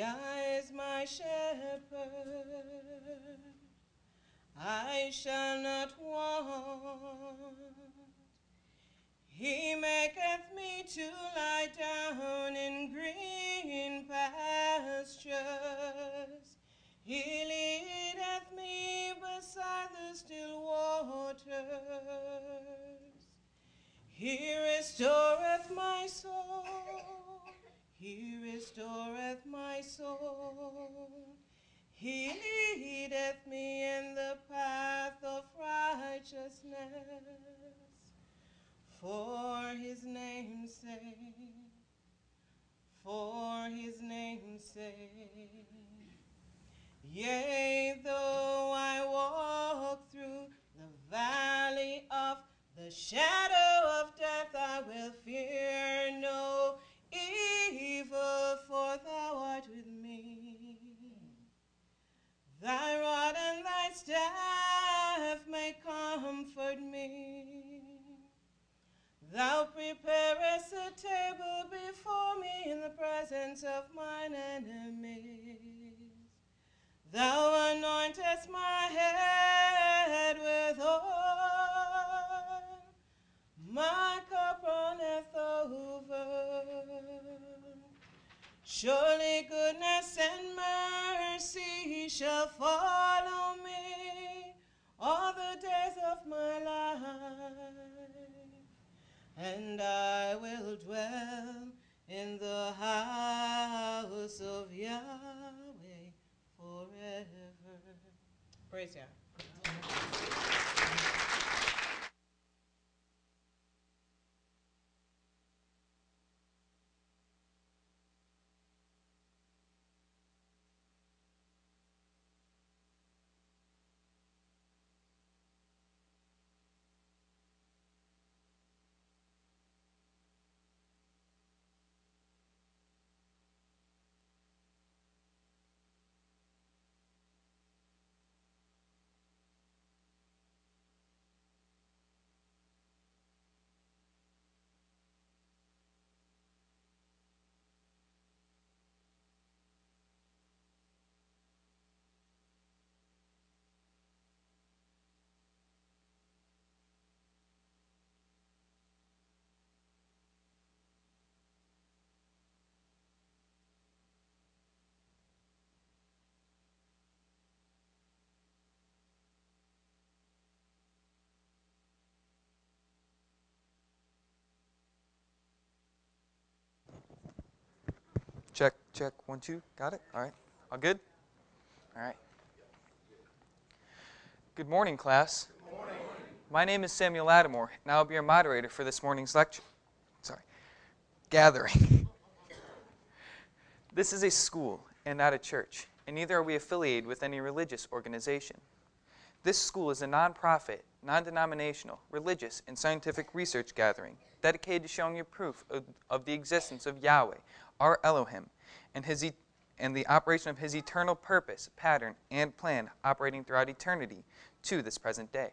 Yah is my shepherd, I shall not want. He maketh me to lie down in green pastures. He leadeth me beside the still waters. He restoreth my soul. He restoreth my soul. He leadeth me in the path of righteousness for his name's sake. For his name's sake. Yea, though I walk through the valley of the shadow of death, I will fear no evil, for thou art with me. Thy rod and thy staff may comfort me. Thou preparest a table before me in the presence of mine enemies. Thou anointest my head with oil, my cup runneth over. Surely goodness and mercy shall follow me all the days of my life, and I will dwell in the house of Yahweh forever. Praise Yah. Check, check, one, two. Got it? All right. All good? All right. Good morning, class. Good morning. My name is Samuel Lattimore, and I'll be your moderator for this morning's lecture. Sorry. Gathering. this is a school and not a church, and neither are we affiliated with any religious organization. This school is a nonprofit, non denominational, religious, and scientific research gathering dedicated to showing you proof of, of the existence of Yahweh, our Elohim, and, his e- and the operation of his eternal purpose, pattern, and plan operating throughout eternity to this present day.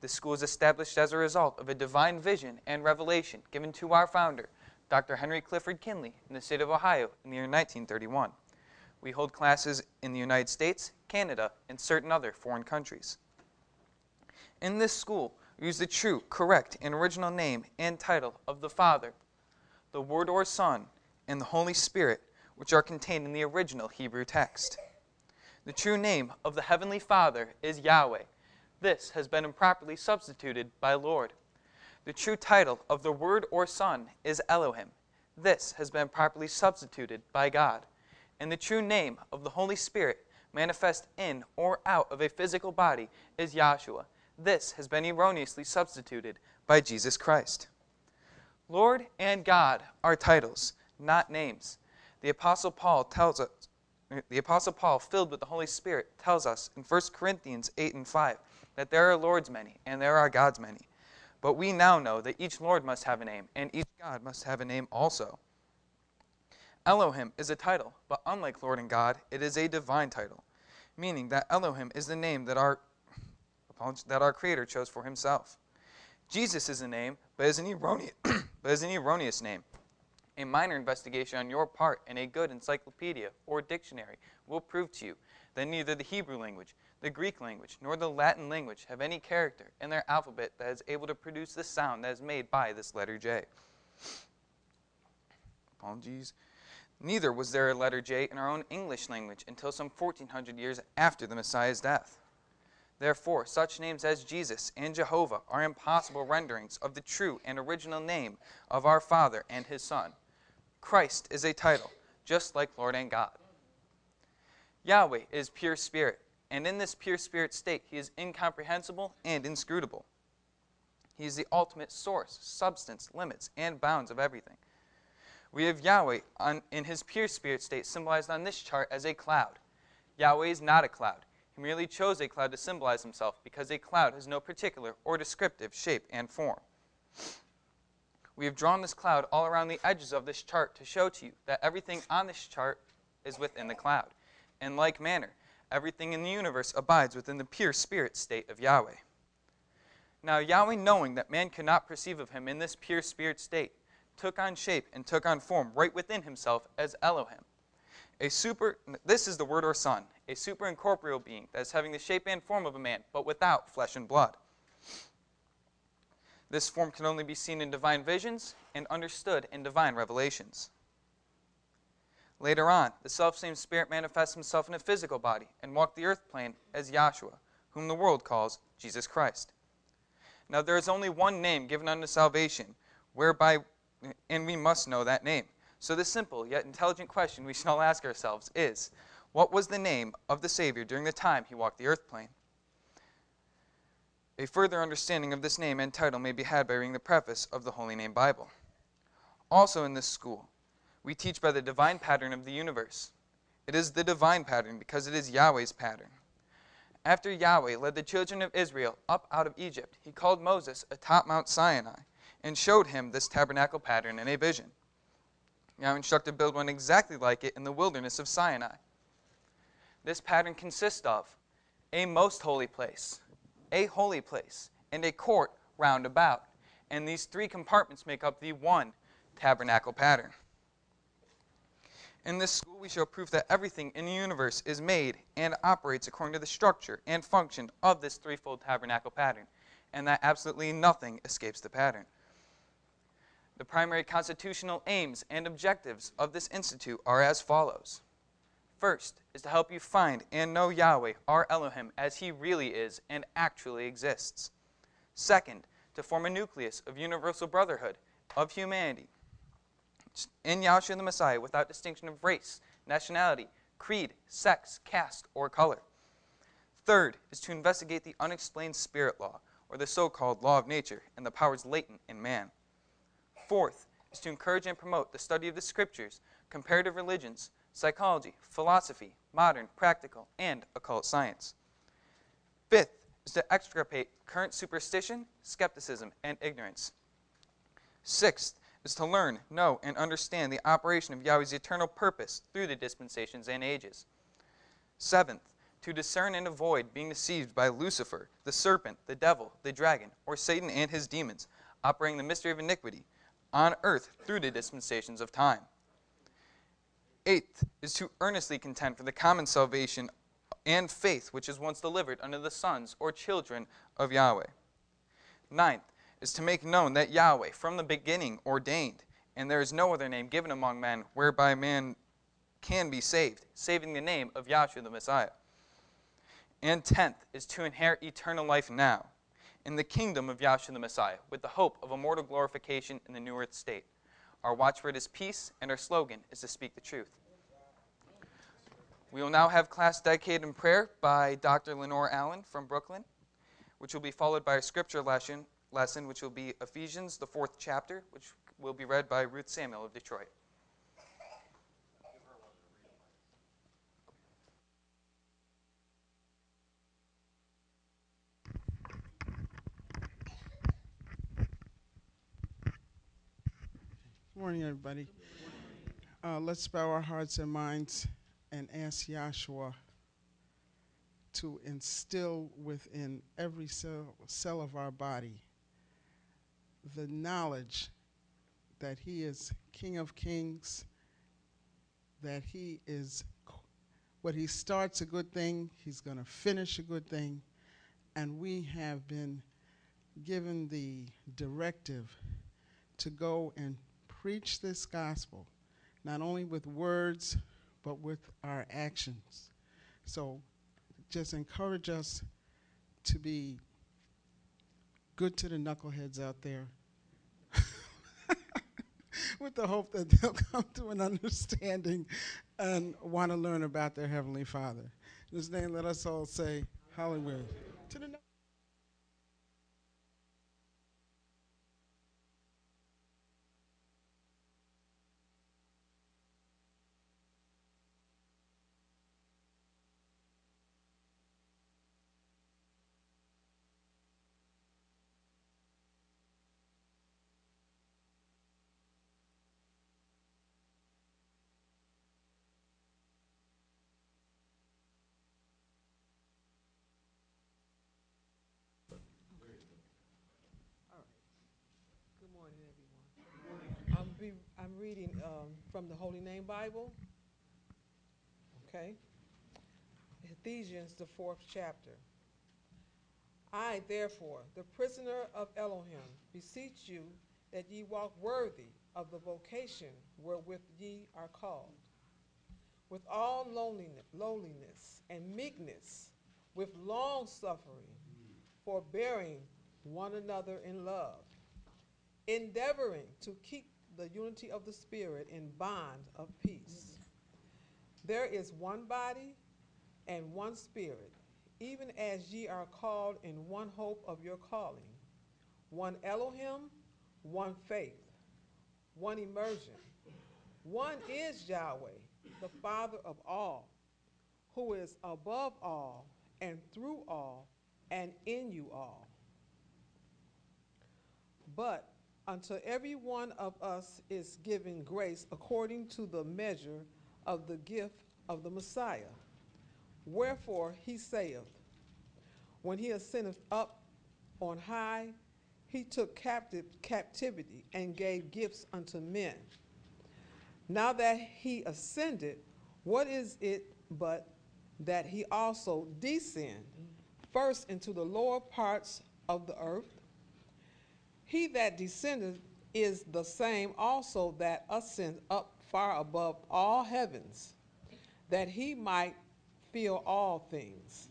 This school is established as a result of a divine vision and revelation given to our founder, Dr. Henry Clifford Kinley, in the state of Ohio in the year 1931. We hold classes in the United States, Canada, and certain other foreign countries. In this school, we use the true, correct, and original name and title of the Father, the Word or Son, and the Holy Spirit, which are contained in the original Hebrew text. The true name of the Heavenly Father is Yahweh. This has been improperly substituted by Lord. The true title of the Word or Son is Elohim. This has been properly substituted by God. And the true name of the Holy Spirit, manifest in or out of a physical body, is Yahshua. This has been erroneously substituted by Jesus Christ. Lord and God are titles not names. The apostle Paul tells us the apostle Paul filled with the Holy Spirit tells us in 1 Corinthians 8 and 5 that there are lords many and there are gods many. But we now know that each lord must have a name and each god must have a name also. Elohim is a title, but unlike Lord and God, it is a divine title, meaning that Elohim is the name that our that our creator chose for himself. Jesus is a name, but is an erroneous, but is an erroneous name. A minor investigation on your part in a good encyclopedia or dictionary will prove to you that neither the Hebrew language, the Greek language, nor the Latin language have any character in their alphabet that is able to produce the sound that is made by this letter J. Apologies. Neither was there a letter J in our own English language until some 1400 years after the Messiah's death. Therefore, such names as Jesus and Jehovah are impossible renderings of the true and original name of our Father and His Son. Christ is a title, just like Lord and God. Yahweh is pure spirit, and in this pure spirit state, he is incomprehensible and inscrutable. He is the ultimate source, substance, limits, and bounds of everything. We have Yahweh on, in his pure spirit state symbolized on this chart as a cloud. Yahweh is not a cloud. He merely chose a cloud to symbolize himself because a cloud has no particular or descriptive shape and form. We have drawn this cloud all around the edges of this chart to show to you that everything on this chart is within the cloud. In like manner, everything in the universe abides within the pure spirit state of Yahweh. Now, Yahweh, knowing that man could not perceive of him in this pure spirit state, took on shape and took on form right within himself as Elohim. A super, this is the word or son, a super incorporeal being that is having the shape and form of a man, but without flesh and blood. This form can only be seen in divine visions and understood in divine revelations. Later on, the self-same Spirit manifests himself in a physical body and walked the earth plane as Yahshua, whom the world calls Jesus Christ. Now there is only one name given unto salvation, whereby and we must know that name. So the simple yet intelligent question we should all ask ourselves is, what was the name of the Savior during the time he walked the earth plane? A further understanding of this name and title may be had by reading the preface of the Holy Name Bible. Also in this school, we teach by the divine pattern of the universe. It is the divine pattern because it is Yahweh's pattern. After Yahweh led the children of Israel up out of Egypt, he called Moses atop Mount Sinai and showed him this tabernacle pattern in a vision. Yahweh instructed to build one exactly like it in the wilderness of Sinai. This pattern consists of a most holy place, a holy place, and a court round about. And these three compartments make up the one tabernacle pattern. In this school, we show proof that everything in the universe is made and operates according to the structure and function of this threefold tabernacle pattern, and that absolutely nothing escapes the pattern. The primary constitutional aims and objectives of this institute are as follows. First is to help you find and know Yahweh, our Elohim, as he really is and actually exists. Second, to form a nucleus of universal brotherhood of humanity in Yahshua the Messiah without distinction of race, nationality, creed, sex, caste, or color. Third is to investigate the unexplained spirit law, or the so called law of nature, and the powers latent in man. Fourth is to encourage and promote the study of the scriptures, comparative religions, psychology, philosophy, modern, practical, and occult science. Fifth is to extirpate current superstition, skepticism, and ignorance. Sixth is to learn, know, and understand the operation of Yahweh's eternal purpose through the dispensations and ages. Seventh, to discern and avoid being deceived by Lucifer, the serpent, the devil, the dragon, or Satan and his demons, operating the mystery of iniquity on earth through the dispensations of time. Eighth is to earnestly contend for the common salvation and faith which is once delivered unto the sons or children of Yahweh. Ninth is to make known that Yahweh from the beginning ordained, and there is no other name given among men whereby man can be saved, saving the name of Yahshua the Messiah. And tenth is to inherit eternal life now in the kingdom of Yahshua the Messiah, with the hope of immortal glorification in the new earth state. Our watchword is peace, and our slogan is to speak the truth. We will now have class dedicated in prayer by Dr. Lenore Allen from Brooklyn, which will be followed by a scripture lesson lesson, which will be Ephesians, the fourth chapter, which will be read by Ruth Samuel of Detroit. Morning, everybody. Uh, let's bow our hearts and minds and ask Yahshua to instill within every cell, cell of our body the knowledge that He is King of Kings, that He is what He starts a good thing, He's going to finish a good thing, and we have been given the directive to go and preach this gospel, not only with words, but with our actions. So just encourage us to be good to the knuckleheads out there with the hope that they'll come to an understanding and want to learn about their Heavenly Father. In His name, let us all say, Hallelujah. To the Good morning, everyone. I'm, be, I'm reading um, from the Holy Name Bible. Okay? Ephesians, the fourth chapter. I, therefore, the prisoner of Elohim, beseech you that ye walk worthy of the vocation wherewith ye are called, with all lowliness and meekness, with long suffering, forbearing one another in love, endeavoring to keep the unity of the Spirit in bond of peace. There is one body and one Spirit, even as ye are called in one hope of your calling, one Elohim, one faith, one immersion. One is Yahweh, the Father of all, who is above all and through all and in you all. But unto every one of us is given grace according to the measure of the gift of the Messiah. Wherefore he saith, When he ascended up on high, he took captive captivity and gave gifts unto men. Now that he ascended, what is it but that he also descend first into the lower parts of the earth? He that descended is the same also that ascended up far above all heavens, that he might fill all things.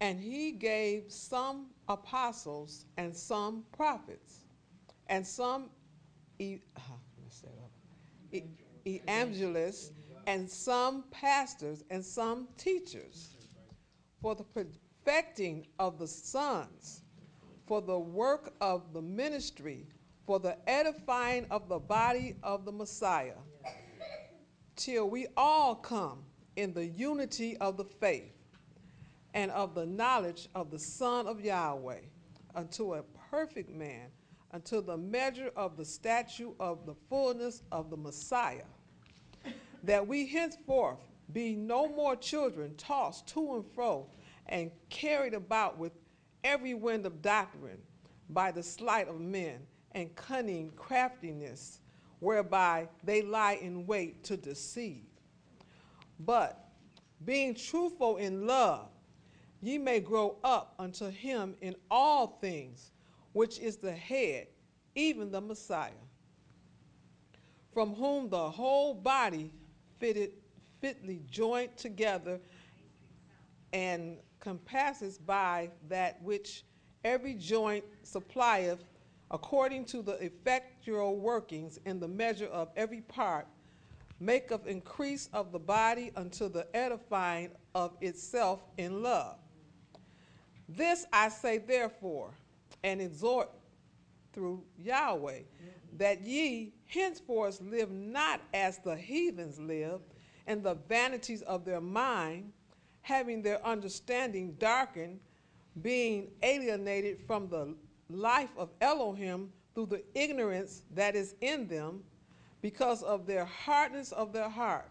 And he gave some apostles and some prophets and some e-. E- evangelists and some pastors and some teachers for the perfecting of the sons, for the work of the ministry, for the edifying of the body of the Messiah, till we all come in the unity of the faith and of the knowledge of the Son of Yahweh, unto a perfect man, unto the measure of the stature of the fullness of the Messiah, that we henceforth be no more children tossed to and fro and carried about with every wind of doctrine by the sleight of men and cunning craftiness, whereby they lie in wait to deceive. But being truthful in love, ye may grow up unto him in all things, which is the head, even the Messiah, from whom the whole body fitted, fitly joined together and compasses by that which every joint supplieth according to the effectual workings in the measure of every part, maketh increase of the body unto the edifying of itself in love. This I say therefore, and exhort through Yahweh, that ye henceforth live not as the heathens live, in the vanities of their mind, having their understanding darkened, being alienated from the life of Elohim through the ignorance that is in them, because of their hardness of their heart,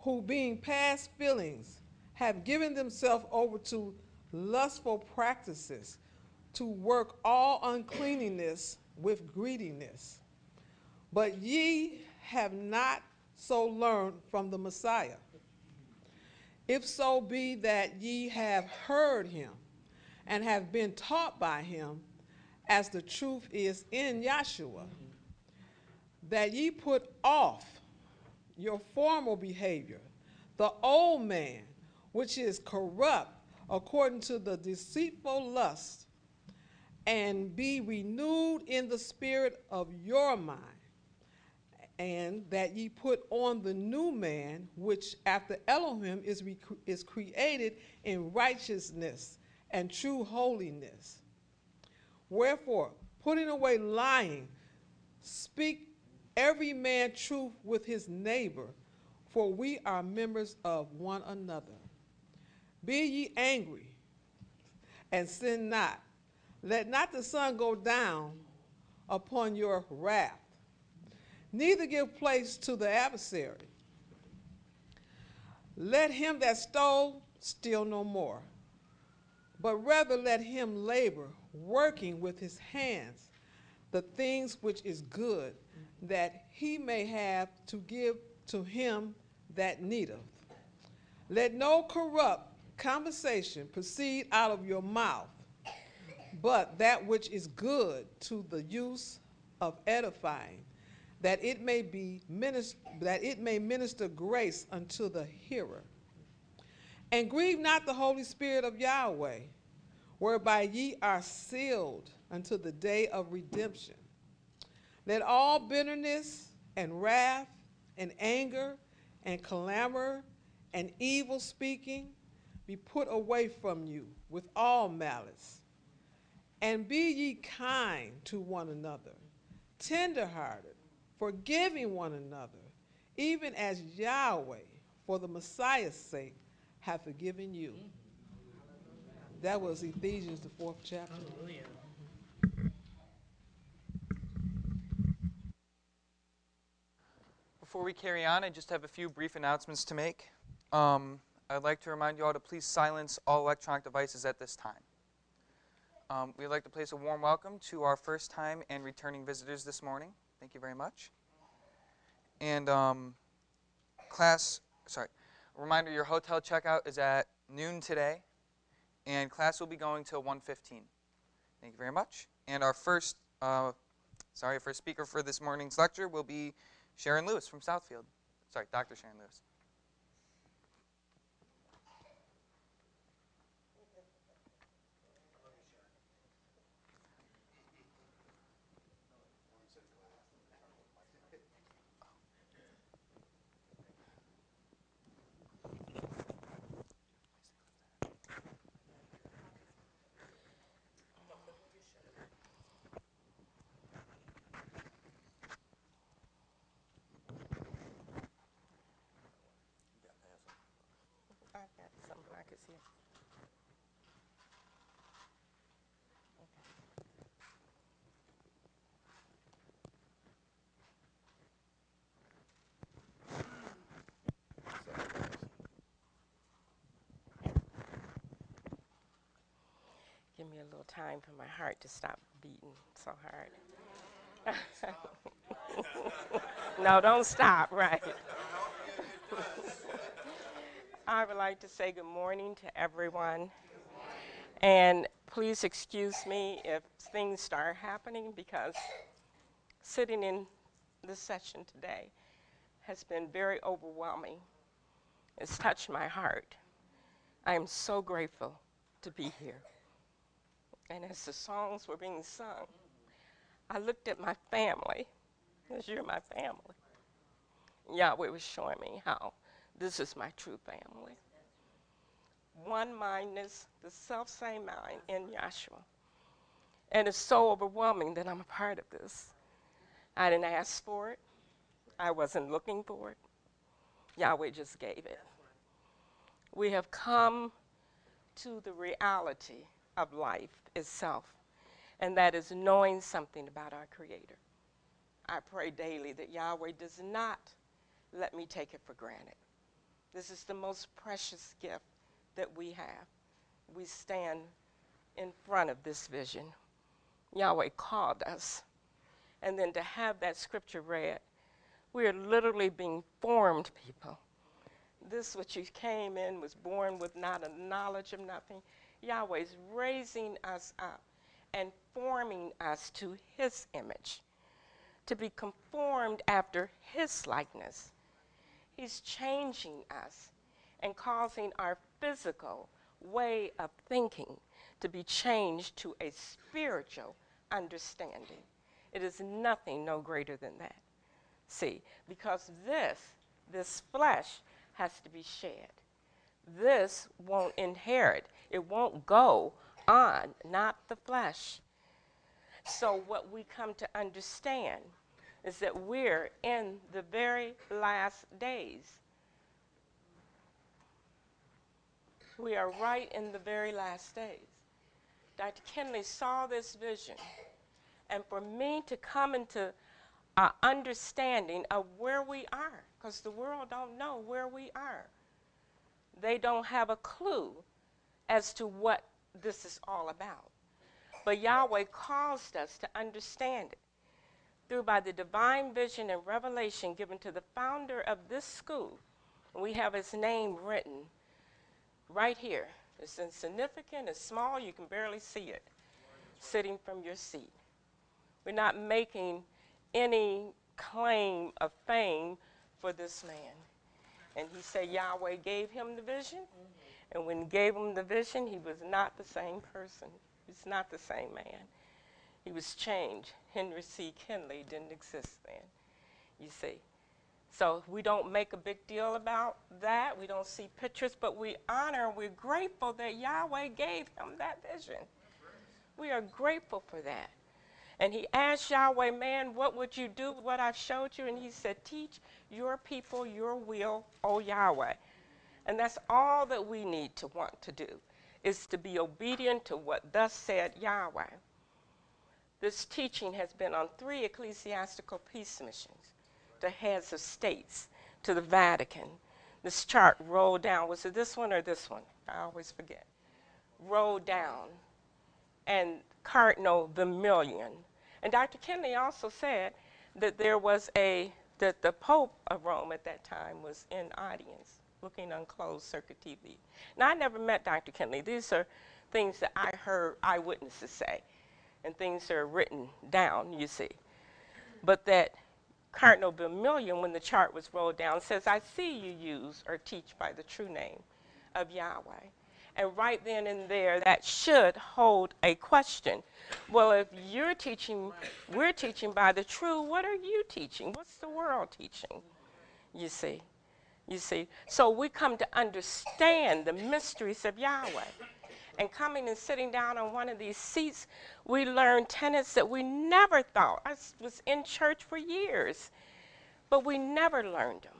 who being past feelings have given themselves over to lustful practices, to work all uncleanness with greediness. But ye have not so learned from the Messiah. If so be that ye have heard him and have been taught by him, as the truth is in Yahshua, that ye put off your former behavior, the old man, which is corrupt according to the deceitful lust, and be renewed in the spirit of your mind, and that ye put on the new man, which after Elohim is, is created in righteousness and true holiness. Wherefore, putting away lying, speak every man truth with his neighbor, for we are members of one another. Be ye angry and sin not. Let not the sun go down upon your wrath. Neither give place to the adversary. Let him that stole steal no more, but rather let him labor, working with his hands the things which is good, that he may have to give to him that needeth. Let no corrupt conversation proceed out of your mouth, but that which is good to the use of edifying, that it may be minister, that it may minister grace unto the hearer. And grieve not the Holy Spirit of Yahweh, whereby ye are sealed unto the day of redemption. Let all bitterness and wrath and anger and clamor and evil speaking be put away from you with all malice. And be ye kind to one another, tenderhearted, forgiving one another, even as Yahweh, for the Messiah's sake, hath forgiven you. That was Ephesians, the fourth chapter. Before we carry on, I just have a few brief announcements to make. Um, I'd like to remind you all to please silence all electronic devices at this time. Um, we'd like to place a warm welcome to our first time and returning visitors this morning. Thank you very much. And um, class, sorry, reminder your hotel checkout is at noon today, and class will be going till 1:15. Thank you very much. And our first, uh, sorry, first speaker for this morning's lecture will be Sharon Lewis from Southfield. Sorry, Dr. Sharon Lewis. I've got some markers here. Give me a little time for my heart to stop beating so hard. no, don't stop, right. I would like to say good morning to everyone. And please excuse me if things start happening because sitting in this session today has been very overwhelming. It's touched my heart. I am so grateful to be here. And as the songs were being sung, I looked at my family, because you're my family. Yahweh was showing me how this is my true family. One mindness, the self same mind in Yahshua. And it's so overwhelming that I'm a part of this. I didn't ask for it, I wasn't looking for it. Yahweh just gave it. We have come to the reality of life itself, and that is knowing something about our Creator. I pray daily that Yahweh does not let me take it for granted. This is the most precious gift that we have. We stand in front of this vision. Yahweh called us. And then to have that scripture read, we are literally being formed people. This, which you came in, was born with not a knowledge of nothing. Yahweh is raising us up and forming us to his image, to be conformed after his likeness. He's changing us and causing our physical way of thinking to be changed to a spiritual understanding. It is nothing no greater than that. See, because this, this flesh has to be shed. This won't inherit, it won't go on, not the flesh. So, what we come to understand is that we're in the very last days. We are right in the very last days. Dr. Kinley saw this vision, and for me to come into an understanding of where we are, because the world don't know where we are. They don't have a clue as to what this is all about. But Yahweh caused us to understand it through by the divine vision and revelation given to the founder of this school. We have his name written right here. It's insignificant, it's small, you can barely see it sitting from your seat. We're not making any claim of fame for this man. And he said Yahweh gave him the vision. And when he gave him the vision, he was not the same person. He's not the same man. He was changed. Henry C. Kinley didn't exist then, you see. So we don't make a big deal about that. We don't see pictures, but we honor, we're grateful that Yahweh gave him that vision. We are grateful for that. And he asked Yahweh, man, what would you do with what I've showed you? And he said, teach your people your will, O Yahweh. And that's all that we need to want to do, is to be obedient to what thus said Yahweh. This teaching has been on three ecclesiastical peace missions to heads of states, to the Vatican. This chart rolled down. Was it this one or this one? I always forget. Rolled down. And Cardinal Vermilion. And Dr. Kinley also said that there was a, that the Pope of Rome at that time was in audience looking on closed circuit TV. Now, I never met Dr. Kinley. These are things that I heard eyewitnesses say and things that are written down, you see. But that Cardinal Vermilion, when the chart was rolled down, says, I see you use or teach by the true name of Yahweh. And right then and there, that should hold a question. Well, if you're teaching, we're teaching by the true, what are you teaching? What's the world teaching? You see. You see. So we come to understand the mysteries of Yahweh. And coming and sitting down on one of these seats, we learn tenets that we never thought. I was in church for years, but we never learned them.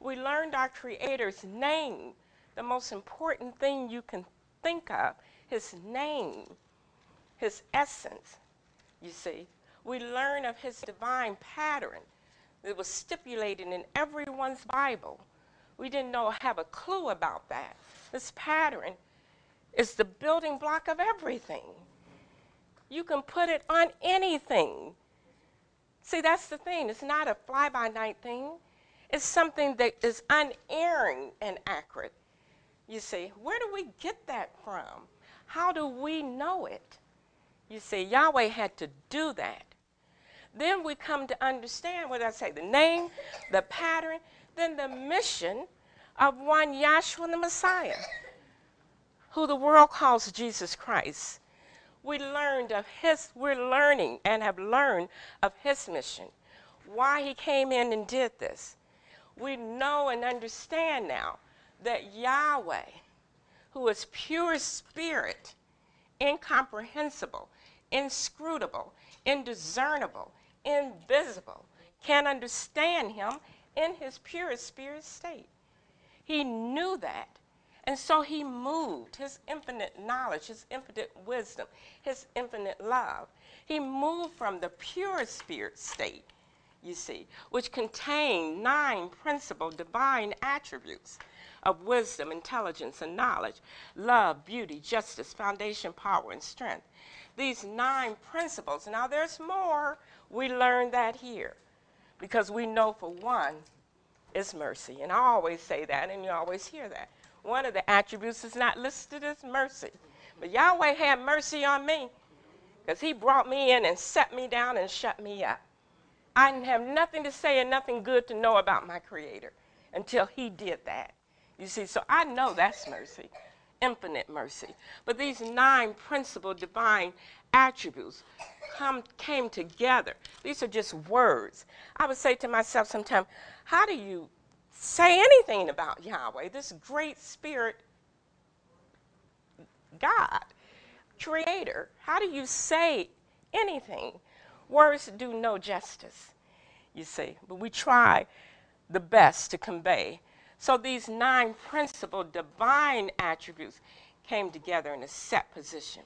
We learned our Creator's name the most important thing you can think of his name, his essence, you see. We learn of his divine pattern that was stipulated in everyone's Bible. We didn't know, have a clue about that. This pattern is the building block of everything. You can put it on anything. See, that's the thing. It's not a fly by night thing, it's something that is unerring and accurate. You see, where do we get that from? How do we know it? You see, Yahweh had to do that. Then we come to understand what I say the name, the pattern, then the mission of one Yahshua the Messiah, who the world calls Jesus Christ. We learned of his, we're learning and have learned of his mission, why he came in and did this. We know and understand now that Yahweh, who is pure spirit, incomprehensible, inscrutable, indiscernible, invisible, can understand him in his pure spirit state. He knew that. And so he moved his infinite knowledge, his infinite wisdom, his infinite love. He moved from the pure spirit state, you see, which contained nine principal divine attributes of wisdom, intelligence, and knowledge, love, beauty, justice, foundation, power, and strength. These nine principles. Now, there's more. We learn that here because we know for one is mercy. And I always say that, and you always hear that. One of the attributes is not listed as mercy. But Yahweh had mercy on me because He brought me in and set me down and shut me up. I didn't have nothing to say and nothing good to know about my Creator until He did that. You see, so I know that's mercy, infinite mercy. But these nine principal divine attributes come, came together. These are just words. I would say to myself sometimes, how do you say anything about Yahweh, this great spirit God, creator? How do you say anything? Words do no justice, you see. But we try the best to convey so these nine principal divine attributes came together in a set position.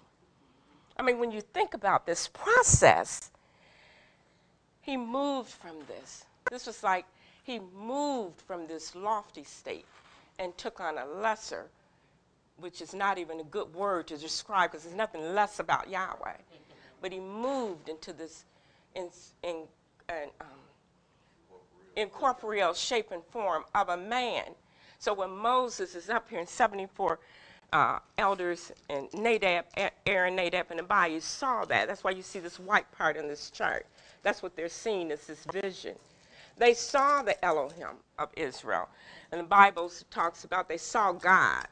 I mean, when you think about this process, he moved from this. This was like he moved from this lofty state and took on a lesser, which is not even a good word to describe because there's nothing less about Yahweh. But he moved into this in, in, in um, incorporeal shape and form of a man. So when Moses is up here in 74 uh, elders and Nadab, Aaron, Nadab, and Abihu saw that. That's why you see this white part in this chart. That's what they're seeing is this vision. They saw the Elohim of Israel. And the Bible talks about they saw God.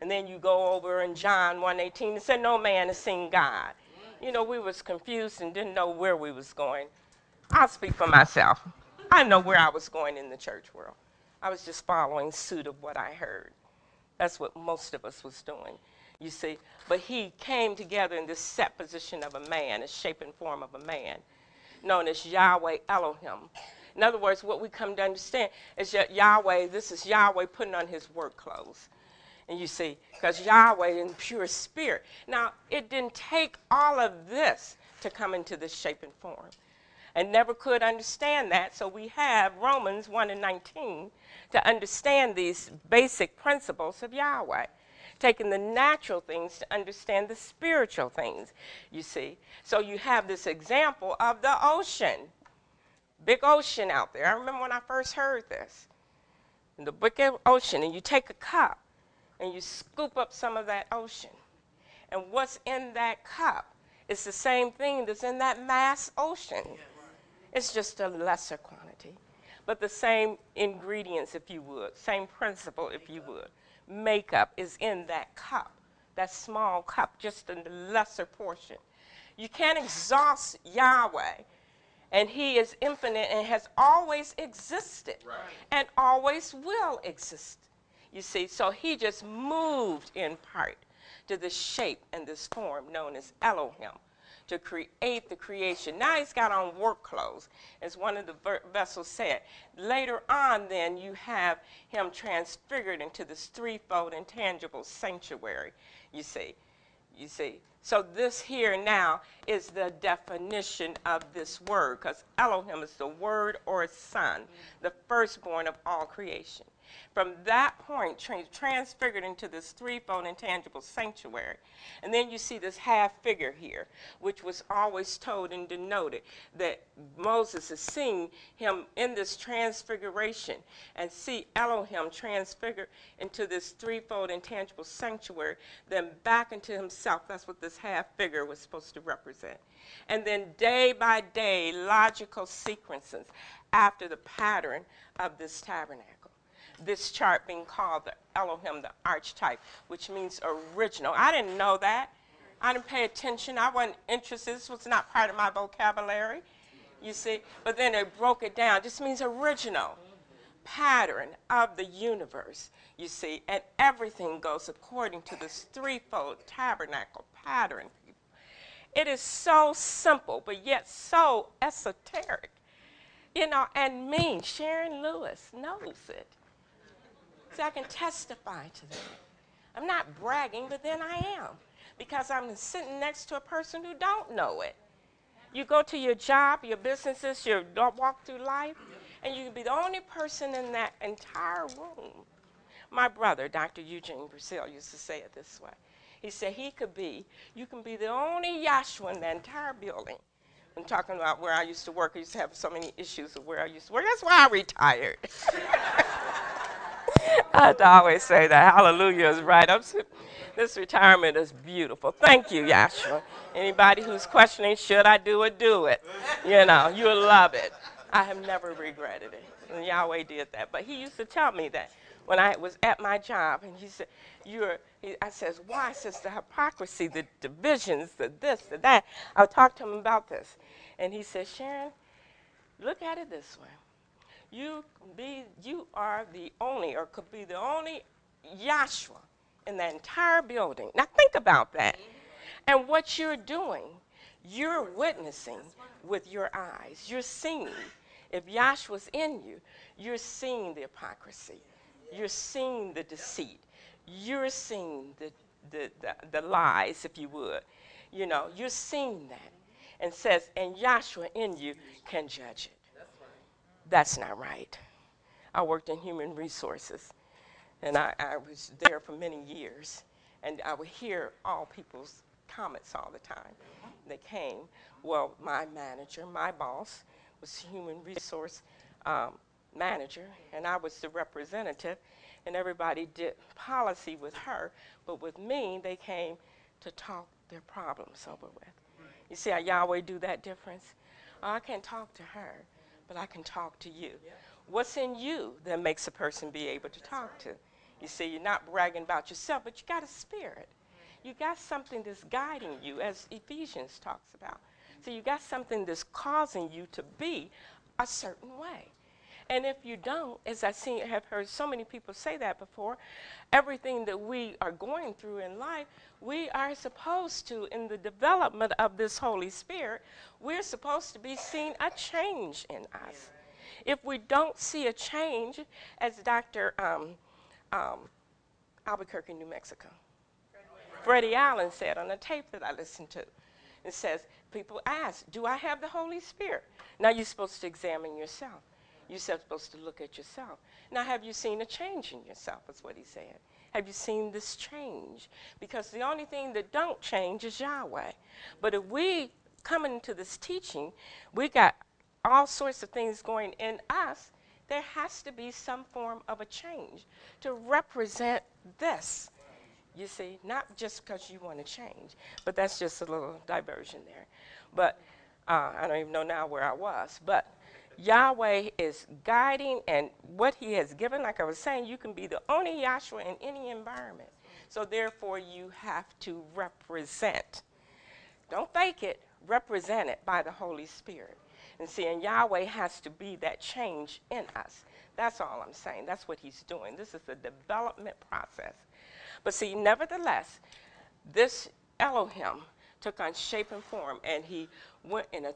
And then you go over in John 1:18 and said, No man has seen God. You know, we was confused and didn't know where we was going. I'll speak for myself. I know where I was going in the church world. I was just following suit of what I heard. That's what most of us was doing, you see. But he came together in this set position of a man, a shape and form of a man, known as Yahweh Elohim. In other words, what we come to understand is that Yahweh, this is Yahweh putting on his work clothes. And you see, because Yahweh in pure spirit. Now, it didn't take all of this to come into this shape and form. And never could understand that. So we have Romans 1 and 19 to understand these basic principles of Yahweh. Taking the natural things to understand the spiritual things, you see. So you have this example of the ocean. Big ocean out there. I remember when I first heard this. In the big ocean, and you take a cup and you scoop up some of that ocean. And what's in that cup is the same thing that's in that mass ocean. It's just a lesser quantity, but the same ingredients, if you would, same principle, if you would. Makeup is in that cup, that small cup, just a lesser portion. You can't exhaust Yahweh, and He is infinite and has always existed right. and always will exist. You see, so he just moved in part to this shape and this form known as Elohim to create the creation. Now he's got on work clothes, as one of the vessels said. Later on, then, you have him transfigured into this threefold intangible sanctuary, you see. You see. So this here now is the definition of this word, because Elohim is the word or son, the firstborn of all creation. From that point, transfigured into this threefold intangible sanctuary. And then you see this half figure here, which was always told and denoted that Moses is seeing him in this transfiguration and see Elohim transfigured into this threefold intangible sanctuary, then back into himself. That's what this half figure was supposed to represent. And then day by day, logical sequences after the pattern of this tabernacle this chart being called the Elohim, the archetype, which means original. I didn't know that. I didn't pay attention. I wasn't interested. This was not part of my vocabulary, you see. But then they broke it down. This means original pattern of the universe, you see. And everything goes according to this threefold tabernacle pattern. It is so simple, but yet so esoteric. You know, and me, Sharon Lewis, knows it. So I can testify to that. I'm not bragging, but then I am because I'm sitting next to a person who don't know it. You go to your job, your businesses, you walk through life, and you can be the only person in that entire room. My brother, Dr. Eugene Brazil, used to say it this way. He said he could be, you can be the only Yahshua in the entire building. I'm talking about where I used to work. I used to have so many issues of where I used to work. That's why I retired. I always say that. Hallelujah is right. I'm, this retirement is beautiful. Thank you, Yahshua. Anybody who's questioning, should I do it, do it. You know, you'll love it. I have never regretted it. And Yahweh did that. But he used to tell me that when I was at my job, and he said, You're, he, I says, Why? I says, The hypocrisy, the divisions, the this, the that. I'll talk to him about this. And he said, Sharon, look at it this way you be you are the only or could be the only Yahshua in the entire building. Now think about that. And what you're doing, you're witnessing with your eyes. You're seeing. If Yahshua's in you, you're seeing the hypocrisy. You're seeing the deceit. You're seeing the, the, the, the lies, if you would. You know, you're seeing that. And says, and Yahshua in you can judge it. That's not right. I worked in human resources, and I, I was there for many years, and I would hear all people's comments all the time. They came. Well, my manager, my boss, was human resource um, manager, and I was the representative, and everybody did policy with her, but with me, they came to talk their problems over with. You see how Yahweh do that difference? Oh, I can't talk to her, but I can talk to you. What's in you that makes a person be able to talk to? You see, you're not bragging about yourself, but you got a spirit. You got something that's guiding you, as Ephesians talks about. So you got something that's causing you to be a certain way. And if you don't, as I see, have heard so many people say that before, everything that we are going through in life, we are supposed to, in the development of this Holy Spirit, we're supposed to be seeing a change in us. If we don't see a change, as Dr. Um, um, Albuquerque, New Mexico, Freddie Allen said on a tape that I listened to, it says, people ask, Do I have the Holy Spirit? Now you're supposed to examine yourself. You're supposed to look at yourself. Now, have you seen a change in yourself? Is what he said. Have you seen this change? Because the only thing that don't change is Yahweh. But if we come into this teaching, we got all sorts of things going in us. There has to be some form of a change to represent this. You see, not just because you want to change, but that's just a little diversion there. But uh, I don't even know now where I was. But Yahweh is guiding, and what He has given, like I was saying, you can be the only Yahshua in any environment. So therefore, you have to represent. Don't fake it, represent it by the Holy Spirit. And see, and Yahweh has to be that change in us. That's all I'm saying. That's what He's doing. This is the development process. But see, nevertheless, this Elohim took on shape and form, and he went in a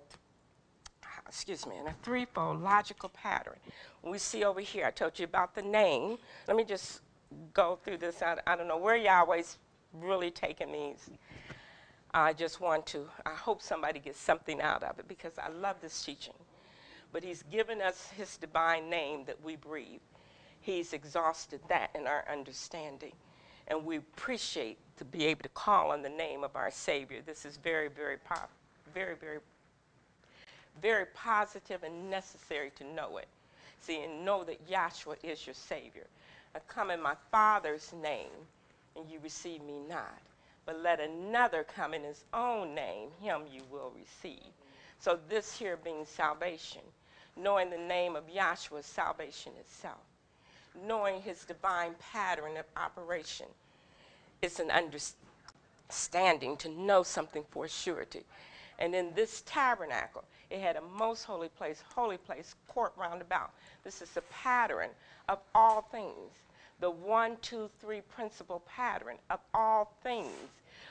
excuse me, in a threefold logical pattern. We see over here, I told you about the name. Let me just go through this. I, I don't know where Yahweh's really taking these. I just want to, I hope somebody gets something out of it because I love this teaching. But he's given us his divine name that we breathe. He's exhausted that in our understanding. And we appreciate to be able to call on the name of our Savior. This is very, very, pop, very, very very positive and necessary to know it. See, and know that Yahshua is your Savior. I come in my Father's name, and you receive me not. But let another come in his own name, him you will receive. So this here being salvation, knowing the name of Yahshua salvation itself. Knowing his divine pattern of operation It's an understanding to know something for surety. And in this tabernacle, it had a most holy place, holy place, court round about. This is the pattern of all things, the one, two, three principal pattern of all things.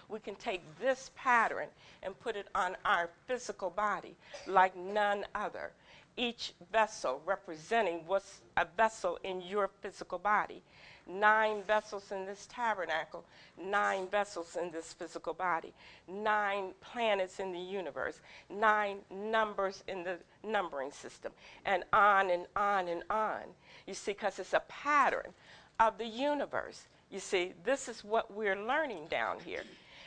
We can take this pattern and put it on our physical body like none other. Each vessel representing what's a vessel in your physical body nine vessels in this tabernacle, nine vessels in this physical body, nine planets in the universe, nine numbers in the numbering system, and on and on and on. You see, because it's a pattern of the universe. You see, this is what we're learning down here.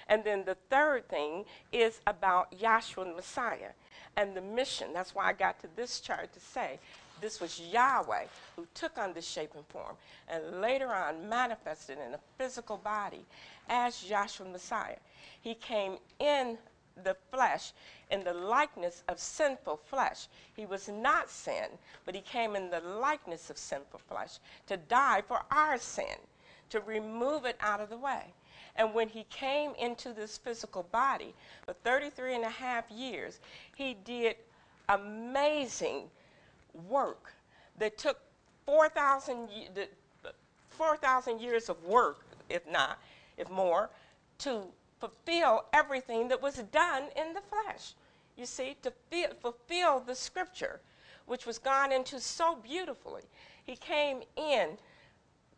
And then the third thing is about Yahshua the Messiah and the mission. That's why I got to this chart to say this was Yahweh who took on this shape and form and later on manifested in a physical body as Yahshua Messiah. He came in the flesh in the likeness of sinful flesh. He was not sin, but he came in the likeness of sinful flesh to die for our sin, to remove it out of the way. And when he came into this physical body for 33 and a half years, he did amazing work that took 4,000 4, years of work, if not, if more, to fulfill everything that was done in the flesh. You see, to fulfill the scripture, which was gone into so beautifully. He came in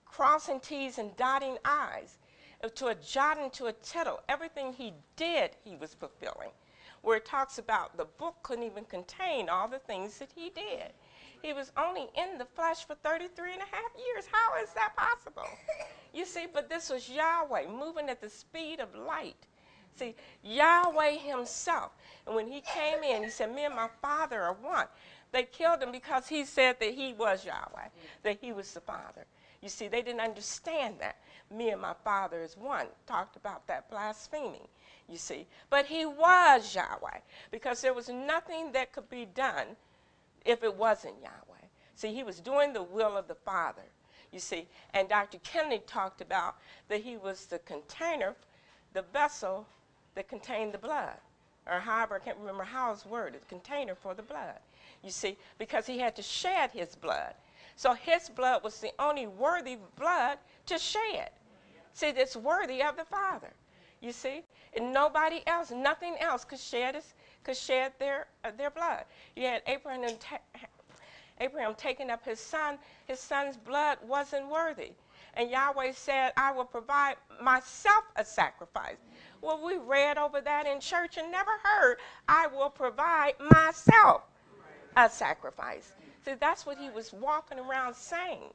crossing T's and dotting I's to a jot and to a tittle. Everything he did, he was fulfilling. Where it talks about the book couldn't even contain all the things that he did. He was only in the flesh for 33 and a half years. How is that possible? You see, but this was Yahweh moving at the speed of light. See, Yahweh himself. And when he came in, he said, Me and my father are one. They killed him because he said that he was Yahweh, that he was the father. You see, they didn't understand that. Me and my father is one. Talked about that blaspheming, you see. But he was Yahweh because there was nothing that could be done if it wasn't Yahweh. See, he was doing the will of the Father, you see. And Dr. Kennedy talked about that he was the container, the vessel that contained the blood. Or however, I can't remember how it's worded, the container for the blood. You see, because he had to shed his blood. So his blood was the only worthy blood to shed. See, it's worthy of the Father. You see, and nobody else, nothing else could shed his, could shed their uh, their blood. You had Abraham ta- Abraham taking up his son. His son's blood wasn't worthy, and Yahweh said, "I will provide myself a sacrifice." Well, we read over that in church and never heard, "I will provide myself a sacrifice." See, that's what he was walking around saying.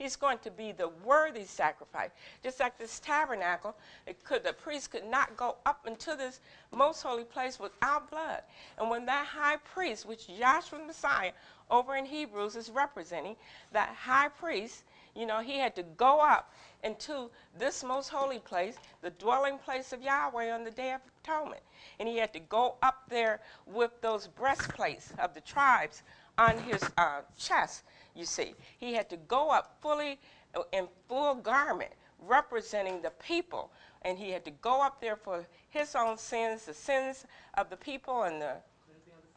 He's going to be the worthy sacrifice. Just like this tabernacle, could, the priest could not go up into this most holy place without blood. And when that high priest, which Yahshua the Messiah over in Hebrews is representing, that high priest, you know, he had to go up into this most holy place, the dwelling place of Yahweh on the Day of Atonement. And he had to go up there with those breastplates of the tribes on his uh, chest, you see. He had to go up fully uh, in full garment representing the people. And he had to go up there for his own sins, the sins of the people, and the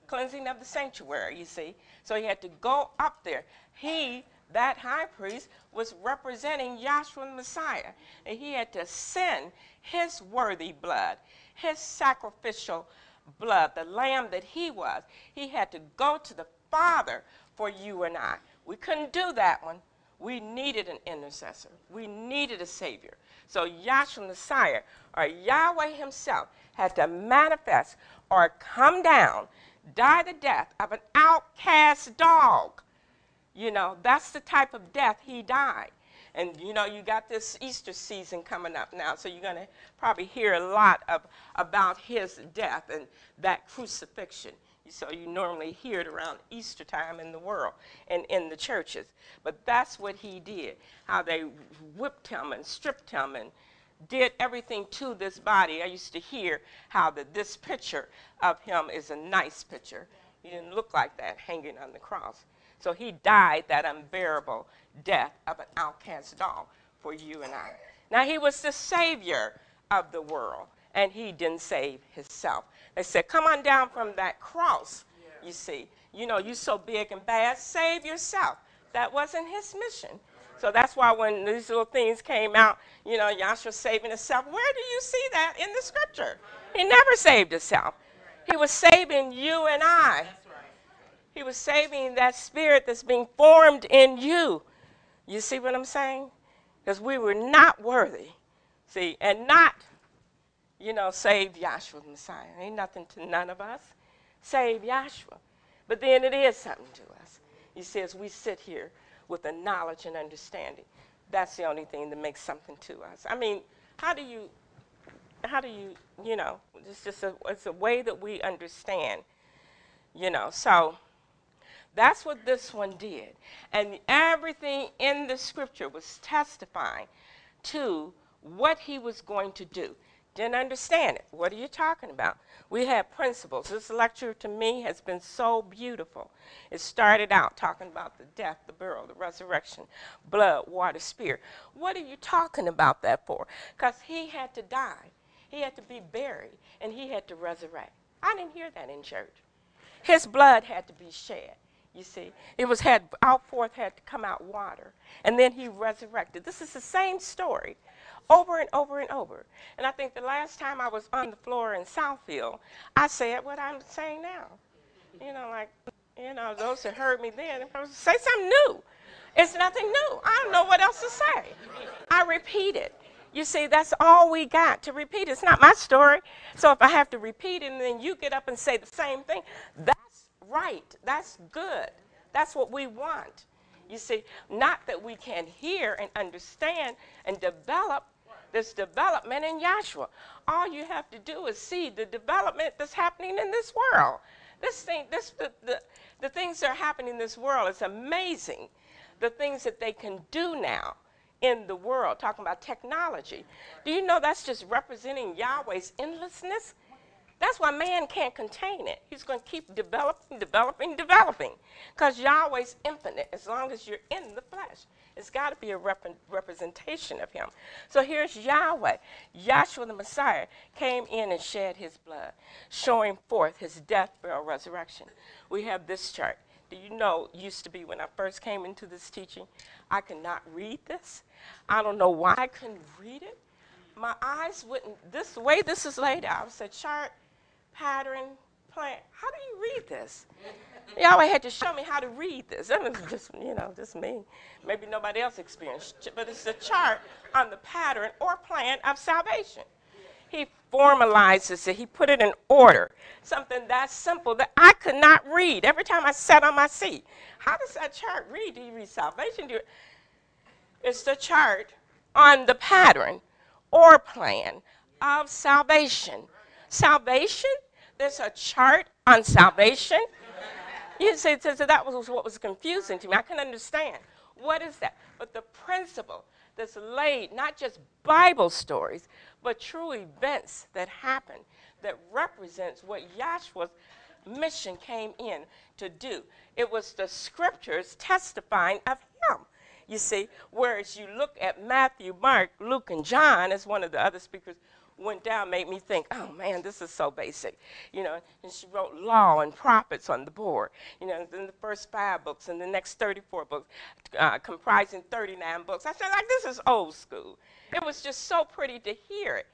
cleansing of the sanctuary, you see. So he had to go up there. He, that high priest, was representing Yahshua the Messiah. And he had to send his worthy blood, his sacrificial blood, the lamb that he was. He had to go to the Father for you and I. We couldn't do that one. We needed an intercessor. We needed a Savior. So Yahshua Messiah, or Yahweh Himself, had to manifest or come down, die the death of an outcast dog. You know, that's the type of death He died. And you know, you got this Easter season coming up now, so you're going to probably hear a lot of, about His death and that crucifixion. So you normally hear it around Easter time in the world and in the churches. But that's what he did, how they whipped him and stripped him and did everything to this body. I used to hear how that this picture of him is a nice picture. He didn't look like that hanging on the cross. So he died that unbearable death of an outcast dog for you and I. Now he was the savior of the world, and he didn't save himself. They said, Come on down from that cross, you see. You know, you're so big and bad, save yourself. That wasn't his mission. So that's why when these little things came out, you know, Yahshua saving himself, where do you see that in the scripture? He never saved himself. He was saving you and I. He was saving that spirit that's being formed in you. You see what I'm saying? Because we were not worthy. See, and not you know, save Yahshua the Messiah. Ain't nothing to none of us. Save Yahshua. But then it is something to us. He says we sit here with a knowledge and understanding. That's the only thing that makes something to us. I mean, how do you, how do you, you know, it's just a, it's a way that we understand, you know. So that's what this one did. And everything in the scripture was testifying to what he was going to do. Didn't understand it. What are you talking about? We have principles. This lecture to me has been so beautiful. It started out talking about the death, the burial, the resurrection, blood, water, spirit. What are you talking about that for? Because he had to die, he had to be buried, and he had to resurrect. I didn't hear that in church. His blood had to be shed. You see, it was had out forth had to come out water, and then he resurrected. This is the same story over and over and over. And I think the last time I was on the floor in Southfield, I said what I'm saying now. You know, like, you know, those that heard me then, say something new. It's nothing new. I don't know what else to say. I repeat it. You see, that's all we got to repeat. It's not my story. So if I have to repeat it and then you get up and say the same thing, that's right. That's good. That's what we want. You see, not that we can hear and understand and develop this development in Yahshua. All you have to do is see the development that's happening in this world. This thing, this the, the, the things that are happening in this world is amazing. The things that they can do now. in the world, talking about technology. Do you know that's just representing Yahweh's endlessness? That's why man can't contain it. He's going to keep developing, developing, developing. Because Yahweh's infinite as long as you're in the flesh. It's got to be a rep- representation of him. So here's Yahweh. Yahshua the Messiah came in and shed his blood, showing forth his death, burial, resurrection. We have this chart. Do you know, used to be when I first came into this teaching, I could not read this. I don't know why I couldn't read it. My eyes wouldn't, this way this is laid out, it's a chart, pattern, plan. How do you read this? Yahweh had to show me how to read this. That was just, you know, just me. Maybe nobody else experienced it, but it's a chart on the pattern or plan of salvation. He formalizes it, he put it in order. Something that simple that I could not read every time I sat on my seat. How does that chart read? Do you read salvation? Do you, it's the chart on the pattern or plan of salvation. Salvation? There's a chart on salvation. You say, so that was what was confusing to me. I couldn't understand. What is that? But the principle that's laid, not just Bible stories, but true events that happen that represents what Yahshua's mission came in to do. It was the scriptures testifying of him. You see, whereas you look at Matthew, Mark, Luke, and John, as one of the other speakers went down made me think, oh man, this is so basic. You know, and she wrote law and prophets on the board. You know, then the first five books and the next 34 books, uh, comprising 39 books. I said, like, this is old school. It was just so pretty to hear it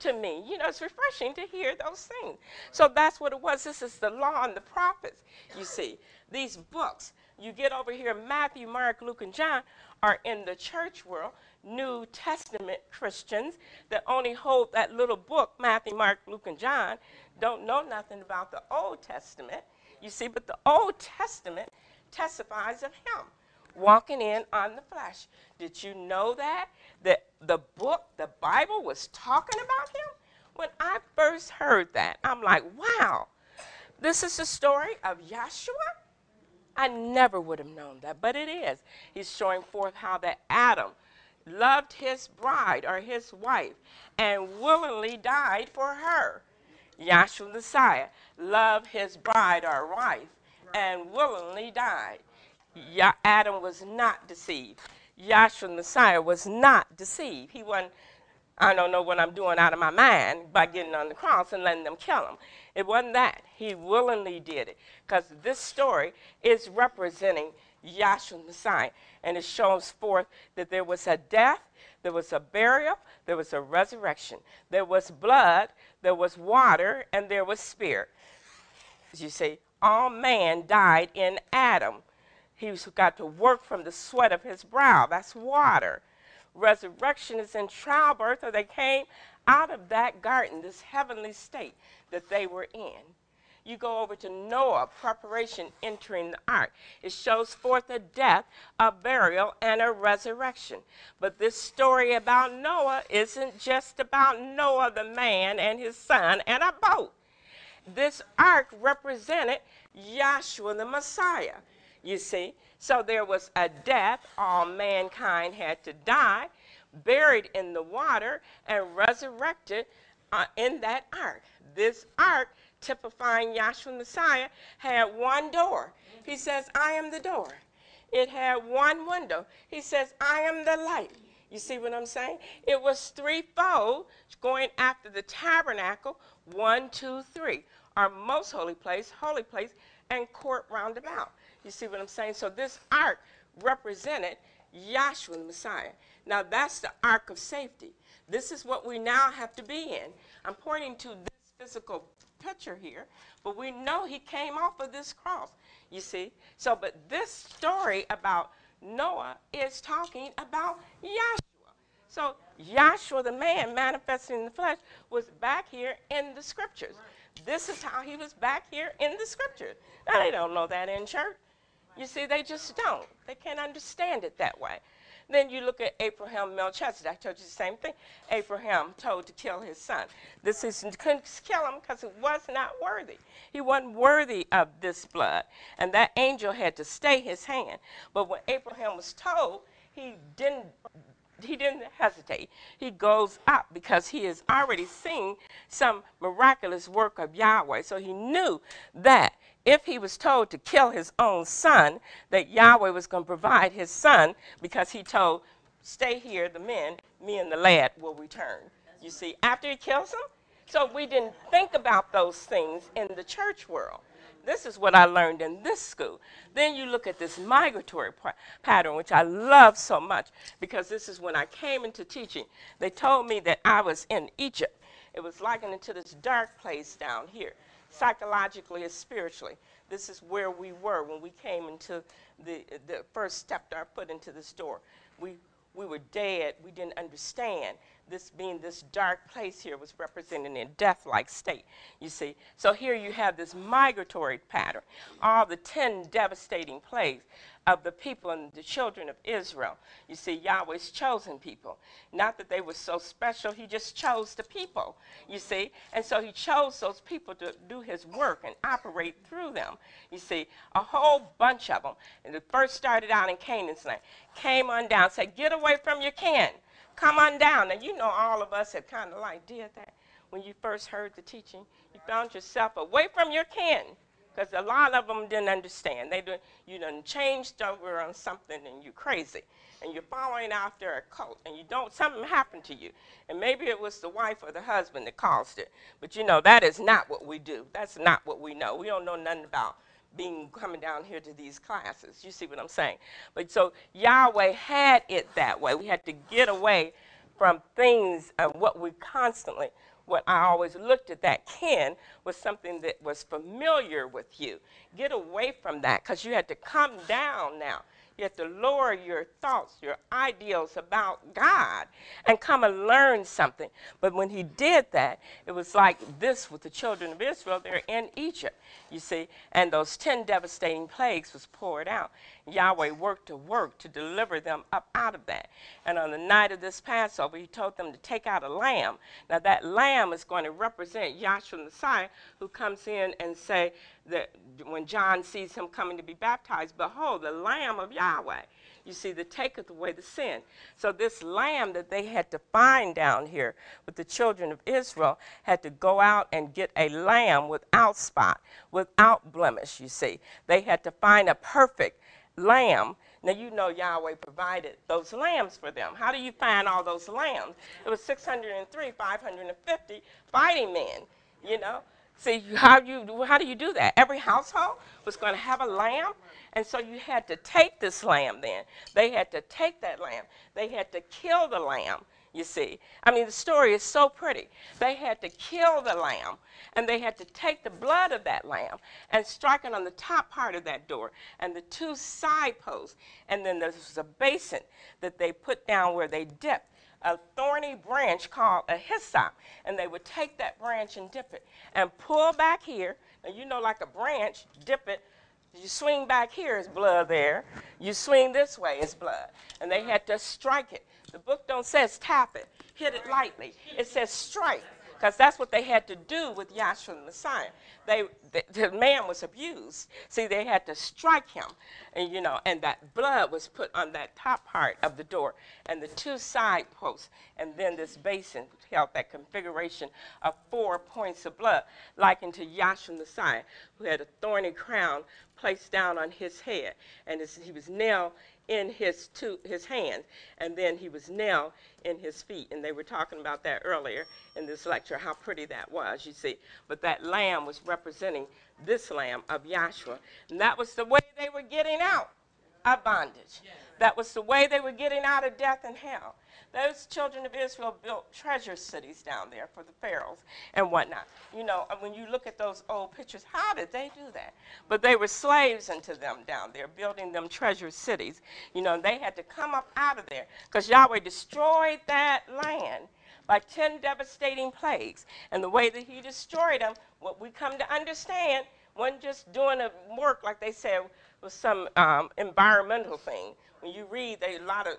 to me. You know, it's refreshing to hear those things. So that's what it was. This is the law and the prophets, you see. These books, you get over here, Matthew, Mark, Luke, and John are in the church world. New Testament Christians that only hold that little book, Matthew, Mark, Luke, and John, don't know nothing about the Old Testament. You see, but the Old Testament testifies of him walking in on the flesh. Did you know that? That the book, the Bible, was talking about him? When I first heard that, I'm like, wow, this is the story of Yahshua? I never would have known that, but it is. He's showing forth how that Adam loved his bride or his wife and willingly died for her. Yahshua Messiah loved his bride or wife and willingly died. Adam was not deceived. Yahshua Messiah was not deceived. He wasn't, I don't know what I'm doing out of my mind by getting on the cross and letting them kill him. It wasn't that. He willingly did it because this story is representing Yahshua Messiah. And it shows forth that there was a death, there was a burial, there was a resurrection. There was blood, there was water, and there was spirit. As you see, all man died in Adam. He's got to work from the sweat of his brow. That's water. Resurrection is in childbirth, or they came out of that garden, this heavenly state that they were in. You go over to Noah, preparation entering the ark. It shows forth a death, a burial, and a resurrection. But this story about Noah isn't just about Noah, the man, and his son, and a boat. This ark represented Yahshua the Messiah, you see. So there was a death, all mankind had to die, buried in the water, and resurrected uh, in that ark. This ark typifying Yahshua Messiah, had one door. He says, I am the door. It had one window. He says, I am the light. You see what I'm saying? It was threefold going after the tabernacle one, two, three. Our most holy place, holy place, and court roundabout. You see what I'm saying? So this ark represented Yahshua the Messiah. Now that's the ark of safety. This is what we now have to be in. I'm pointing to this physical picture here, but we know he came off of this cross, you see. So, but this story about Noah is talking about Yahshua. So, Yahshua, the man manifesting in the flesh, was back here in the scriptures. This is how he was back here in the scriptures. Now, they don't know that in church. You see, they just don't. They can't understand it that way. Then you look at Abraham Melchizedek. I told you the same thing. Abraham told to kill his son. This is couldn't kill him because he was not worthy. He wasn't worthy of this blood. And that angel had to stay his hand. But when Abraham was told, he didn't he didn't hesitate. He goes up because he has already seen some miraculous work of Yahweh. So he knew that if he was told to kill his own son, that Yahweh was going to provide his son because he told, Stay here, the men, me and the lad will return. You see, after he kills him? So we didn't think about those things in the church world. This is what I learned in this school. Then you look at this migratory pattern, which I love so much because this is when I came into teaching. They told me that I was in Egypt. It was likened to this dark place down here, psychologically and spiritually. This is where we were when we came into the, the first stepped our foot into this door. We, we were dead. We didn't understand this being this dark place here was representing a death-like state, you see. So here you have this migratory pattern, all the 10 devastating plagues of the people and the children of Israel. You see, Yahweh's chosen people. Not that they were so special, he just chose the people, you see. And so he chose those people to do his work and operate through them. You see, a whole bunch of them. And it first started out in Canaan's land. Came on down, said, get away from your kin. Come on down. And you know, all of us have kind of like did that when you first heard the teaching. You found yourself away from your kin because a lot of them didn't understand. They do, you done changed over on something and you're crazy. And you're following after a cult and you don't, something happened to you. And maybe it was the wife or the husband that caused it. But you know, that is not what we do. That's not what we know. We don't know nothing about being coming down here to these classes. You see what I'm saying? But so Yahweh had it that way. We had to get away from things of what we constantly what I always looked at that kin was something that was familiar with you. Get away from that because you had to come down now. You have to lower your thoughts, your ideals about God, and come and learn something. But when he did that, it was like this with the children of Israel. They're in Egypt, you see, and those 10 devastating plagues was poured out. Yahweh worked to work to deliver them up out of that. And on the night of this Passover, he told them to take out a lamb. Now, that lamb is going to represent Yahshua the Messiah, who comes in and say, that when John sees him coming to be baptized, behold, the Lamb of Yahweh. You see, that taketh away the sin. So this lamb that they had to find down here with the children of Israel had to go out and get a lamb without spot, without blemish, you see. They had to find a perfect lamb. Now, you know Yahweh provided those lambs for them. How do you find all those lambs? It was 603, 550 fighting men, you know. See, how, you, how do you do that? Every household was going to have a lamb, and so you had to take this lamb then. They had to take that lamb. They had to kill the lamb, you see. I mean, the story is so pretty. They had to kill the lamb, and they had to take the blood of that lamb and strike it on the top part of that door and the two side posts. And then there was a basin that they put down where they dipped a thorny branch called a hyssop, and they would take that branch and dip it and pull back here. And you know, like a branch, dip it. You swing back here, is blood there. You swing this way, is blood. And they had to strike it. The book don't says tap it, hit it lightly. It says strike because that's what they had to do with Yahshua the Messiah. They, the, the, man was abused. See, they had to strike him, and you know, and that blood was put on that top part of the door, and the two side posts, and then this basin held that configuration of four points of blood, likened to Yahshua the Messiah, who had a thorny crown placed down on his head, and he was nailed in his two his hands, and then he was nailed in his feet. And they were talking about that earlier in this lecture, how pretty that was, you see. But that lamb was representing this lamb of Yahshua. And that was the way they were getting out of bondage. That was the way they were getting out of death and hell. Those children of Israel built treasure cities down there for the pharaohs and whatnot. You know, when you look at those old pictures, how did they do that? But they were slaves unto them down there, building them treasure cities. You know, they had to come up out of there because Yahweh destroyed that land by 10 devastating plagues. And the way that he destroyed them, what we come to understand, wasn't just doing a work like they said was some um, environmental thing. When you read, they, a lot of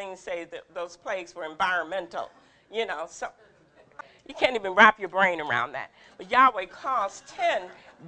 things say that those plagues were environmental, you know. So you can't even wrap your brain around that. But Yahweh caused 10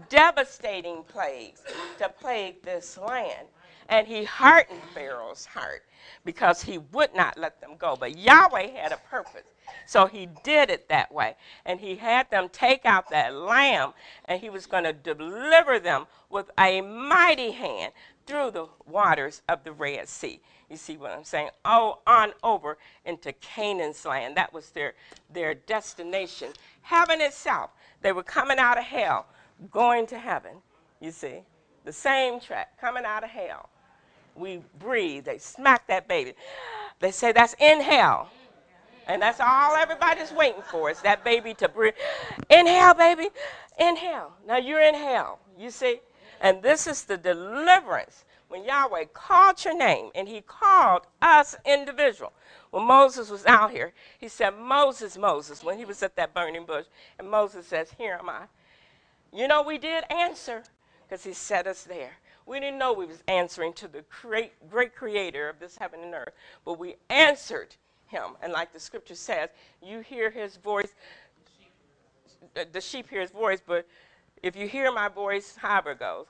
devastating plagues to plague this land. And he hardened Pharaoh's heart because he would not let them go. But Yahweh had a purpose. So he did it that way. And he had them take out that lamb, and he was going to deliver them with a mighty hand through the waters of the Red Sea. You see what I'm saying? Oh, on over into Canaan's land. That was their, their destination. Heaven itself. They were coming out of hell, going to heaven. You see? The same track, coming out of hell. We breathe. They smack that baby. They say that's in hell. And that's all everybody's waiting for is that baby to breathe. Inhale, baby. Inhale. Now you're in hell. You see? And this is the deliverance when Yahweh called your name and he called us individual. When Moses was out here, he said, Moses, Moses, when he was at that burning bush. And Moses says, Here am I. You know, we did answer because he set us there. We didn't know we was answering to the great, great creator of this heaven and earth, but we answered him. And like the scripture says, you hear his voice, the sheep hear his voice, but if you hear my voice, however it goes,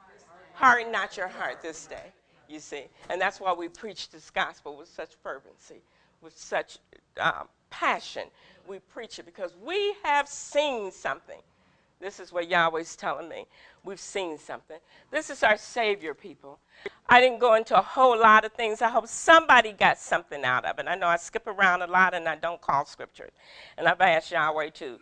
harden not your heart this day, you see. And that's why we preach this gospel with such fervency, with such um, passion. We preach it because we have seen something. This is what Yahweh's telling me. We've seen something. This is our Savior, people. I didn't go into a whole lot of things. I hope somebody got something out of it. I know I skip around a lot and I don't call scriptures. And I've asked Yahweh to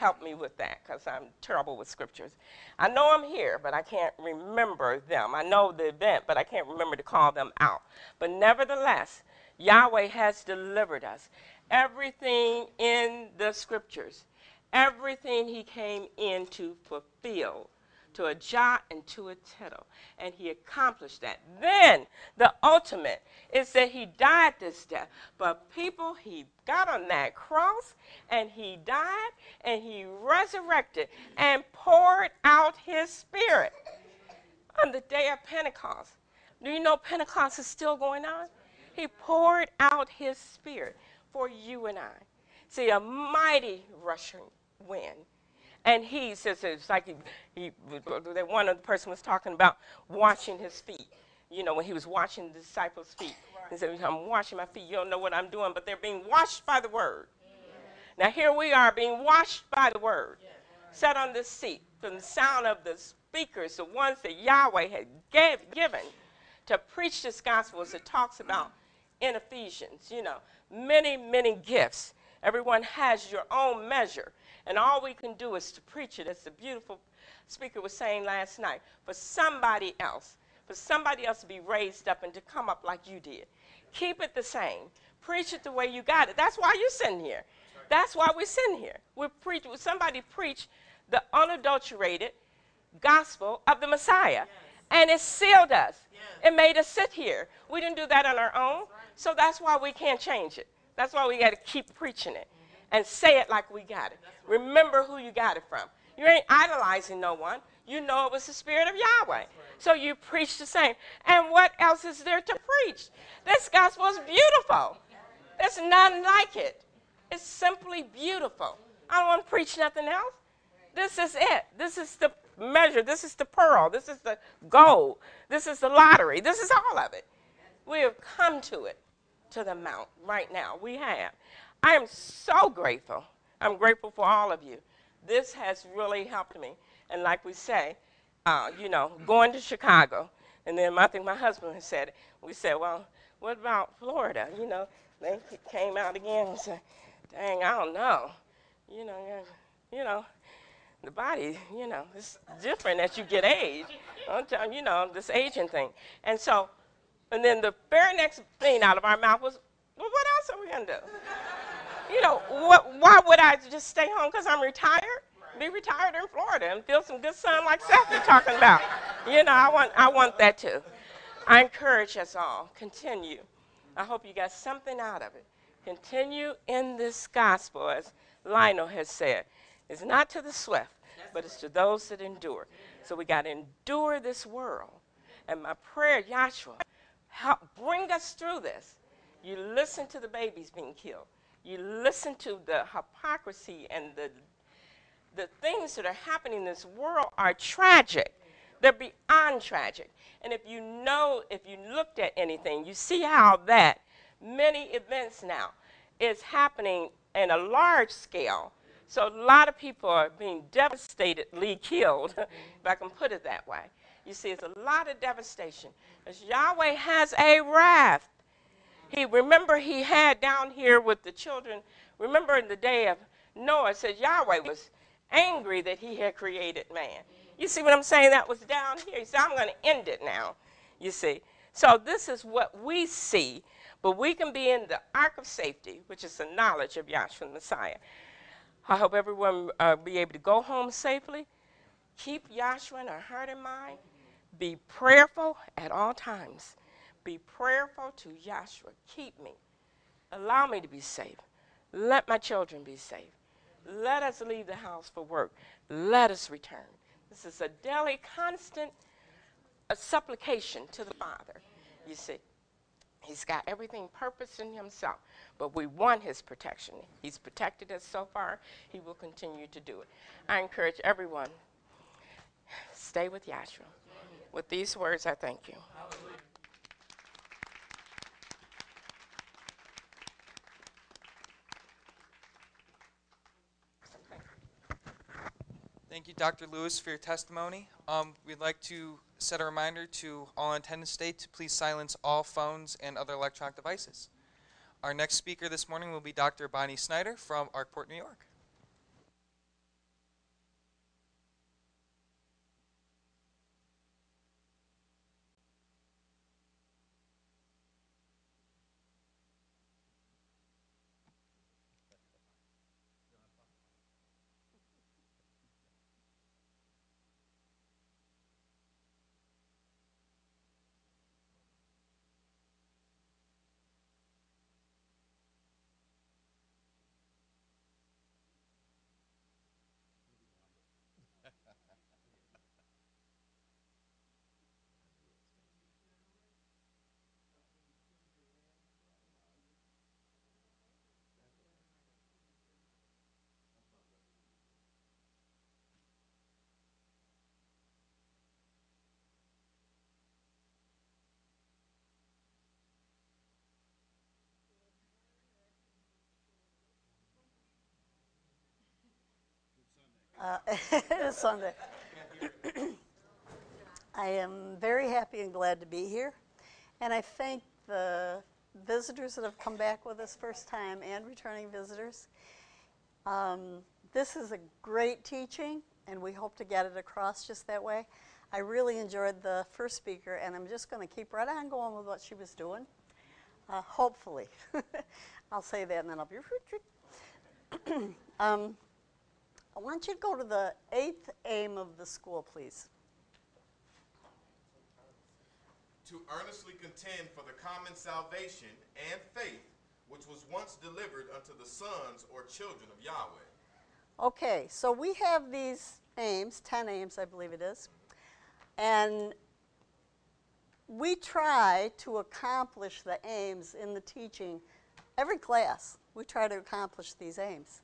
help me with that because I'm terrible with scriptures. I know I'm here, but I can't remember them. I know the event, but I can't remember to call them out. But nevertheless, Yahweh has delivered us. Everything in the scriptures, everything he came in to fulfill to a jot and to a tittle. And he accomplished that. Then the ultimate is that he died this death. But people, he got on that cross and he died and he resurrected and poured out his spirit on the day of Pentecost. Do you know Pentecost is still going on? He poured out his spirit for you and I. See, a mighty rushing wind and he says it's like he, he one of the person was talking about washing his feet. You know, when he was washing the disciples' feet. He said, I'm washing my feet. You don't know what I'm doing, but they're being washed by the word. Now here we are being washed by the word. Yeah. Sat on this seat from the sound of the speakers, the ones that Yahweh had gave, given to preach this gospel as it talks about in Ephesians. You know, many, many gifts. Everyone has your own measure. And all we can do is to preach it, as the beautiful speaker was saying last night, for somebody else, for somebody else to be raised up and to come up like you did. Keep it the same. Preach it the way you got it. That's why you're sitting here. That's why we're sitting here. We preach. Somebody preach the unadulterated gospel of the Messiah, and it sealed us. It made us sit here. We didn't do that on our own, so that's why we can't change it. That's why we got to keep preaching it and say it like we got it. Remember who you got it from. You ain't idolizing no one. You know it was the Spirit of Yahweh. So you preach the same. And what else is there to preach? This gospel is beautiful. There's none like it. It's simply beautiful. I don't want to preach nothing else. This is it. This is the measure. This is the pearl. This is the gold. This is the lottery. This is all of it. We have come to it, to the mount right now. We have. I am so grateful. I'm grateful for all of you. This has really helped me. And like we say, uh, you know, going to Chicago, and then I think my husband said. We said, well, what about Florida? You know, they came out again and said, dang, I don't know. You know, you know, the body, you know, it's different as you get age. I'm telling you know, this aging thing. And so, and then the very next thing out of our mouth was, well, what else are we going to do? You know, what, why would I just stay home? Because I'm retired? Be retired in Florida and feel some good sun like Seth is talking about. You know, I want, I want that too. I encourage us all, continue. I hope you got something out of it. Continue in this gospel, as Lionel has said. It's not to the swift, but it's to those that endure. So we got to endure this world. And my prayer, Yahshua, help bring us through this. You listen to the babies being killed you listen to the hypocrisy and the, the things that are happening in this world are tragic. They're beyond tragic. And if you know, if you looked at anything, you see how that many events now is happening in a large scale. So a lot of people are being devastatedly killed, if I can put it that way. You see, it's a lot of devastation. Because Yahweh has a wrath. He remember he had down here with the children. Remember in the day of Noah, says Yahweh was angry that he had created man. You see what I'm saying? That was down here. He said, I'm going to end it now. You see. So this is what we see, but we can be in the ark of safety, which is the knowledge of Yahshua the Messiah. I hope everyone uh, be able to go home safely. Keep Yahshua in our heart and mind. Be prayerful at all times. Be prayerful to Yahshua. Keep me. Allow me to be safe. Let my children be safe. Let us leave the house for work. Let us return. This is a daily, constant a supplication to the Father. You see, He's got everything purposed in Himself, but we want His protection. He's protected us so far, He will continue to do it. I encourage everyone, stay with Yahshua. With these words, I thank you. Thank you, Dr. Lewis, for your testimony. Um, we'd like to set a reminder to all in attendance today to please silence all phones and other electronic devices. Our next speaker this morning will be Dr. Bonnie Snyder from Arkport, New York. Uh, Sunday. I am very happy and glad to be here. And I thank the visitors that have come back with us first time and returning visitors. Um, this is a great teaching, and we hope to get it across just that way. I really enjoyed the first speaker, and I'm just going to keep right on going with what she was doing. Uh, hopefully. I'll say that, and then I'll be. um, I want you to go to the eighth aim of the school, please. To earnestly contend for the common salvation and faith which was once delivered unto the sons or children of Yahweh. Okay, so we have these aims, 10 aims, I believe it is, and we try to accomplish the aims in the teaching. Every class, we try to accomplish these aims.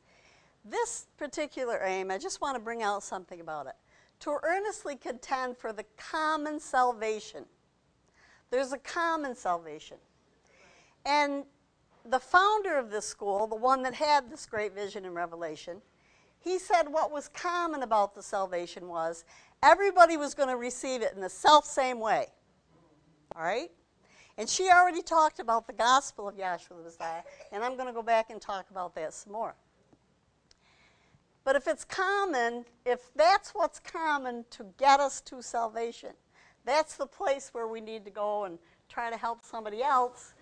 This particular aim, I just want to bring out something about it. To earnestly contend for the common salvation. There's a common salvation. And the founder of this school, the one that had this great vision and revelation, he said what was common about the salvation was everybody was going to receive it in the self same way. All right? And she already talked about the gospel of Yahshua the Messiah, and I'm going to go back and talk about that some more. But if it's common, if that's what's common to get us to salvation, that's the place where we need to go and try to help somebody else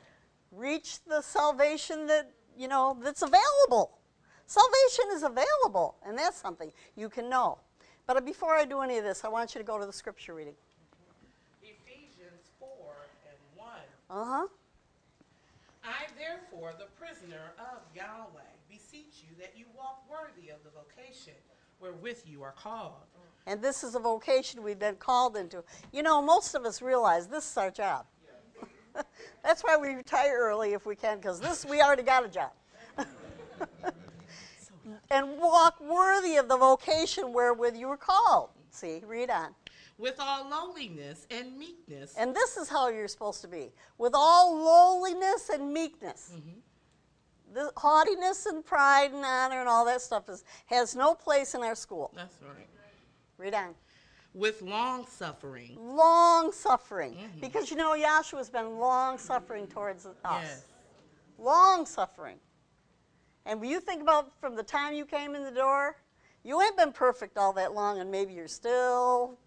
reach the salvation that, you know, that's available. Salvation is available, and that's something you can know. But before I do any of this, I want you to go to the scripture reading. Ephesians 4 and 1. Uh huh. I, therefore, the prisoner of Yahweh, you that you walk worthy of the vocation wherewith you are called. And this is a vocation we've been called into. You know, most of us realize this is our job. That's why we retire early if we can, because this we already got a job. and walk worthy of the vocation wherewith you were called. See, read on. with all lowliness and meekness. And this is how you're supposed to be with all lowliness and meekness. Mm-hmm. The haughtiness and pride and honor and all that stuff is, has no place in our school. That's right. Read on. With long suffering. Long suffering. Mm-hmm. Because you know, Yahshua's been long suffering towards us. Yes. Long suffering. And when you think about from the time you came in the door, you ain't been perfect all that long, and maybe you're still.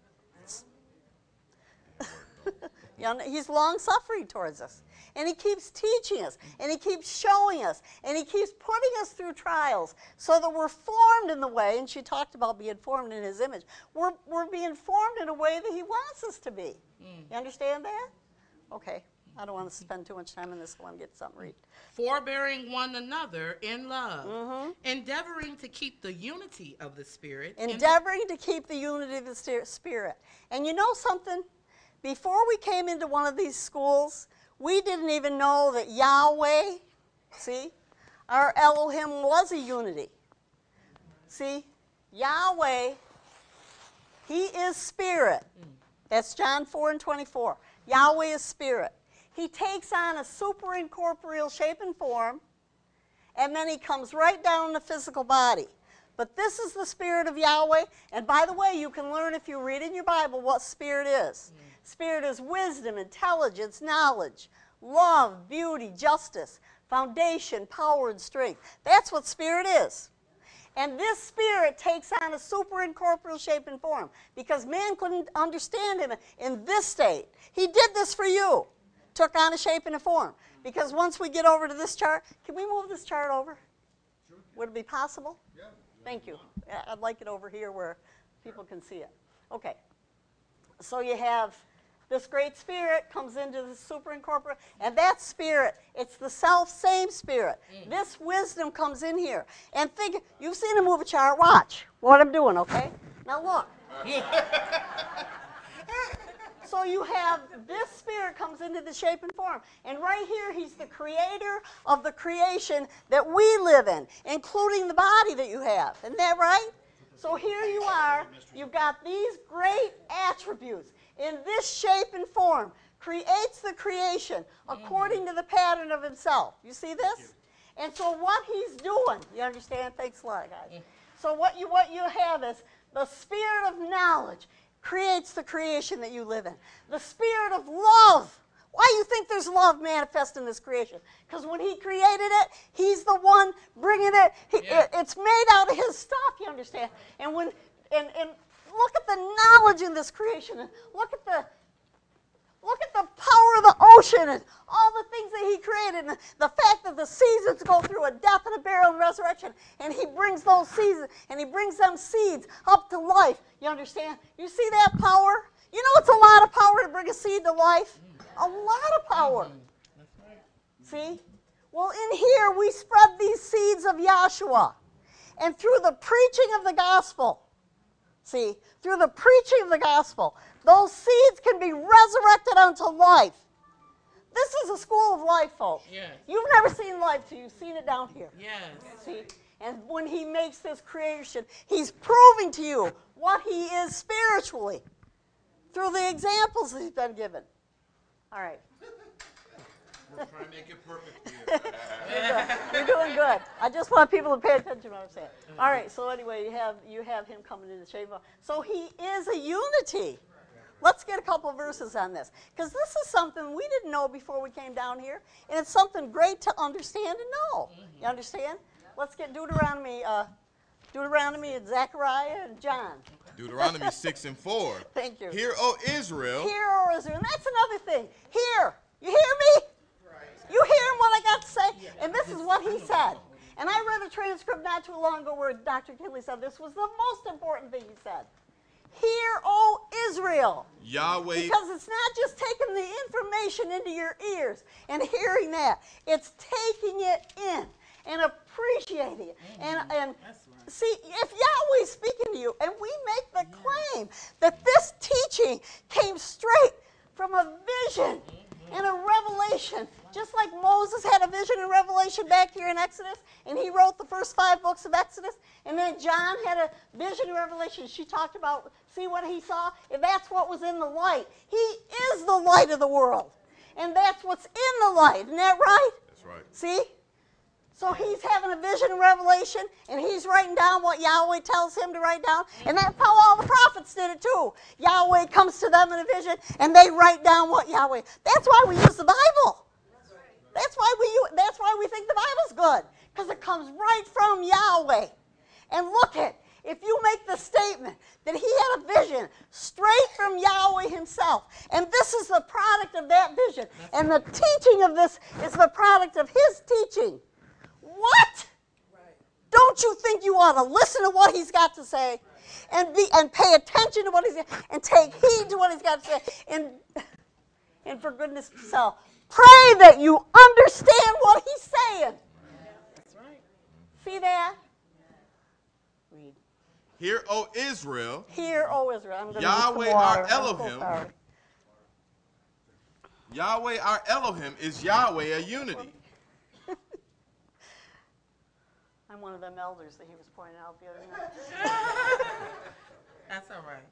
You know, he's long suffering towards us. And he keeps teaching us, and he keeps showing us, and he keeps putting us through trials so that we're formed in the way, and she talked about being formed in his image. We're, we're being formed in a way that he wants us to be. Mm. You understand that? Okay. I don't want to spend too much time on this. I want to get something read. Forbearing one another in love. Mm-hmm. Endeavoring to keep the unity of the Spirit. endeavoring to keep the unity of the spirit. And you know something? Before we came into one of these schools, we didn't even know that Yahweh, see, our Elohim was a unity. See, Yahweh, He is spirit. That's John 4 and 24. Yahweh is spirit. He takes on a super incorporeal shape and form, and then he comes right down in the physical body. But this is the spirit of Yahweh. And by the way, you can learn if you read in your Bible what spirit is. Mm. Spirit is wisdom, intelligence, knowledge, love, beauty, justice, foundation, power, and strength. That's what spirit is. And this spirit takes on a super incorporeal shape and form because man couldn't understand him in this state. He did this for you, took on a shape and a form. Because once we get over to this chart, can we move this chart over? Sure. Would it be possible? Yeah. Thank you. I'd like it over here where people can see it. Okay. So you have this great spirit comes into the super incorporeal, and that spirit, it's the self same spirit. Mm. This wisdom comes in here. And think, you've seen a movie chart. Watch what I'm doing, okay? Now look. So you have this spirit comes into the shape and form. And right here, he's the creator of the creation that we live in, including the body that you have. Isn't that right? So here you are. You've got these great attributes in this shape and form. Creates the creation according to the pattern of himself. You see this? And so what he's doing, you understand? Thanks a lot, guys. So what you what you have is the spirit of knowledge creates the creation that you live in. The spirit of love. Why do you think there's love manifest in this creation? Because when he created it, he's the one bringing it. He, Yeah. it- It's made out of his stuff. You understand? And when and and look at the knowledge in this creation. And look at the Look at the power of the ocean and all the things that he created, and the fact that the seasons go through a death and a burial and resurrection, and he brings those seasons and he brings them seeds up to life. You understand? You see that power? You know it's a lot of power to bring a seed to life? A lot of power. See? Well, in here we spread these seeds of Yahshua. And through the preaching of the gospel, See, through the preaching of the gospel, those seeds can be resurrected unto life. This is a school of life, folks. Yes. You've never seen life till you've seen it down here. Yes. See? And when he makes this creation, he's proving to you what he is spiritually through the examples that he's been given. All right. Trying to make it perfect. You're doing good. I just want people to pay attention to what I'm saying. All right, so anyway, you have you have him coming in the shape of so he is a unity. Let's get a couple verses on this. Because this is something we didn't know before we came down here, and it's something great to understand and know. You understand? Let's get Deuteronomy, uh, Deuteronomy and Zechariah and John. Deuteronomy 6 and 4. Thank you. Hear, O Israel. Hear, O Israel. And that's another thing. Hear. You hear me? You hear what I got to say? And this is what he said. And I read a transcript not too long ago where Dr. Kinley said this was the most important thing he said. Hear, O Israel. Yahweh. Because it's not just taking the information into your ears and hearing that, it's taking it in and appreciating it. And, and see, if Yahweh's speaking to you, and we make the claim that this teaching came straight from a vision and a revelation, just like Moses had a vision and revelation back here in Exodus, and he wrote the first five books of Exodus. And then John had a vision of Revelation. She talked about, see what he saw? If that's what was in the light, he is the light of the world. And that's what's in the light. Isn't that right? That's right. See? So he's having a vision and revelation, and he's writing down what Yahweh tells him to write down. And that's how all the prophets did it too. Yahweh comes to them in a vision, and they write down what Yahweh. That's why we use the Bible. That's why we, that's why we think the Bible's good because it comes right from Yahweh. And look at if you make the statement that he had a vision straight from Yahweh himself, and this is the product of that vision, and the teaching of this is the product of his teaching. What? Don't you think you ought to listen to what he's got to say, and be and pay attention to what he's and take heed to what he's got to say, and and for goodness sake, pray that you understand what he's saying. That's right. See that? Read. Hear, O Israel, Hear, O Israel. I'm going to Yahweh our I'm so Elohim. Yahweh our Elohim is Yahweh a unity. I'm one of them elders that he was pointing out the other night. That's all right.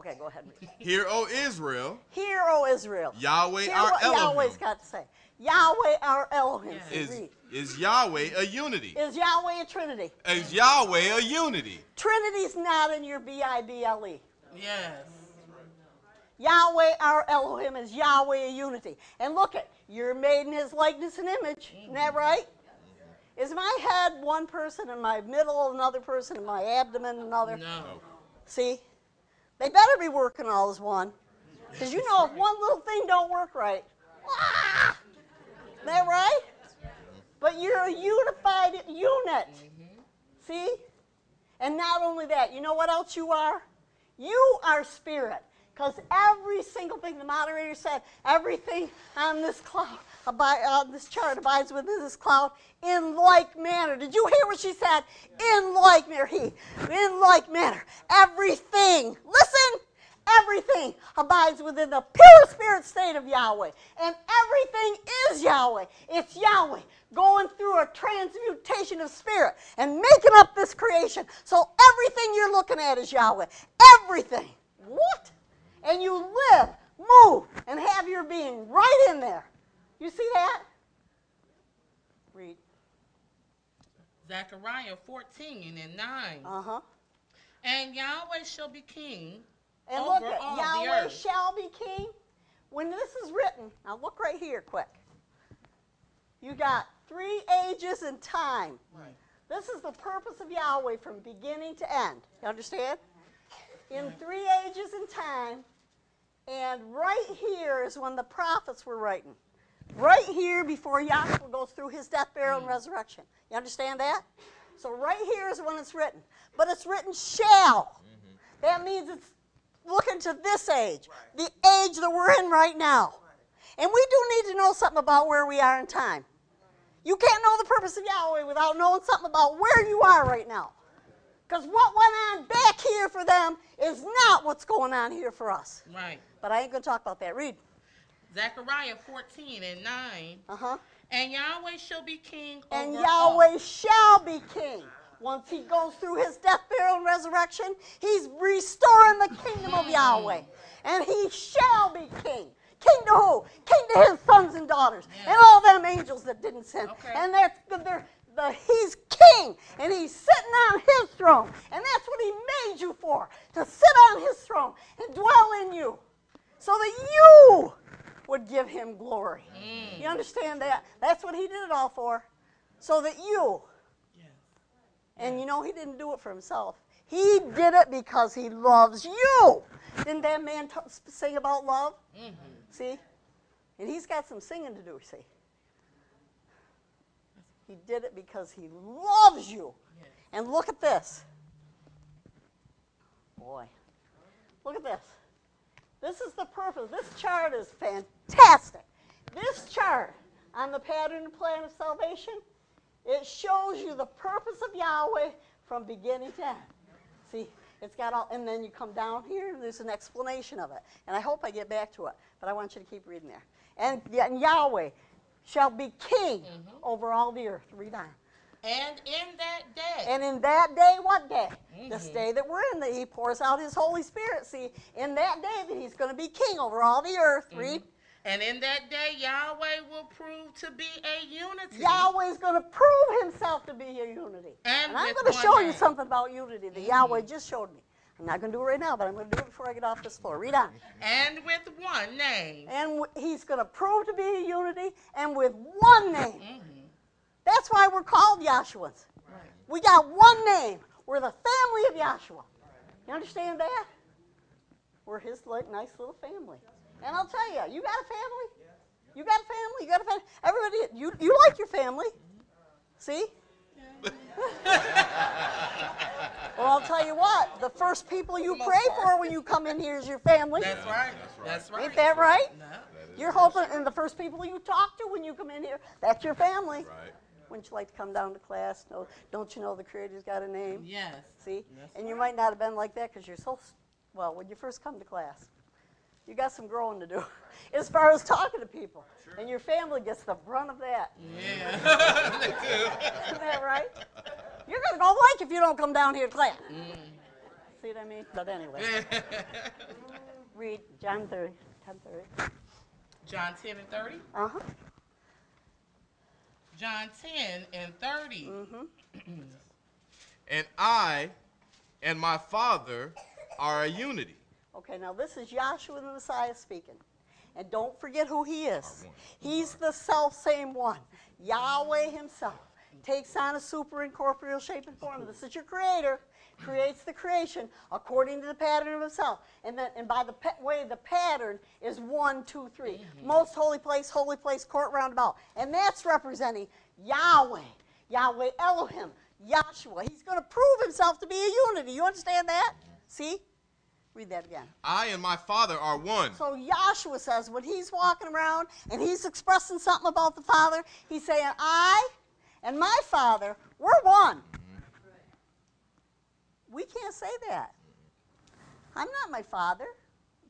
Okay, go ahead. read. Hear, O Israel, Hear, O Israel. Yahweh Hear our what Elohim Yahweh's got to say. Yahweh our Elohim. Yes. Is, is Yahweh a unity. Is Yahweh a Trinity? Is Yahweh a unity. Trinity's not in your B I B L E. Yes. Yahweh our Elohim is Yahweh a unity. And look at, you're made in his likeness and image. Isn't that right? Is my head one person and my middle another person and my abdomen another? No. See? They better be working all as one. Because you know if one little thing don't work right, ah! Isn't that right? But you're a unified unit. See? And not only that, you know what else you are? You are spirit. Because every single thing the moderator said, everything on this cloud, abi- on this chart abides within this cloud in like manner. Did you hear what she said? In like manner. He, in like manner. Everything. Listen. Everything abides within the pure spirit state of Yahweh. And everything is Yahweh. It's Yahweh going through a transmutation of spirit and making up this creation. So everything you're looking at is Yahweh. Everything. What? And you live, move, and have your being right in there. You see that? Read. Zechariah 14 and 9. Uh huh. And Yahweh shall be king And look over at all the Yahweh earth. shall be king. When this is written, now look right here, quick. You got three ages and time. Right. This is the purpose of Yahweh from beginning to end. You understand? In three ages and time, and right here is when the prophets were writing. Right here before Yahshua goes through his death, burial, and mm. resurrection. You understand that? So right here is when it's written. But it's written shall. Mm-hmm. That means it's looking to this age, the age that we're in right now. And we do need to know something about where we are in time. You can't know the purpose of Yahweh without knowing something about where you are right now. Because what went on back here for them is not what's going on here for us. Right. But I ain't going to talk about that. Read. Zechariah 14 and 9. Uh huh. And Yahweh shall be king And all. Yahweh shall be king. Once he goes through his death, burial, and resurrection, he's restoring the kingdom of Yahweh. And he shall be king. King to who? King to his sons and daughters. And all them angels that didn't sin. Okay. And they're, they're, the, he's king. And he's sitting on his throne. And that's what he made you for. To sit on his throne and dwell in you. So that you would give him glory. You understand that? That's what he did it all for. So that you Yes. and you know, he didn't do it for himself. He did it because he loves you. Didn't that man t- sing about love? Mhm. See? And he's got some singing to do, see? He did it because he loves you. Yes. And look at this. Boy, look at this. This is the purpose. This chart is fantastic. This chart on the pattern and plan of salvation, it shows you the purpose of Yahweh from beginning to end. See, it's got all, and then you come down here and there's an explanation of it. And I hope I get back to it, but I want you to keep reading there. And, and Yahweh, shall be king mm-hmm. over all the earth. Read on. And in that day, And in that day, what day? This mm-hmm. day that we're in, that he pours out his Holy Spirit. See, in that day that he's going to be king over all the earth. Mm-hmm. Read. and in that day, Yahweh will prove to be a unity. Yahweh's going to prove himself to be a unity. And I'm going to show you something about unity that mm-hmm. Yahweh just showed me. I'm not going to do it right now, but I'm going to do it before I get off this floor. Read on. And with one name. And w- he's going to prove to be a unity and with one name. That's why we're called Yahshuans. We got one name. We're the family of Yahshua. You understand that? We're his like nice little family. And I'll tell you, you got a family? You got a family? You got a family? Everybody, you, you like your family. See? well, I'll tell you what, the first people you pray for when you come in here is your family. That's right. That's right. Ain't that right? No. You're hoping, and the first people you talk to when you come in here, that's your family. Right. Wouldn't you like to come down to class? No, don't you know the Creator's got a name? Yes. See? That's and you might not have been like that because you're so, well, when you first come to class, you got some growing to do as far as talking to people. Sure. And your family gets the brunt of that. Yeah. Isn't that right? You're going to go like if you don't come down here to class. See what I mean? But anyway, read John 30, 10 30. John 10 and 30. Uh huh. John 10 and 30. Mm-hmm. And I and my Father are a unity. Okay, now this is Yahshua the Messiah speaking. And don't forget who he is. He's the self same one. Yahweh himself takes on a super incorporeal shape and form. This is your creator, creates the creation according to the pattern of himself. And then and by the pa- way the pattern is one, two, three. Most holy place, holy place, court roundabout. And that's representing Yahweh. Yahweh Elohim, Yahshua. He's going to prove himself to be a unity. You understand that? See? Read that again. I and my Father are one. So Yahshua says when he's walking around and he's expressing something about the Father, he's saying, I and my Father, we're one. We can't say that. I'm not my father,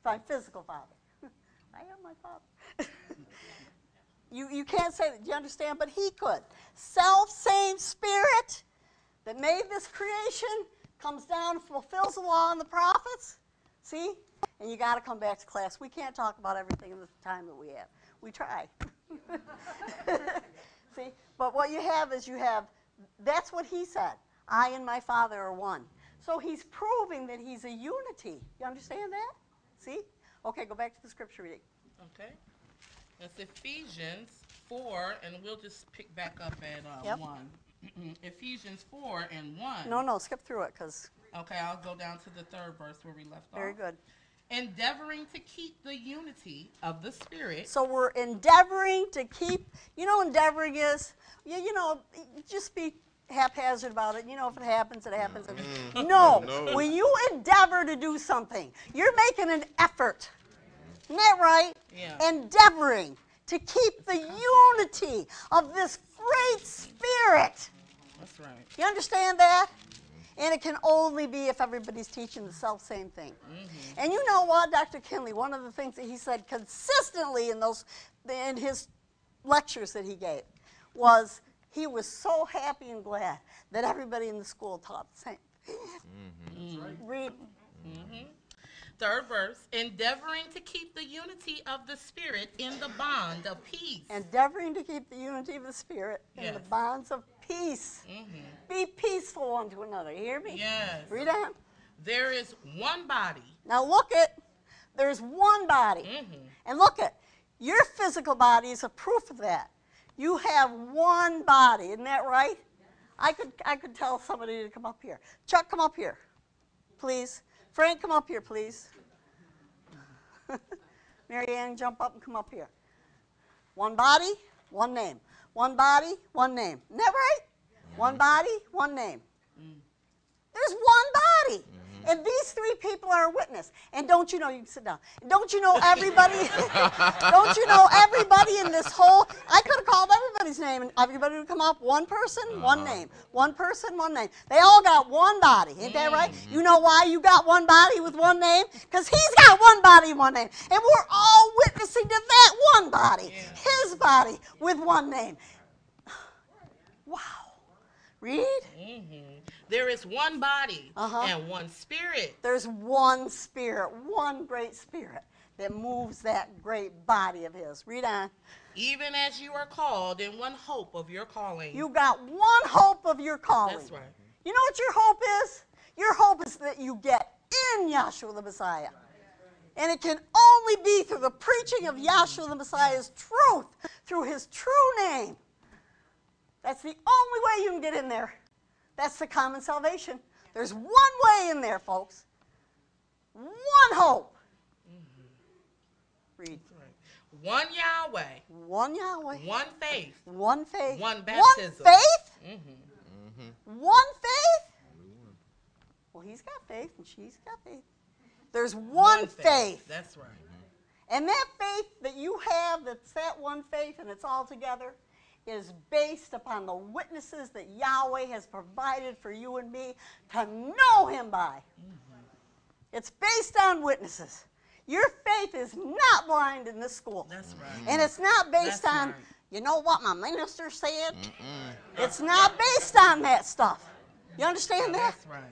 my physical father. I am my father. you, you can't say that. Do you understand? But he could. Self same spirit that made this creation comes down fulfills the law and the prophets. See? And you got to come back to class. We can't talk about everything in the time that we have. We try. See? But what you have is you have, that's what he said. I and my Father are one. So he's proving that he's a unity. You understand that? See? Okay, go back to the scripture reading. Okay. That's Ephesians 4, and we'll just pick back up at uh, Yep. 1. Ephesians 4 and 1. No, no, skip through it because Okay, I'll go down to the third verse where we left very off. Very good. Endeavoring to keep the unity of the Spirit. So we're endeavoring to keep, you know, endeavoring is, you, you know, just be haphazard about it. You know, if it happens, it happens. No, No. when you endeavor to do something, you're making an effort. Isn't that right? Yeah. Endeavoring to keep the unity of this great spirit. That's right. You understand that? And it can only be if everybody's teaching the self same thing. Mm-hmm. And you know what, Dr. Kinley, one of the things that he said consistently in those in his lectures that he gave was he was so happy and glad that everybody in the school taught the same. Read. Third verse. Endeavoring to keep the unity of the Spirit in the bond of peace. Endeavoring to keep the unity of the spirit in the bonds of peace. Mm-hmm. Be peaceful one to another. You hear me? Yes. Read on. There is one body. Now look at, there's one body. Mm-hmm. And look at, your physical body is a proof of that. You have one body, isn't that right? I could, I could tell somebody to come up here. Chuck, come up here, please. Frank, come up here, please. Mary Ann, jump up and come up here. One body, one name. One body, one name. Isn't that right? One body, one name. Mm. There's one body. Mm. And these three people are a witness. And don't you know, you can sit down. Don't you know everybody, don't you know everybody in this whole, I could have called everybody's name. And everybody would come up. One person, one uh-huh. name. One person, one name. They all got one body. Ain't that right? Mm-hmm. You know why you got one body with one name? Because he's got one body one name. And we're all witnessing to that one body. His body with one name. Wow. Read. Mm-hmm. There is one body Uh-huh. and one spirit. There's one spirit, one great spirit that moves that great body of his. Read on. Even as you are called in one hope of your calling. You got one hope of your calling. That's right. You know what your hope is? Your hope is that you get in Yahshua the Messiah. And it can only be through the preaching of Yahshua the Messiah's truth, through his true name. That's the only way you can get in there. That's the common salvation. There's one way in there, folks. One hope. Mm-hmm. Read. One Yahweh, One Yahweh. one faith, One faith. One baptism. One faith? Mm-hmm. mm-hmm. One faith? Well, he's got faith and she's got faith. There's one, faith. That's right. Mm-hmm. And that faith that you have, that's that one faith and it's all together, is based upon the witnesses that Yahweh has provided for you and me to know Him by. It's based on witnesses. Your faith is not blind in this school. That's right. And it's not based That's on, right. you know what my minister said? It's not based on that stuff. You understand that? That's right.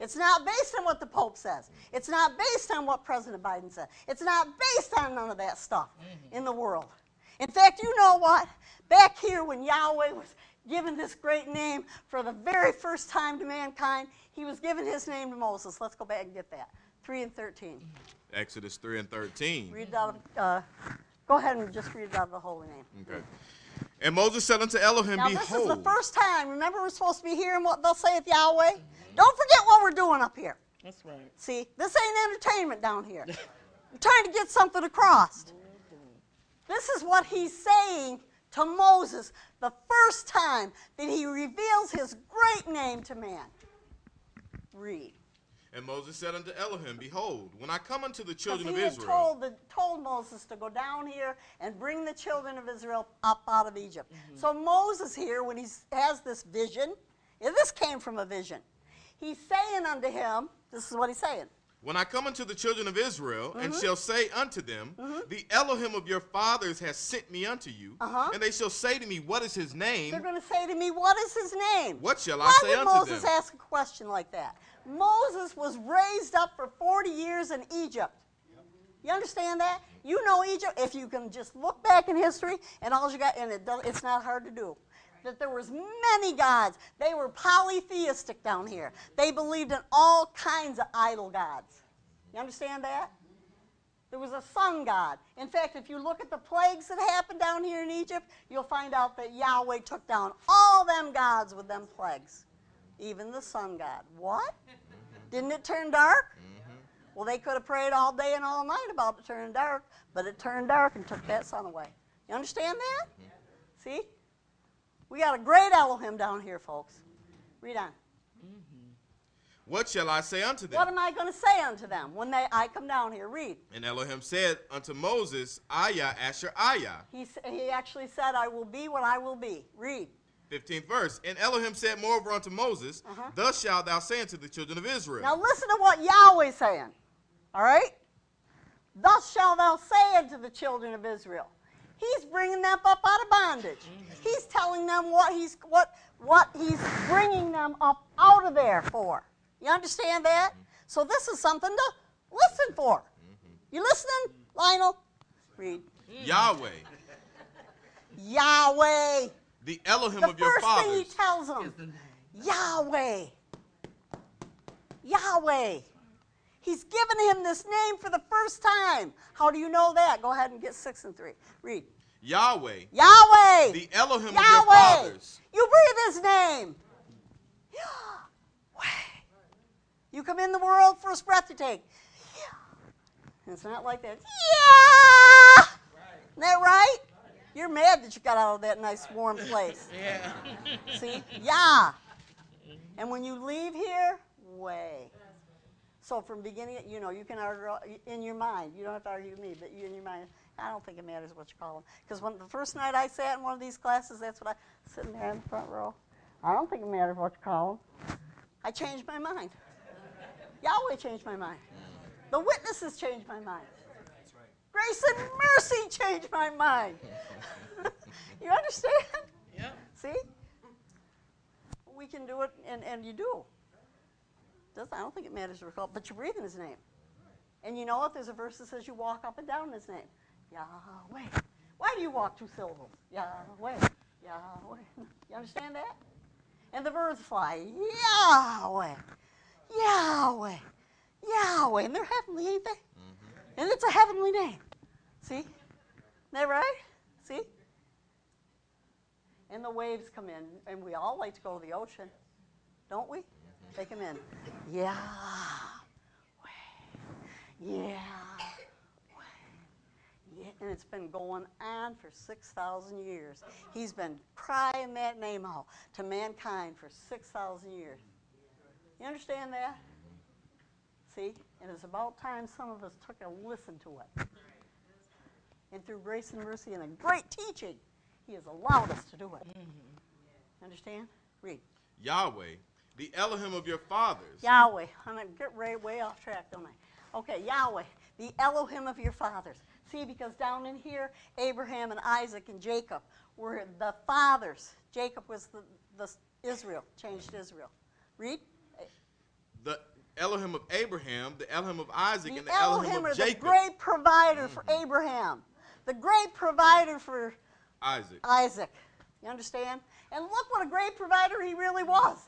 It's not based on what the Pope says. It's not based on what President Biden said. It's not based on none of that stuff mm-hmm. in the world. In fact, you know what? Back here when Yahweh was given this great name for the very first time to mankind, he was given his name to Moses. Let's go back and get that. 3 and 13. Exodus 3 and 13. Read out of, uh, go ahead and just read it out of the holy name. Okay. And Moses said unto Elohim, Now, this is the first time. Remember, we're supposed to be hearing what they'll say at Yahweh? Don't forget what we're doing up here. That's right. See, this ain't entertainment down here. I'm trying to get something across. This is what he's saying to Moses the first time that he reveals his great name to man. Read. And Moses said unto Elohim, Behold, when I come unto the children of Israel. told, the, told Moses to go down here and bring the children of Israel up out of Egypt. Mm-hmm. So Moses here, when he has this vision, and this came from a vision, he's saying unto him, this is what he's saying. When I come unto the children of Israel, and Mm-hmm. shall say unto them, The Elohim of your fathers has sent me unto you, Uh-huh. and they shall say to me, What is his name? They're going to say to me, What is his name? What shall I Why say would unto Moses them? ask a question like that? Moses was raised up for 40 years in Egypt. You understand that? You know Egypt. If you can just look back in history, and all you got, and it it's not hard to do. That there was many gods. They were polytheistic down here. They believed in all kinds of idol gods. You understand that? There was a sun god. In fact, if you look at the plagues that happened down here in Egypt, you'll find out that Yahweh took down all them gods with them plagues, even the sun god. What? Didn't it turn dark? Mm-hmm. Well, they could have prayed all day and all night about it turning dark, but it turned dark and took that sun away. You understand that? Mm-hmm. See? We got a great Elohim down here, folks. Read on. What shall I say unto them? What am I going to say unto them when they, I come down here? Read. and Elohim said unto Moses, Ayah, Asher, Ayah. He, he actually said, I will be what I will be. Read. 15th verse. And Elohim said moreover unto Moses, Uh-huh. Thus shalt thou say unto the children of Israel. Now listen to what Yahweh's saying. All right? Thus shalt thou say unto the children of Israel. He's bringing them up out of bondage. He's telling them what he's what what he's bringing them up out of there for. You understand that? So this is something to listen for. You listening, Lionel? Read. Yahweh, Yahweh. the Elohim The of your fathers. The first thing he tells them. The. Yahweh. Yahweh. He's given him this name for the first time. How do you know that? Go ahead and get six and three. Read. Yahweh, Yahweh. the Elohim of your Yahweh. fathers. You breathe his name. Yahweh. You come in the world, first breath you take. Yeah. It's not like that. Yeah. Isn't that right? You're mad that you got out of that nice warm place. Yeah. See? Yeah. And when you leave here, way. So from beginning, you know, you can argue in your mind. You don't have to argue with me, but you in your mind. I don't think it matters what you call them. Because when the first night I sat in one of these classes, that's what I sitting there in the front row. I don't think it matters what you call them. I changed my mind. Yahweh changed my mind. The witnesses changed my mind. Grace and mercy changed my mind. you understand? Yep. See? We can do it, and, and you do. Does I don't think it matters what you call, but you breathe in His name. And you know what? There's a verse that says you walk up and down in His name. Yahweh. Why do you walk two syllables? Yahweh. Yahweh. You understand that? And the birds fly. Yahweh. Yahweh. Yahweh. And they're heavenly, ain't they? Mm-hmm. And it's a heavenly name. See? Isn't that right? See? And the waves come in, and we all like to go to the ocean, don't we? They him in. Yeah. Yeah. Yeah, and it's been going on for 6,000 years. He's been crying that name out to mankind for 6,000 years. You understand that? See? And it's about time some of us took a listen to it. And through grace and mercy and a great teaching, He has allowed us to do it. Mm-hmm. Understand? Read. Yahweh, the Elohim of your fathers. Yahweh. I'm going to get way, way off track, don't I? Okay, Yahweh, the Elohim of your fathers. See, because down in here, Abraham and Isaac and Jacob were the fathers. Jacob was the, the Israel, changed Israel. Read. The Elohim of Abraham, the Elohim of Isaac, The and the Elohim, Elohim of are the great provider for mm-hmm. Abraham, the great provider for Isaac. Isaac. You understand? And look what a great provider he really was.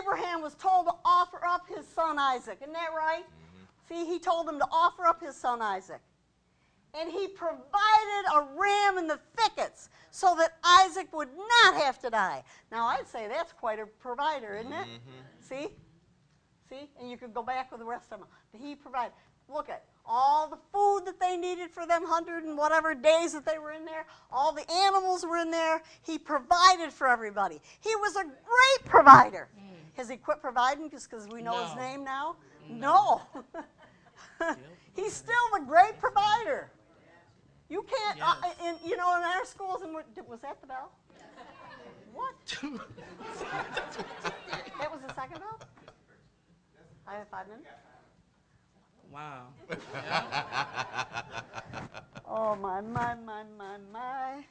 Abraham was told to offer up his son Isaac. Isn't that right? Mm-hmm. See, he told him to offer up his son Isaac. And he provided a ram in the thickets so that Isaac would not have to die. Now, I'd say that's quite a provider, isn't it? Mm-hmm. See? See? And you could go back with the rest of them. But he provided. Look at all the food that they needed for them hundred and whatever days that they were in there. All the animals were in there. He provided for everybody. He was a great provider. Has he quit providing just because we know his name now? No. He's still the great provider. You can't, uh, in, you know, in our schools, and was that the bell? What? that was the second bell? I have five minutes? Wow. Oh, my, my, my, my, my.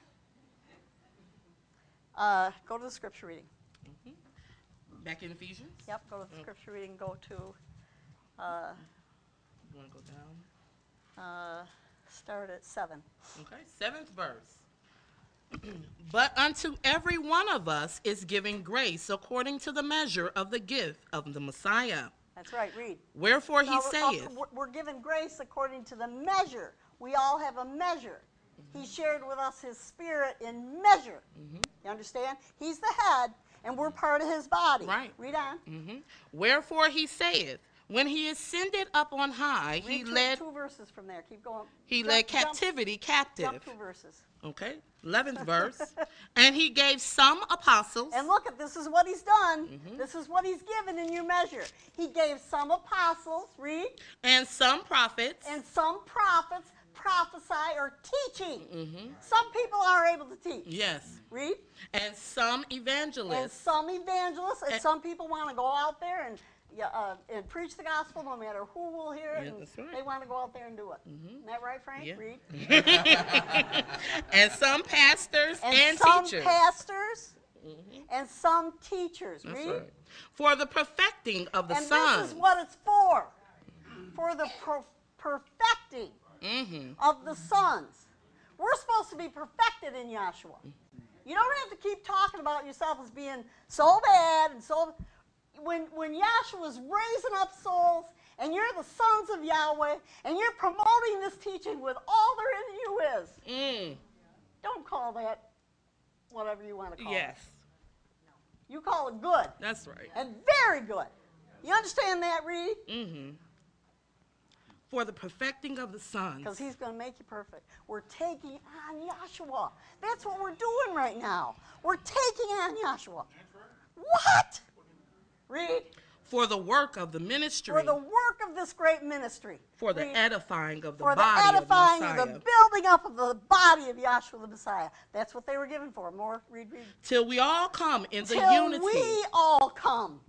Uh, go to the scripture reading. Back in Ephesians. Yep, go to the scripture reading. Go to, uh, You want to go down? uh, start at 7. Okay, seventh verse. but unto every one of us is given grace according to the measure of the gift of the Messiah. That's right, read. Wherefore he Now, we're- uh, saith, we're- We're given grace according to the measure. We all have a measure. He shared with us his spirit in measure. You understand? He's the head, and we're part of his body. Right. Read on. Mhm. Wherefore he saith, when he ascended up on high, he two, led two verses from there. Keep going. he Jump- led jump- captivity Jump, captive. two verses. Okay, eleventh verse. And he gave some apostles. And look at this is what he's done. Mm-hmm. This is what he's given in your measure. He gave some apostles, read, and some prophets, and some prophets prophesy or teaching. Mm-hmm. Some people are able to teach. yes, Read. and some evangelists. And some evangelists, and And- some people want to go out there and yeah, uh, and preach the gospel no matter who will hear it. Yeah, and right. They want to go out there and do it. Isn't that right, Frank? Yeah. Read. and some pastors And, and, some teachers. pastors and some teachers. That's Read. right. For the perfecting of the and Son. this is what it's for. For the per- perfecting hmm of the sons. We're supposed to be perfected in Yahshua. You don't have to keep talking about yourself as being so bad and so. When when Yahshua is raising up souls, and you're the sons of Yahweh, and you're promoting this teaching with all there in you is, Mm. don't call that whatever you want to call Yes, it. Yes. You call it good that's right. and very good. You understand that, Reed? hmm For the perfecting of the Son. Because he's going to make you perfect. We're taking on Yahshua. That's what we're doing right now. We're taking on Yahshua. What? Read. for the work of the ministry, for the work of this great ministry. for the Read. edifying of the for the edifying of of the the building up of the body of Yahshua the Messiah. That's what they were given for. More, read, read. till we all come in the unity. Till we all come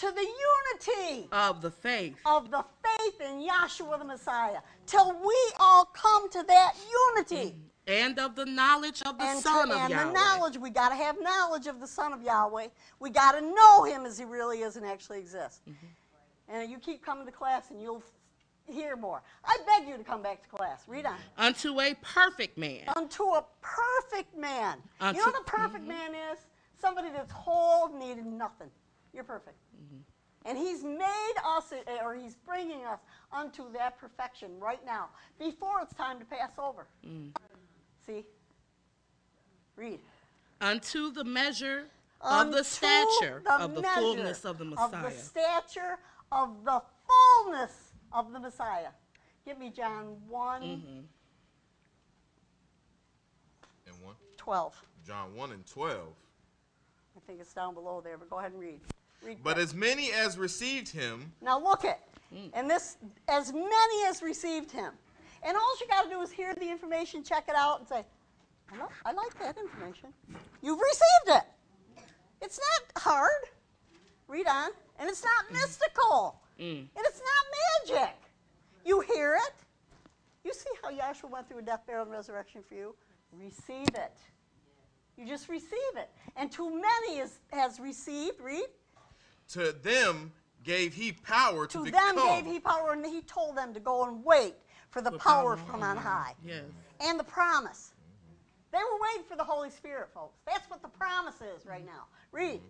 to the unity of the faith of the faith in Yahshua the Messiah. Till we all come to that unity. and of the knowledge of the and, Son to, of and Yahweh. the knowledge, we got to have knowledge of the Son of Yahweh. We got to know him as he really is and actually exists. Mm-hmm. And you keep coming to class and you'll hear more. I beg you to come back to class. Read on. unto a perfect man, Unto a perfect man. you know what a perfect man is? Somebody that's whole, needed nothing. You're perfect. Mm-hmm. And he's made us, uh, or he's bringing us unto that perfection right now, before it's time to pass over. Mm. See? Read. unto the measure of the stature the of the fullness of the Messiah. Of Messiah. the stature of the fullness of the Messiah. Give me John one Mm-hmm. And 1. 12. John 1 and 12. I think it's down below there, but go ahead and read. Read But as many as received him, Now look it. Mm. And this, as many as received him. And all you got to do is hear the information, check it out, and say, I, lo- I like that information. You've received it. It's not hard. Read on. And it's not mystical. Mm. And it's not magic. You hear it. You see how Yahshua went through a death, burial, and resurrection for you? Receive it. You just receive it. And too many is, has received, read, to them gave he power to, to become. them gave he power, and he told them to go and wait for the The power power from on high Yes. and the promise. They were waiting for the Holy Spirit, folks. That's what the promise is right now. Read.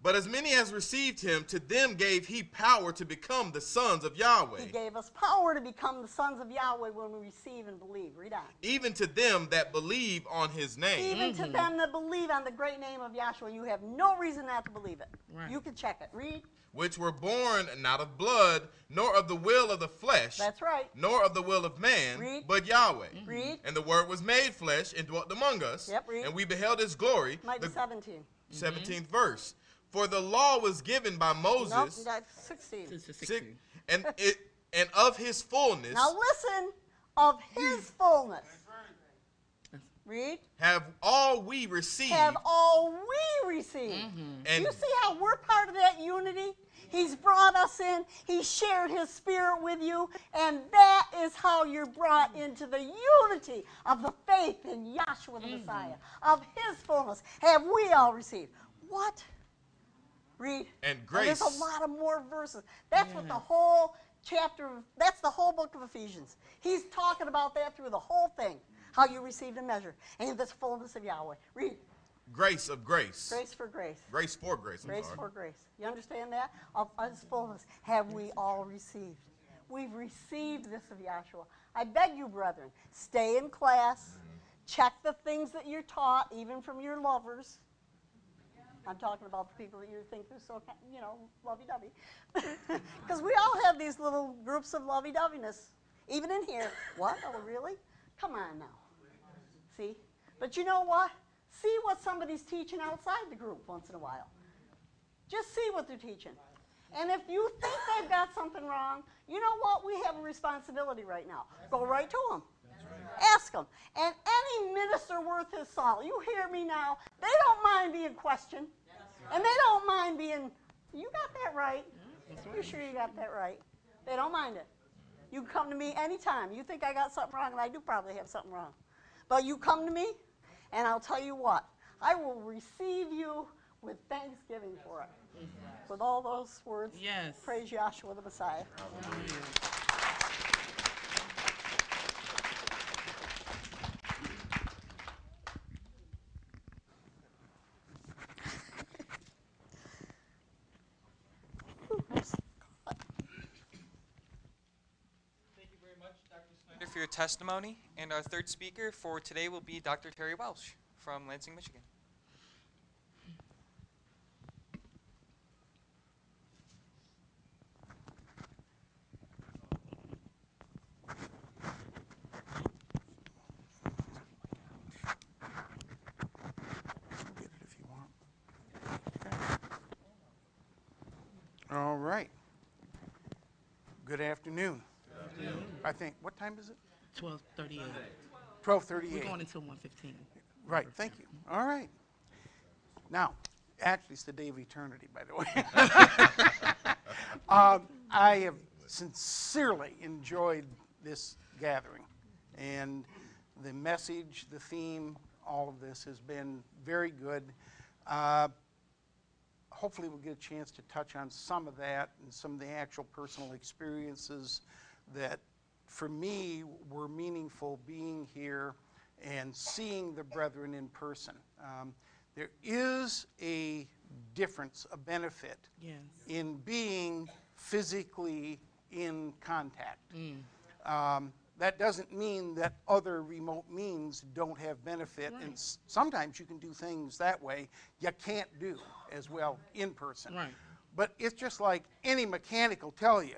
But as many as received him, to them gave he power to become the sons of Yahweh, He gave us power to become the sons of Yahweh when we receive and believe. Read on. even to them that believe on his name. Even to mm-hmm. them that believe on the great name of Yahshua, you have no reason not to believe it. Right. You can check it. Read. which were born not of blood, nor of the will of the flesh, That's right. nor of the will of man, Read. but Yahweh. Mm-hmm. Read. And the Word was made flesh and dwelt among us, Yep, read. and we beheld his glory. Might be The 17. 17th mm-hmm. verse. For the law was given by Nope, Moses, that's 16. This is six- 16. and it and of his fullness Now listen of his fullness. Read. have all we received. Have all we received. Mm-hmm. and you see how we're part of that unity? He's brought us in. He shared his spirit with you. And that is how you're brought into the unity of the faith in Yahshua the mm-hmm. Messiah, of his fullness. Have we all received? What? Read. And grace. there's a lot of more verses. That's what the whole chapter, of, that's the whole book of Ephesians. He's talking about that through the whole thing, how you received a measure. And this fullness of Yahweh. Read. grace of grace. Grace for grace. Grace for grace. I'm Grace sorry. for grace. You understand that? Of His fullness have we all received. We've received this of Yahshua. I beg you, brethren, stay in class. Mm-hmm. Check the things that you're taught, even from your lovers. I'm talking about the people that you think are so, you know, lovey-dovey. Because we all have these little groups of lovey-doveyness, even in here. What? Oh, really? Come on now. See? But you know what? See what somebody's teaching outside the group once in a while. Just see what they're teaching. And if you think they've got something wrong, you know what? We have a responsibility right now. Go right to them. Ask them. And any minister worth his salt, you hear me now, they don't mind being questioned. And they don't mind being, you got that right. You sure you got that right? They don't mind it. You can come to me anytime. You think I got something wrong, and I do probably have something wrong. But you come to me, and I'll tell you what, I will receive you with thanksgiving for it. With all those words, Yes. praise Yahshua the Messiah. For your testimony. And our third speaker for today will be Dr. Terry Welsh from Lansing, Michigan. 12:38. 12:38. We're going until one fifteen. Right, thank you. All right. Now, actually, it's the day of eternity, by the way. um, I have sincerely enjoyed this gathering. And the message, the theme, all of this has been very good. Uh, hopefully, we'll get a chance to touch on some of that and some of the actual personal experiences that for me, were meaningful being here and seeing the brethren in person. Um, there is a difference, a benefit Yes. in being physically in contact. Um, that doesn't mean that other remote means don't have benefit, and s- sometimes you can do things that way you can't do as well in person. Right. But it's just like any mechanic will tell you,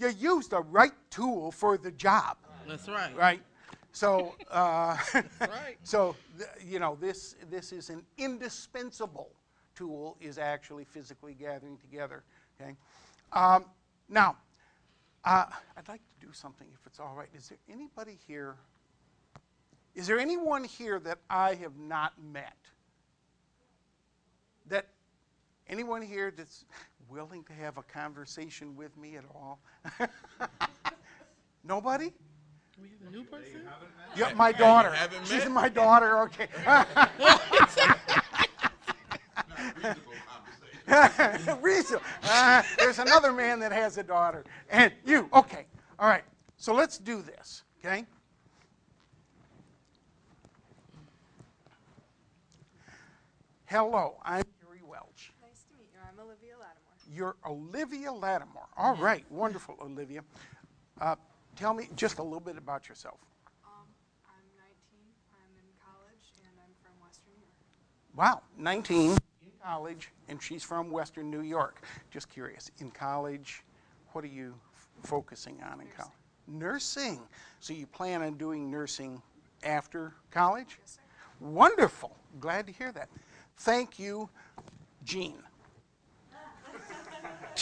you use the right tool for the job That's right. right? So, uh, Right. so th- you know, this this is an indispensable tool. Is actually physically gathering together. Okay. Um, now, uh, I'd like to do something if it's all right. Is there anybody here? Is there anyone here that I have not met? That anyone here that's willing to have a conversation with me at all? Nobody? We have a new person? Yeah, my daughter. She's my daughter. Okay. Reasonable. Uh, there's another man that has a daughter, and you. Okay. All right. So let's do this. Okay. Hello, I'm Gary Welch. Nice to meet you. I'm Olivia Lattimore. You're Olivia Lattimore. All right, wonderful, Olivia. Uh, tell me just a little bit about yourself. Um, I'm 19. I'm in college, and I'm from Western New York. Wow, 19 in college, and she's from Western New York. Just curious, in college, what are you f- focusing on in college? Nursing. So you plan on doing nursing after college? Yes, sir. Wonderful. Glad to hear that. Thank you, Jean.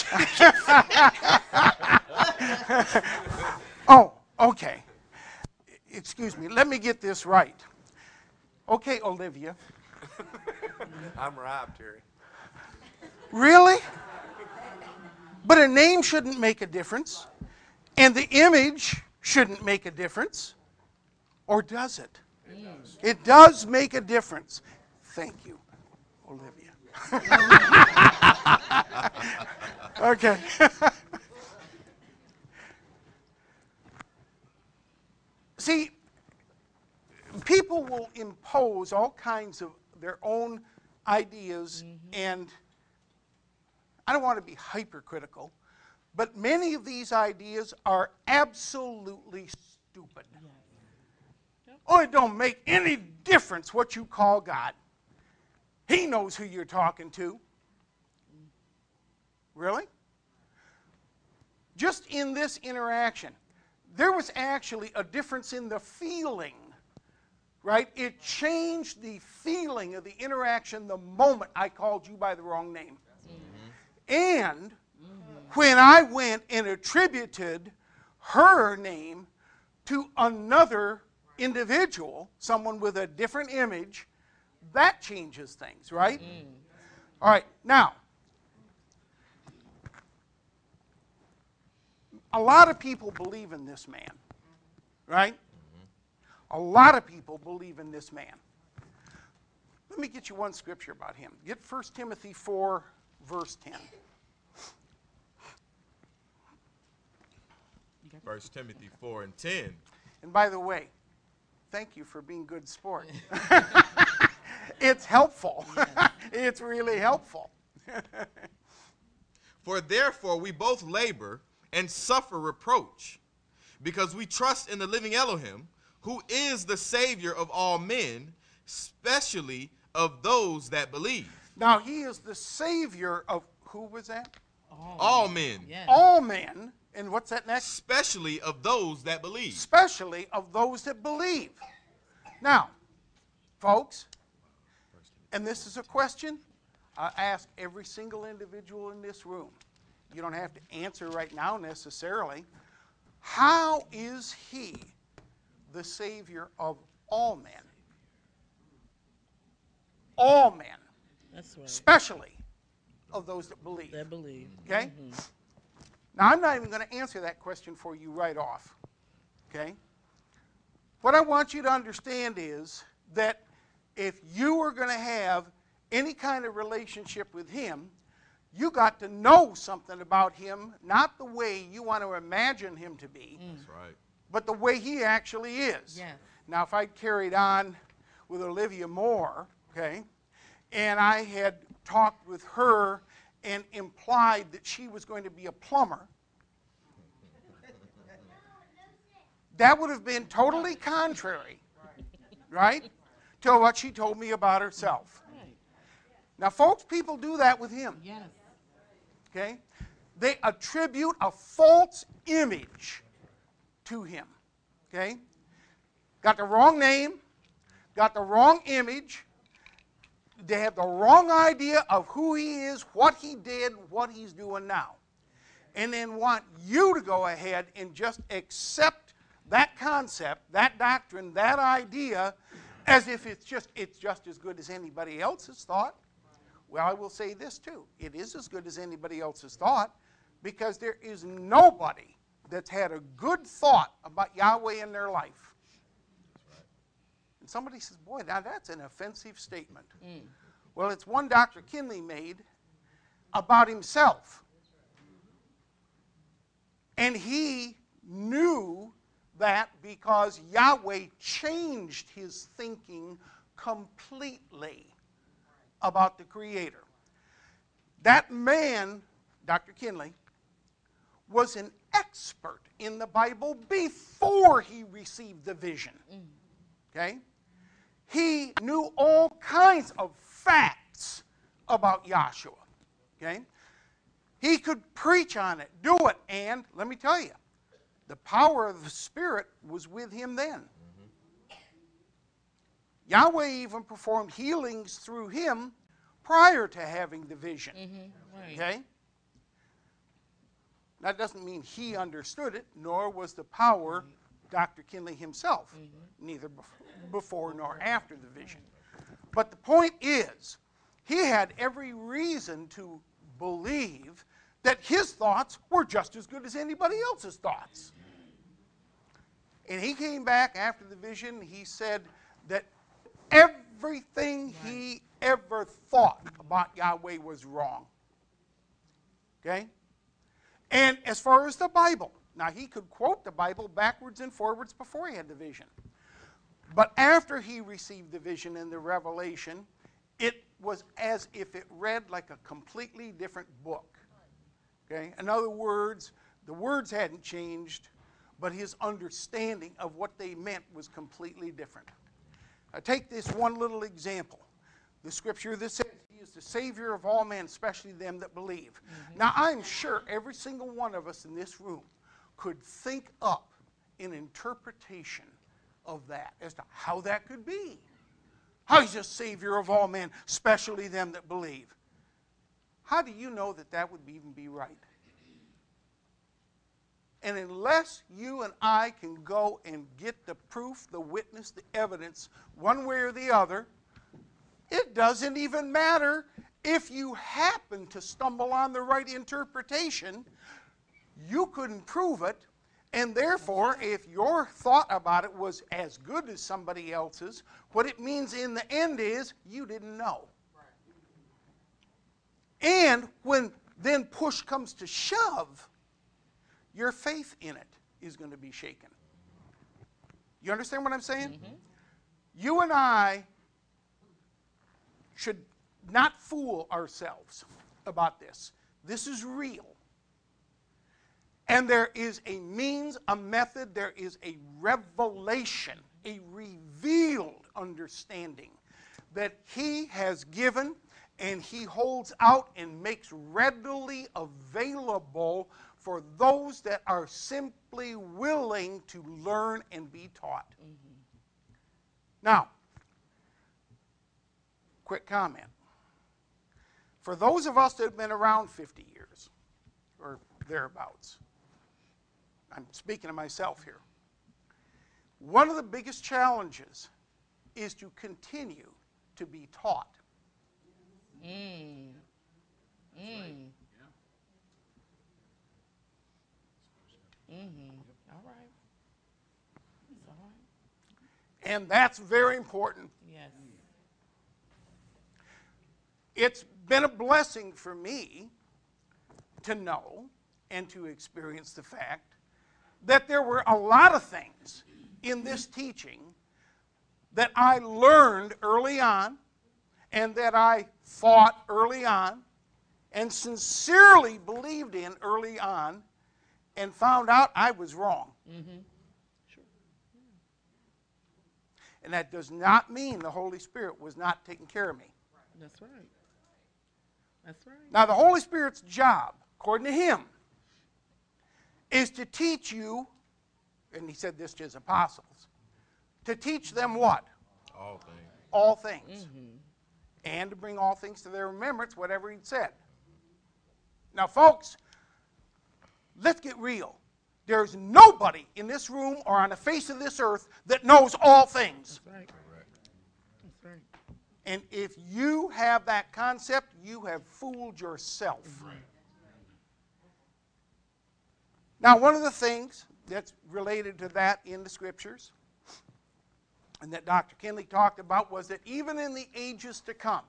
oh, okay. Excuse me. Let me get this right. Okay, Olivia. I'm Rob, Terry. Really? But a name shouldn't make a difference, and the image shouldn't make a difference. Or does it? It does make a difference. Thank you, Olivia. okay. See, people will impose all kinds of their own ideas mm-hmm. and I don't want to be hypercritical, but many of these ideas are absolutely stupid. Oh, it don't make any difference what you call God. He knows who you're talking to. Really? Just in this interaction, there was actually a difference in the feeling, right? It changed the feeling of the interaction the moment I called you by the wrong name. And when I went and attributed her name to another individual, someone with a different image, that changes things, right? Mm. All right, now, a lot of people believe in this man, right? A lot of people believe in this man. Let me get you one scripture about him. Get 1 Timothy 4, verse 10. 1 Timothy 4 and 10. And by the way, thank you for being good sport. it's helpful. it's really helpful. For therefore we both labor and suffer reproach, because we trust in the living Elohim, who is the Savior of all men, especially of those that believe. Now, he is the savior of who was that? All men, Yes. All men. And what's that next? especially of those that believe. Especially of those that believe. Now, folks, and this is a question I ask every single individual in this room. You don't have to answer right now necessarily. How is he the Savior of all men? All men, That's right. especially of those that believe. That believe. Okay? Mm-hmm. Now, I'm not even going to answer that question for you right off. Okay? What I want you to understand is that if you are going to have any kind of relationship with Him, you got to know something about Him, not the way you want to imagine Him to be, mm. That's right. but the way He actually is. Yes. Now, if I'd carried on with Olivia Moore, okay, and I had talked with her and implied that she was going to be a plumber, that would have been totally contrary, right, to what she told me about herself. Now, folks, people do that with him, Yes. Okay? They attribute a false image to him, okay? Got the wrong name, got the wrong image, they have the wrong idea of who he is, what he did, what he's doing now. And then want you to go ahead and just accept that concept, that doctrine, that idea as if it's just it's just as good as anybody else's thought. Well, I will say this too. It is as good as anybody else's thought because there is nobody that's had a good thought about Yahweh in their life. And somebody says, Boy, now that's an offensive statement. Hmm. Well, it's one Dr. Kinley made about himself. And he knew that because Yahweh changed his thinking completely about the Creator. That man, Dr. Kinley, was an expert in the Bible before he received the vision. Okay? He knew all kinds of facts about Yahshua. Okay? He could preach on it, do it, and let me tell you, the power of the Spirit was with him then. Yahweh even performed healings through him prior to having the vision. Mm-hmm. Right. Okay? That doesn't mean he understood it, nor was the power mm-hmm. Dr. Kinley himself, mm-hmm. neither before nor after the vision. But the point is, he had every reason to believe that his thoughts were just as good as anybody else's thoughts. And he came back after the vision, he said that everything he ever thought about Yahweh was wrong. Okay? And as far as the Bible, now he could quote the Bible backwards and forwards before he had the vision. But after he received the vision and the revelation, it was as if it read like a completely different book. Okay? In other words, the words hadn't changed, but his understanding of what they meant was completely different. I take this one little example. The scripture that says he is the Savior of all men, especially them that believe. Mm-hmm. Now, I'm sure every single one of us in this room could think up an interpretation of that as to how that could be. How he's the Savior of all men, especially them that believe. How do you know that that would even be right? And unless you and I can go and get the proof, the witness, the evidence, one way or the other, it doesn't even matter if you happen to stumble on the right interpretation. You couldn't prove it. And therefore, if your thought about it was as good as somebody else's, what it means in the end is you didn't know. And when then push comes to shove, your faith in it is going to be shaken. You understand what I'm saying? Mm-hmm. You and I should not fool ourselves about this. This is real. And there is a means, a method, there is a revelation, a revealed understanding that He has given and He holds out and makes readily available for those that are simply willing to learn and be taught. Now, quick comment. For those of us that have been around 50 years, or thereabouts. I'm speaking to myself here. One of the biggest challenges is to continue to be taught. Mm. Mm. Mm-hmm. All right. All right. And that's very important. Yes. It's been a blessing for me to know and to experience the fact that there were a lot of things in this teaching that I learned early on and that I fought early on and sincerely believed in early on and found out I was wrong. Mm-hmm. Sure. And that does not mean the Holy Spirit was not taking care of me. That's right. That's right. Now, the Holy Spirit's job, according to him, is to teach you, and he said this to his apostles, to teach them what? All things. All things. And to bring all things to their remembrance, whatever he'd said. Now, folks, let's get real. There's nobody in this room or on the face of this earth that knows all things. That's right. That's right. And if you have that concept, you have fooled yourself. Now, one of the things that's related to that in the scriptures and that Dr. Kinley talked about was that even in the ages to come,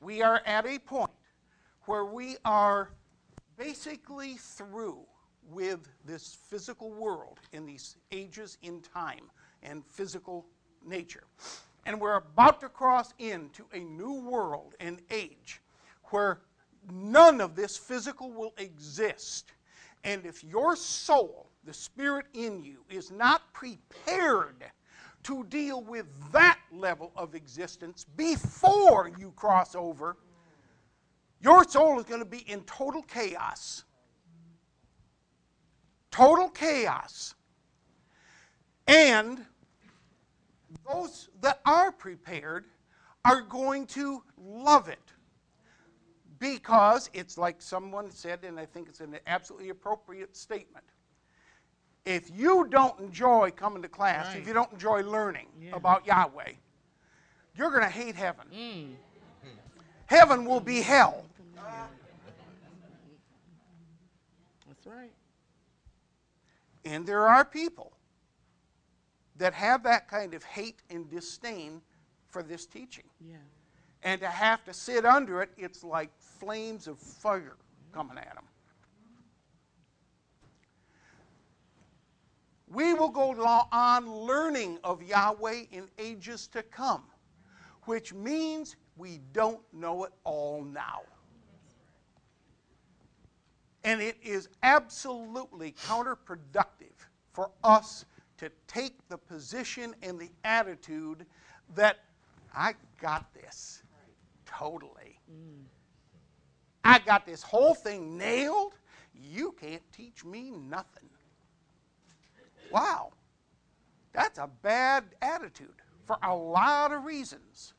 we are at a point where we are basically through with this physical world in these ages in time and physical nature. And we're about to cross into a new world and age where none of this physical will exist. And if your soul, the spirit in you, is not prepared to deal with that level of existence before you cross over, your soul is going to be in total chaos. Total chaos. And those that are prepared are going to love it because it's like someone said, and I think it's an absolutely appropriate statement. If you don't enjoy coming to class, Right. if you don't enjoy learning Yeah. about Yahweh, you're going to hate heaven. Mm. Heaven will be hell. That's right. And there are people that have that kind of hate and disdain for this teaching. Yeah. And to have to sit under it, it's like flames of fire coming at them. We will go on learning of Yahweh in ages to come, which means we don't know it all now. And it is absolutely counterproductive for us to take the position and the attitude that I got this totally. I got this whole thing nailed. You can't teach me nothing. Wow. That's a bad attitude for a lot of reasons.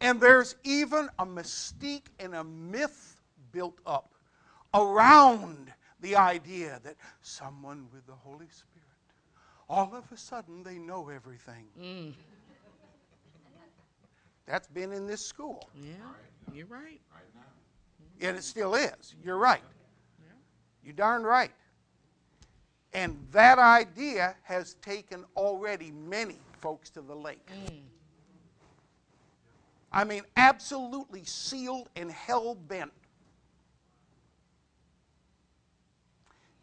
And there's even a mystique and a myth built up around the idea that someone with the Holy Spirit, all of a sudden they know everything. Mm. That's been in this school, Yeah. You're right. and it still is. You're right. You're darn right. And that idea has taken already many folks to the lake. I mean, absolutely sealed and hell bent.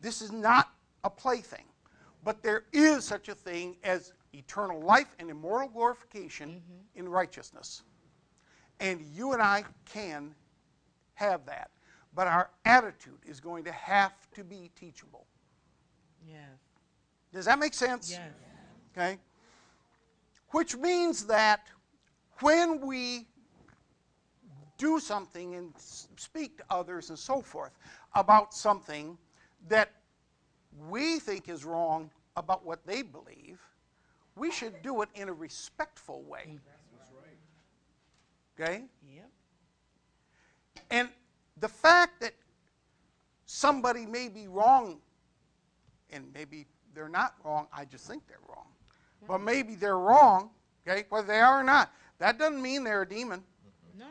This is not a plaything, but there is such a thing as eternal life and immortal glorification mm-hmm. in righteousness. And you and I can have that. But our attitude is going to have to be teachable. Yes. Does that make sense? Yes. Okay? Which means that when we do something and speak to others and so forth about something that we think is wrong about what they believe, we should do it in a respectful way. Okay? Yep. And the fact that somebody may be wrong, and maybe they're not wrong, I just think they're wrong. But maybe they're wrong, okay, whether they are or not. That doesn't mean they're a demon. No.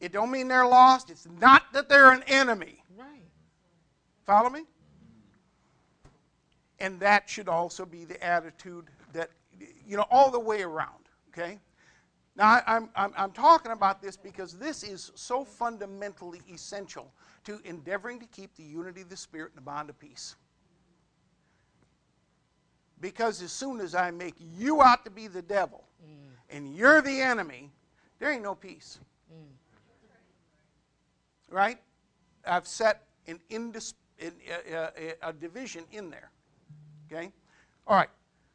It don't mean they're lost. It's not that they're an enemy. Follow me? And that should also be the attitude that, you know, all the way around, okay? Now, I- I'm, I'm, I'm talking about this because this is so fundamentally essential to endeavoring to keep the unity of the Spirit and the bond of peace. Because as soon as I make you out to be the devil mm. and you're the enemy, there ain't no peace. Mm. Right? I've set an indis- in, uh, uh, a division in there. Okay? All right.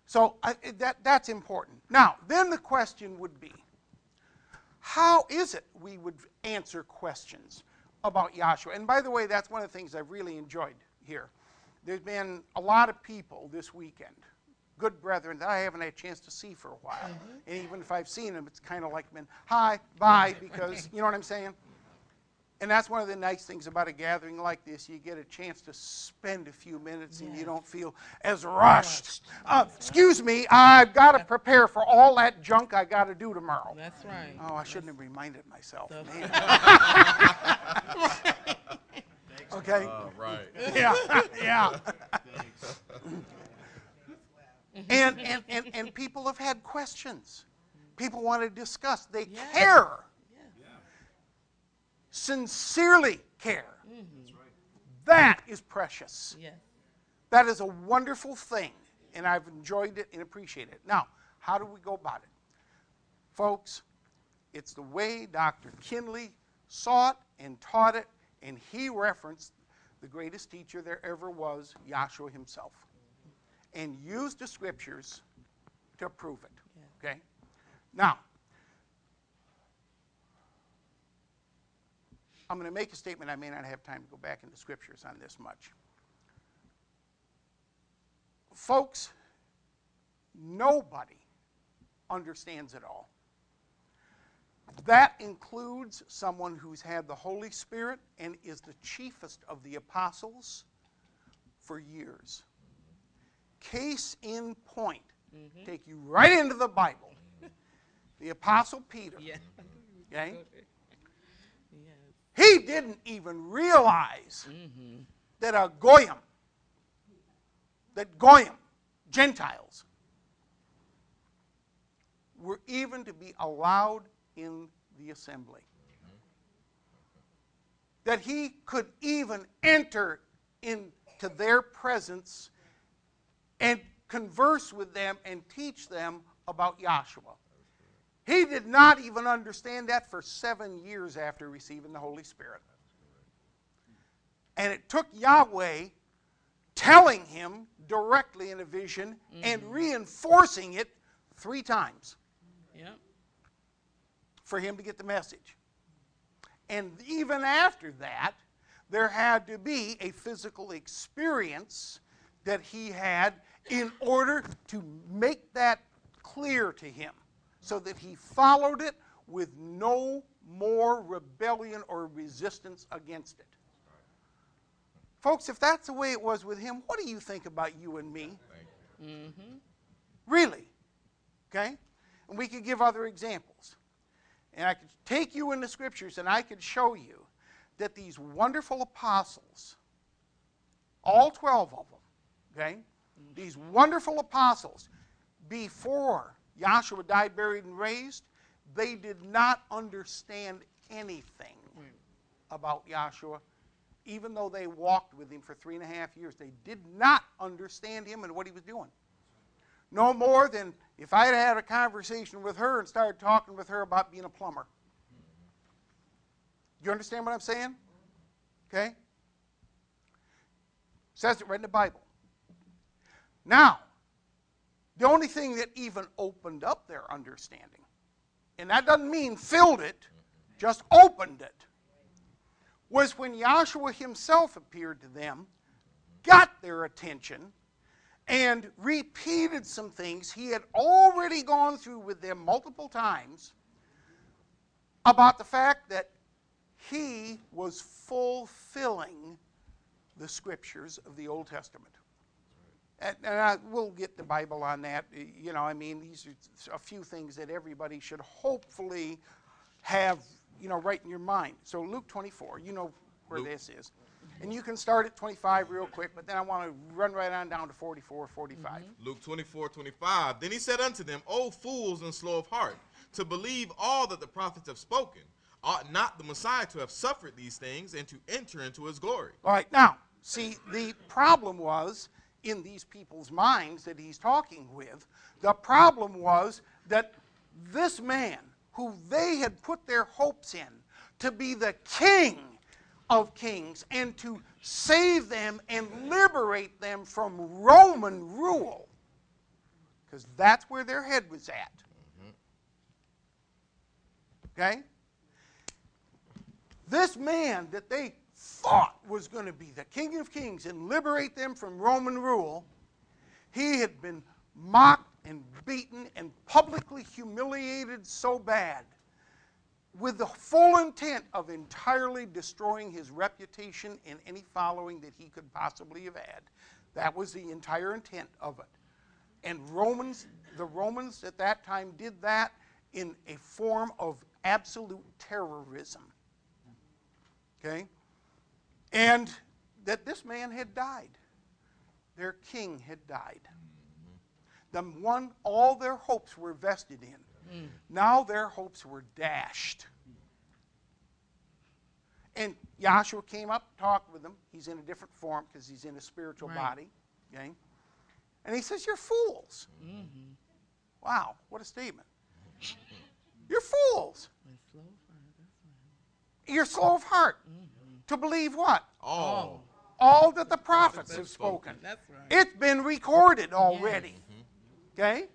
So I, that, that's important. Now, then the question would be how is it we would answer questions about Yahshua? And by the way, that's one of the things I've really enjoyed here. There's been a lot of people this weekend, good brethren that I haven't had a chance to see for a while. And even if I've seen them, it's kind of like been hi, bye, because you know what I'm saying? And that's one of the nice things about a gathering like this. You get a chance to spend a few minutes and you don't feel as rushed. Uh, excuse me, I've got to prepare for all that junk I got to do tomorrow. That's right. Oh, I shouldn't have reminded myself. That's Man. okay? Uh, right. Yeah, yeah. and, and, and, and people have had questions. People want to discuss. They Yes. care. Sincerely care. Mm-hmm. That is precious. Yes. That is a wonderful thing, and I've enjoyed it and appreciated it. Now, how do we go about it? Folks, it's the way Dr. Kinley saw it and taught it, and he referenced the greatest teacher there ever was, Yahshua himself, and used the scriptures to prove it. Okay? Now, I'm going to make a statement. I may not have time to go back into scriptures on this much. Folks, nobody understands it all. That includes someone who's had the Holy Spirit and is the chiefest of the apostles for years. Case in point, mm-hmm. take you right into the Bible. The Apostle Peter. Yeah. Okay? Didn't even realize mm-hmm. that a Goyim, that Goyim, Gentiles, were even to be allowed in the assembly. That he could even enter into their presence and converse with them and teach them about Yahshua. He did not even understand that for seven years after receiving the Holy Spirit. And it took Yahweh telling him directly in a vision and mm-hmm. reinforcing it three times Yep. for him to get the message. And even after that, there had to be a physical experience that he had in order to make that clear to him so that he followed it with no more rebellion or resistance against it. Folks, if that's the way it was with him, what do you think about you and me? mm-hmm Really? Okay? And we could give other examples. And I could take you in the scriptures and I could show you that these wonderful apostles, all 12 of them, okay? These wonderful apostles, before Yahshua died, buried, and raised, they did not understand anything about Yahshua, even though they walked with him for three and a half years. They did not understand him and what he was doing. No more than if I had had a conversation with her and started talking with her about being a plumber. You understand what I'm saying? Okay? Says it right in the Bible. Now, the only thing that even opened up their understanding, and that doesn't mean filled it, just opened it, was when Yahshua himself appeared to them, got their attention, and repeated some things he had already gone through with them multiple times about the fact that he was fulfilling the scriptures of the Old Testament. And, and I, we'll get the Bible on that. You know, I mean, these are a few things that everybody should hopefully have, you know, right in your mind. So Luke 24, you know where Luke. this is. And you can start at 25 real quick, but then I want to run right on down to 44, 45. Mm-hmm. Luke 24, 25. Then he said unto them, O fools and slow of heart, to believe all that the prophets have spoken. Ought not the Messiah to have suffered these things and to enter into his glory? All right, now, see, the problem was in these people's minds that he's talking with, the problem was that this man, who they had put their hopes in to be the king of kings and to save them and liberate them from Roman rule, because that's where their head was at. Mm-hmm. Okay? This man that they thought was going to be the King of Kings and liberate them from Roman rule, he had been mocked and beaten and publicly humiliated so bad with the full intent of entirely destroying his reputation and any following that he could possibly have had. That was the entire intent of it. And Romans, the Romans at that time did that in a form of absolute terrorism. Okay? And that this man had died. Their king had died. The one all their hopes were vested in. Now their hopes were dashed. And Yahshua came up, talked with them. He's in a different form because he's in a spiritual Right. body. Okay? And he says, You're fools. Wow, what a statement. You're fools. You're slow of heart to believe what? All. All that the prophets have spoken. That's right. It's been recorded already. Mm-hmm. Okay?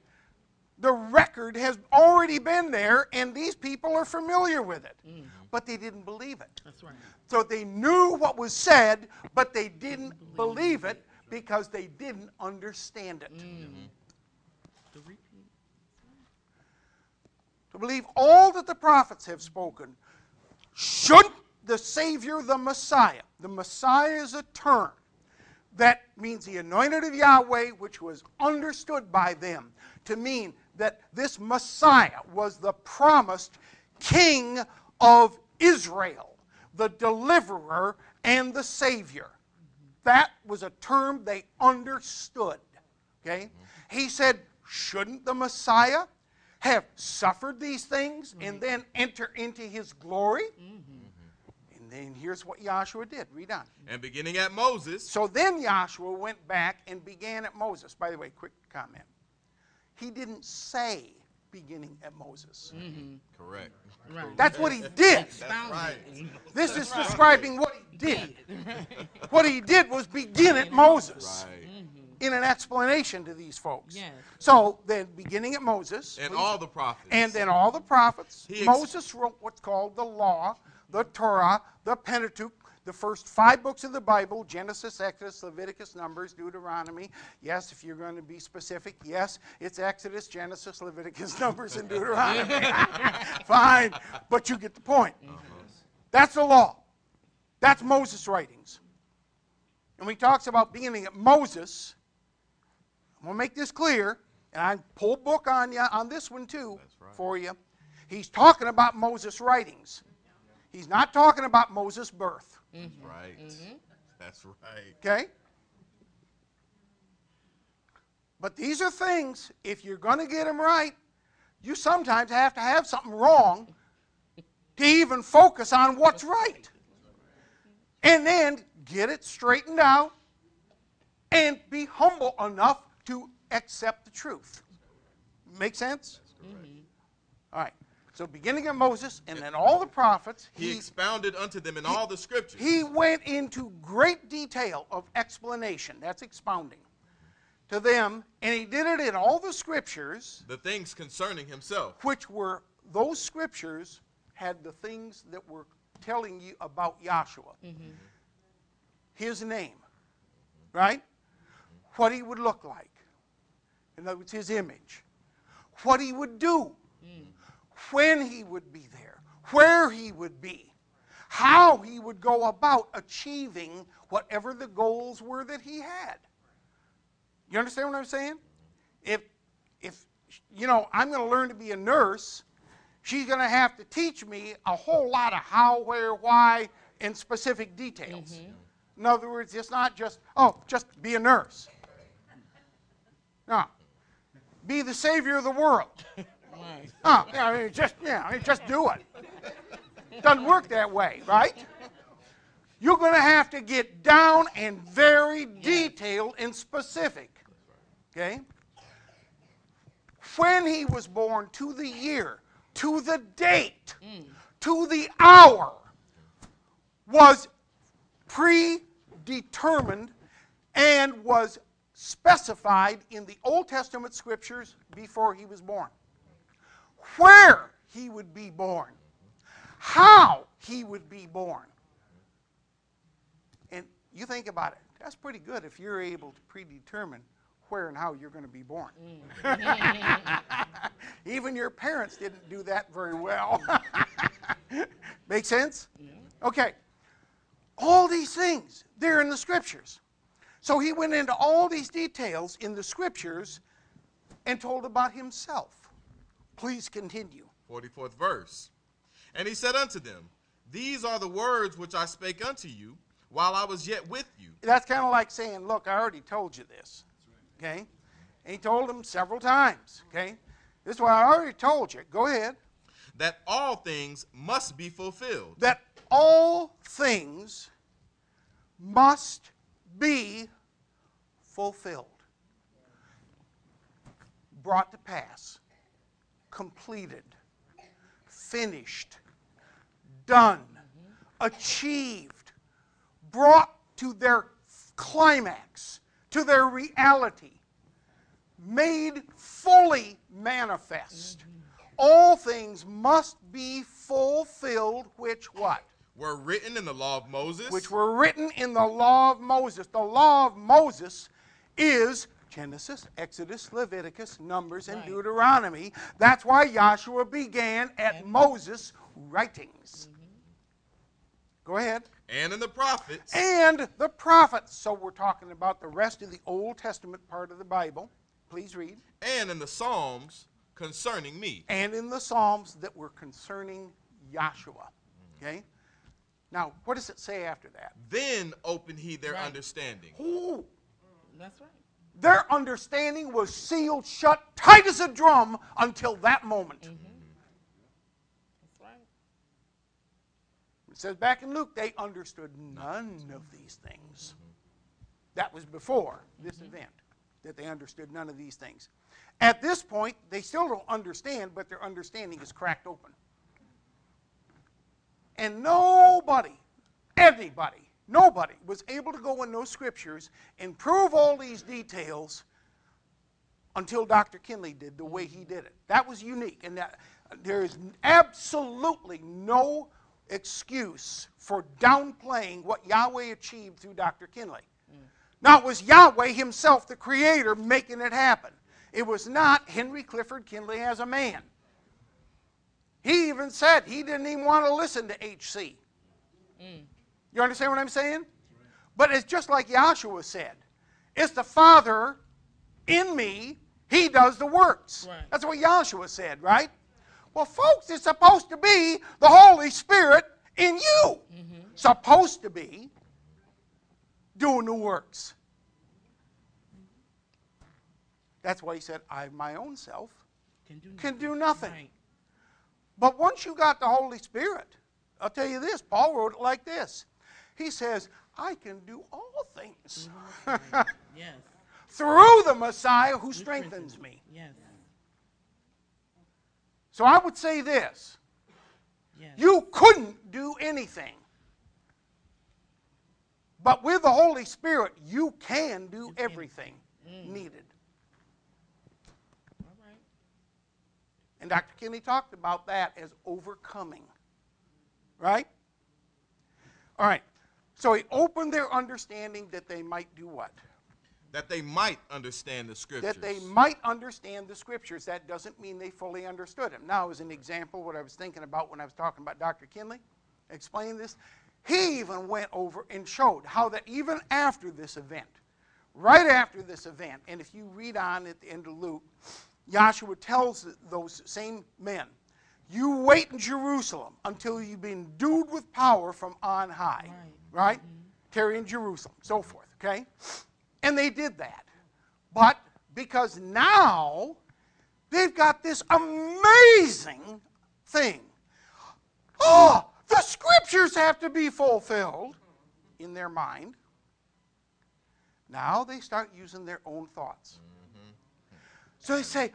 The record has already been there, and these people are familiar with it. Mm. But they didn't believe it. That's right. So they knew what was said, but they didn't believe it because they didn't understand it. Mm. Mm-hmm. The repeat. To believe all that the prophets have spoken, should the Savior, the Messiah, the Messiah is a term that means the anointed of Yahweh, which was understood by them to mean that this Messiah was the promised King of Israel, the deliverer and the Savior. That was a term they understood. Okay? He said, Shouldn't the Messiah have suffered these things and mm-hmm. then enter into his glory? And then here's what Yahshua did. Read on. And beginning at Moses, So then Yahshua went back and began at Moses. By the way, quick comment. He didn't say beginning at Moses. Mm-hmm. correct. Right. That's what he did. Expounded. right. This is describing what he did. What he did was begin at Moses Right. in an explanation to these folks. Yes. So then, beginning at Moses, And please- all the prophets. and then all the prophets, ex- Moses wrote what's called the law, the Torah, the Pentateuch, the first five books of the Bible Genesis, Exodus, Leviticus, Numbers, Deuteronomy. Yes, if you're going to be specific, yes, it's Exodus, Genesis, Leviticus, Numbers, and Deuteronomy. Fine, but you get the point. That's the law. That's Moses' writings. And when he talks about beginning at Moses, I'm going to make this clear, and I pull book on you on this one too for you. He's talking about Moses' writings. He's not talking about Moses' birth. Mm-hmm. Right. Mm-hmm. That's right. Okay? But these are things, if you're going to get them right, you sometimes have to have something wrong to even focus on what's right. And then get it straightened out and be humble enough to accept the truth. Make sense? Mm-hmm. All right. So beginning of Moses and then all the prophets, He he expounded unto them in all the scriptures. he went into great detail of explanation. That's expounding to them, and he did it in all the scriptures, the things concerning himself. which were those scriptures had the things that were telling you about Joshua. Mm-hmm. His name, right? What he would look like. In other words, his image. What he would do. Mm. When he would be there. Where he would be. how he would go about achieving whatever the goals were that he had. You understand what I'm saying? If, if you know, I'm going to learn to be a nurse, she's going to have to teach me a whole lot of how, where, why, in specific details. Mm-hmm. In other words, it's not just, oh, just be a nurse. No. Be the savior of the world. Right. Oh, yeah, I mean, just yeah, I mean, just do it. Doesn't work that way, right? You're going to have to get down and very detailed and specific. Okay? When he was born, to the year, to the date, mm. to the hour, was predetermined and was specified in the Old Testament scriptures before he was born. Where he would be born, how he would be born. And you think about it, that's pretty good if you're able to predetermine where and how you're going to be born. Mm. Even your parents didn't do that very well. Make sense? Okay. All these things, they're in the scriptures. So he went into all these details in the scriptures and told about himself. Please continue. 44th verse. And he said unto them, These are the words which I spake unto you while I was yet with you. That's kind of like saying, Look, I already told you this. Okay? And he told them several times. Okay? This is what I already told you. Go ahead. That all things must be fulfilled. That all things must be fulfilled, brought to pass, completed, finished, done, achieved, brought to their climax, to their reality, made fully manifest. All things must be fulfilled, which what? Were written in the law of Moses. which were written in the law of Moses. The law of Moses is Genesis, Exodus, Leviticus, Numbers, and Right. Deuteronomy. That's why Joshua began at Moses' writings. Mm-hmm. Go ahead. and in the prophets. And the prophets. So we're talking about the rest of the Old Testament part of the Bible. Please read. and in the Psalms concerning me. And in the Psalms that were concerning Joshua. Mm-hmm. Okay? Now, what does it say after that? Then opened he their Right. understanding. Ooh, mm, That's right. Their understanding was sealed shut tight as a drum until that moment. Mm-hmm. That's right. It says back in Luke, they understood none of these things. Mm-hmm. That was before this mm-hmm. event, that they understood none of these things. At this point, they still don't understand, but their understanding is cracked open. And nobody, anybody, nobody was able to go in those scriptures and prove all these details until Dr. Kinley did the way he did it. That was unique, and that, there is absolutely no excuse for downplaying what Yahweh achieved through Dr. Kinley. Now, it was Yahweh himself, the Creator, making it happen. It was not Henry Clifford Kinley as a man. He even said he didn't even want to listen to H.C. Mm. You understand what I'm saying? But it's just like Joshua said it's the Father in me, He does the works. Right. That's what Joshua said, right? Well, folks, it's supposed to be the Holy Spirit in you. Mm-hmm. Supposed to be doing the works. That's why he said, I, my own self, Can do can do nothing. Right. But once you got the Holy Spirit, I'll tell you this, Paul wrote it like this. He says, I can do all things Yes. through the Messiah who strengthens me. Yes. So I would say this Yes. you couldn't do anything. But with the Holy Spirit, you can do everything mm. needed. All right. And Dr. Kinley talked about that as overcoming. Right? All right. So he opened their understanding that they might do what? That they might understand the scriptures. That they might understand the scriptures. That doesn't mean they fully understood them. Now, as an example, what I was thinking about when I was talking about Dr. Kinley, explain this? He even went over and showed how that even after this event, right after this event, and if you read on at the end of Luke, Joshua tells those same men, you wait in Jerusalem until you've been endued with power from on high. Right? Tarry in Jerusalem, so forth, okay? And they did that. But because now they've got this amazing thing. Oh, the scriptures have to be fulfilled in their mind. Now they start using their own thoughts. Mm-hmm. So they say,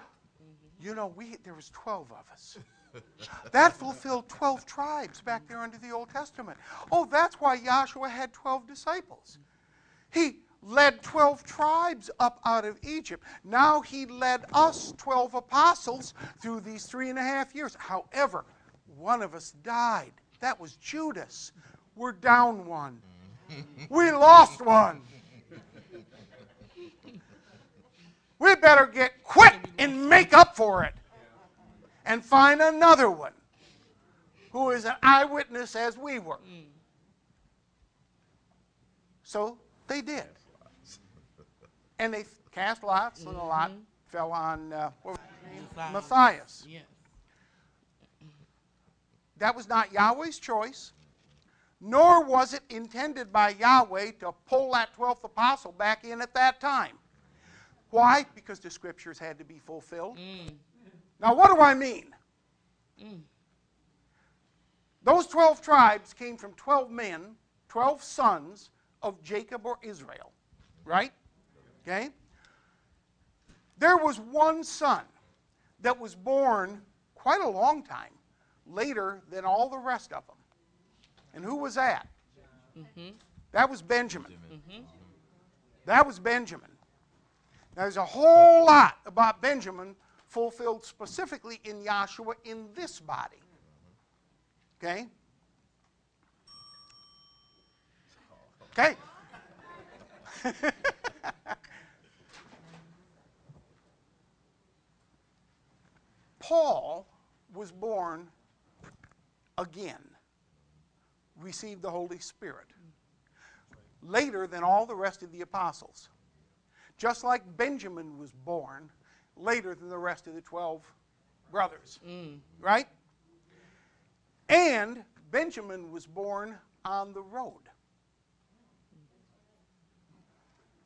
you know, we there was 12 of us. That fulfilled 12 tribes back there under the Old Testament. Oh, that's why Joshua had 12 disciples. He led 12 tribes up out of Egypt. Now he led us, 12 apostles, through these three and a half years. However, one of us died. That was Judas. We're down one. We lost one. We better get quick and make up for it and find another one who is an eyewitness as we were. Mm. So they did. And they cast lots, and the lot mm-hmm. fell on uh, was? Matthias. Yes. That was not Yahweh's choice, nor was it intended by Yahweh to pull that 12th apostle back in at that time. Why? Because the scriptures had to be fulfilled. Mm. Now, what do I mean? Mm. Those 12 tribes came from 12 men, 12 sons of Jacob or Israel, right? Okay? There was one son that was born quite a long time later than all the rest of them. And who was that? Mm-hmm. That was Benjamin. Mm-hmm. That was Benjamin. Now, there's a whole lot about Benjamin fulfilled specifically in Joshua in this body. Okay? Okay. Paul was born again, received the Holy Spirit later than all the rest of the apostles. Just like Benjamin was born later than the rest of the 12 brothers. Mm. Right? And Benjamin was born on the road.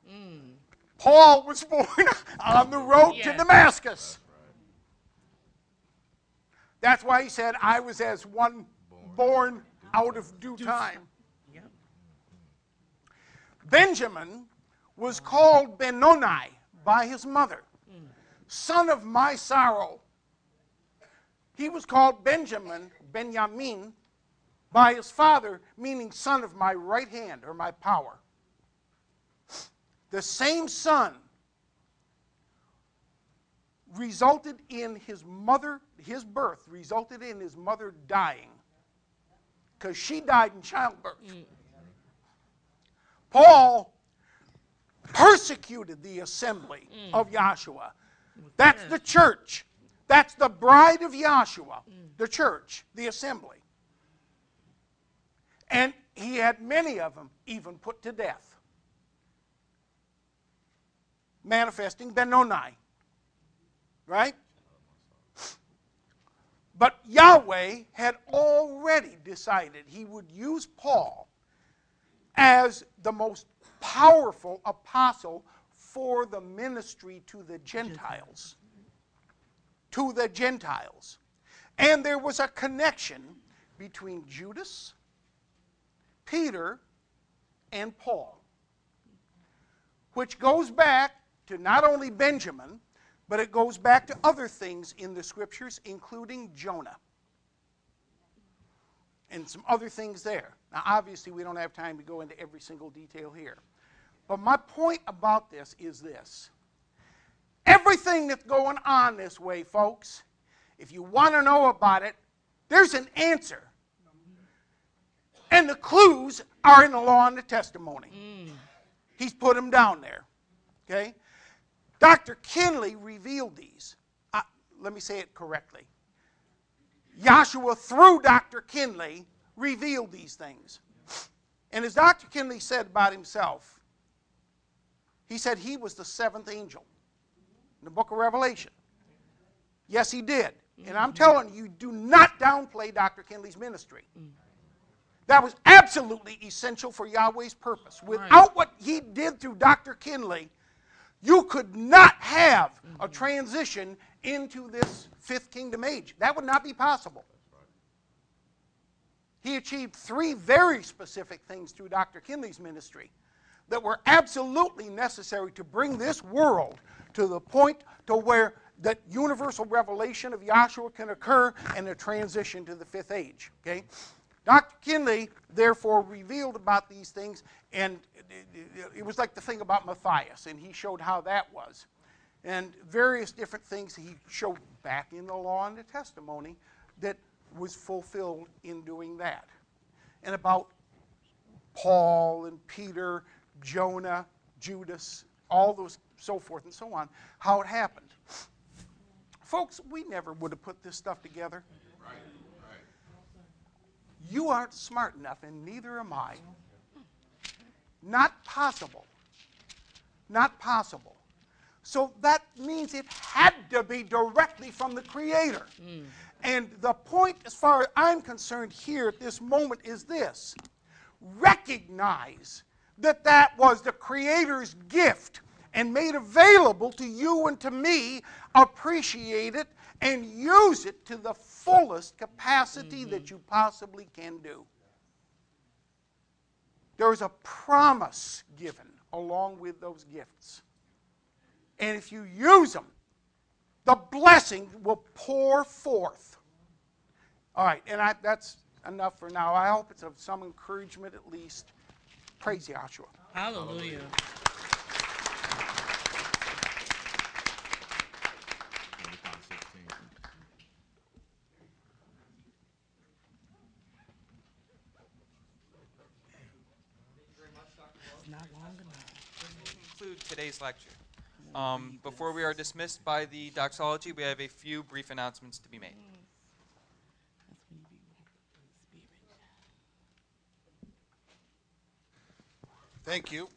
Mm. Paul was born on the road to Damascus. That's why he said, I was as one born out of due time. Yep. Benjamin was called Benoni by his mother, son of my sorrow. He was called Benjamin, Benjamin, by his father, meaning son of my right hand or my power. The same son resulted in his mother, his birth resulted in his mother dying because she died in childbirth. Mm. Paul persecuted the assembly mm. of Yahshua. That's the church. That's the bride of Yahshua, the church, the assembly. And he had many of them even put to death. Manifesting Benoni. Right? But Yahweh had already decided he would use Paul as the most powerful apostle for the ministry to the Gentiles. To the Gentiles. And there was a connection between Judas, Peter, and Paul, which goes back to not only Benjamin, but it goes back to other things in the scriptures, including Jonah and some other things there. Now, obviously, we don't have time to go into every single detail here. But my point about this is this everything that's going on this way, folks, if you want to know about it, there's an answer. And the clues are in the law and the testimony. He's put them down there. Okay? Dr. Kinley revealed these. Uh, let me say it correctly. Joshua, through Dr. Kinley, revealed these things. And as Dr. Kinley said about himself, he said he was the seventh angel in the book of Revelation. Yes, he did. And I'm mm-hmm. telling you, do not downplay Dr. Kinley's ministry. Mm. That was absolutely essential for Yahweh's purpose. Without what he did through Dr. Kinley, you could not have a mm-hmm. transition into this fifth kingdom age. That would not be possible. He achieved three very specific things through Dr. Kinley's ministry that were absolutely necessary to bring this world to the point to where that universal revelation of Yahshua can occur and a transition to the fifth age. Okay? Dr. Kinley, therefore, revealed about these things, and it was like the thing about Matthias, and he showed how that was. And various different things he showed back in the law and the testimony that was fulfilled in doing that. And about Paul and Peter, Jonah, Judas, all those, so forth and so on, how it happened. Folks, we never would have put this stuff together. Right, right. You aren't smart enough, and neither am I. Not possible. Not possible. So that means it had to be directly from the Creator. Mm. And the point, as far as I'm concerned here at this moment, is this recognize that that was the Creator's gift and made available to you and to me, appreciate it and use it to the fullest capacity mm-hmm. that you possibly can do. There is a promise given along with those gifts. And if you use them, the blessing will pour forth. All right, and I, that's enough for now. I hope it's of some encouragement at least. Praise Yahshua. Hallelujah. conclude today's lecture. Um, before we are dismissed by the doxology, we have a few brief announcements to be made. Thank you.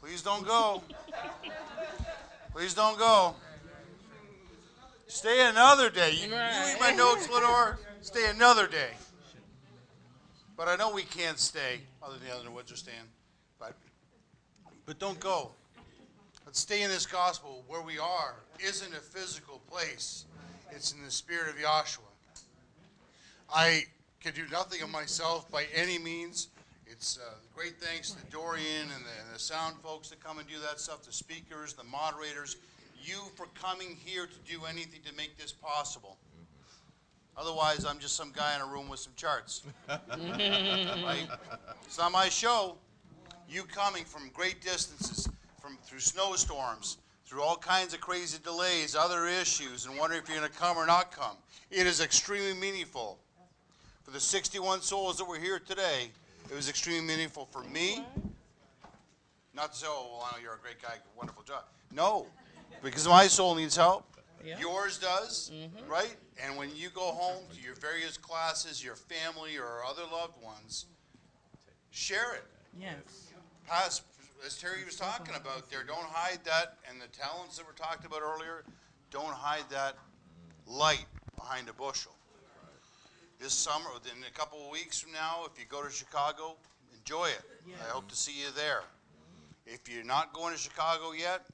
Please don't go. Please don't go. Stay another day. You, you read my notes, Lenore? Stay another day. But I know we can't stay, other than the other woods are staying. But, but don't go. Let's stay in this gospel. Where we are isn't a physical place, it's in the spirit of Yahshua. I can do nothing of myself by any means. It's uh, great thanks to Dorian and the, and the sound folks that come and do that stuff, the speakers, the moderators, you for coming here to do anything to make this possible. Otherwise, I'm just some guy in a room with some charts. right? It's not my show. You coming from great distances, from through snowstorms, through all kinds of crazy delays, other issues, and wondering if you're going to come or not come. It is extremely meaningful. For the 61 souls that were here today, it was extremely meaningful for me. Not to say, oh, well, I know you're a great guy, wonderful job. No, because my soul needs help. Yeah. Yours does, mm-hmm. right? And when you go home to your various classes, your family, or other loved ones, share it. Yes. Pass, as Terry was talking about there, don't hide that, and the talents that were talked about earlier, don't hide that light behind a bushel. This summer, in a couple of weeks from now, if you go to Chicago, enjoy it. Yes. I hope to see you there. If you're not going to Chicago yet,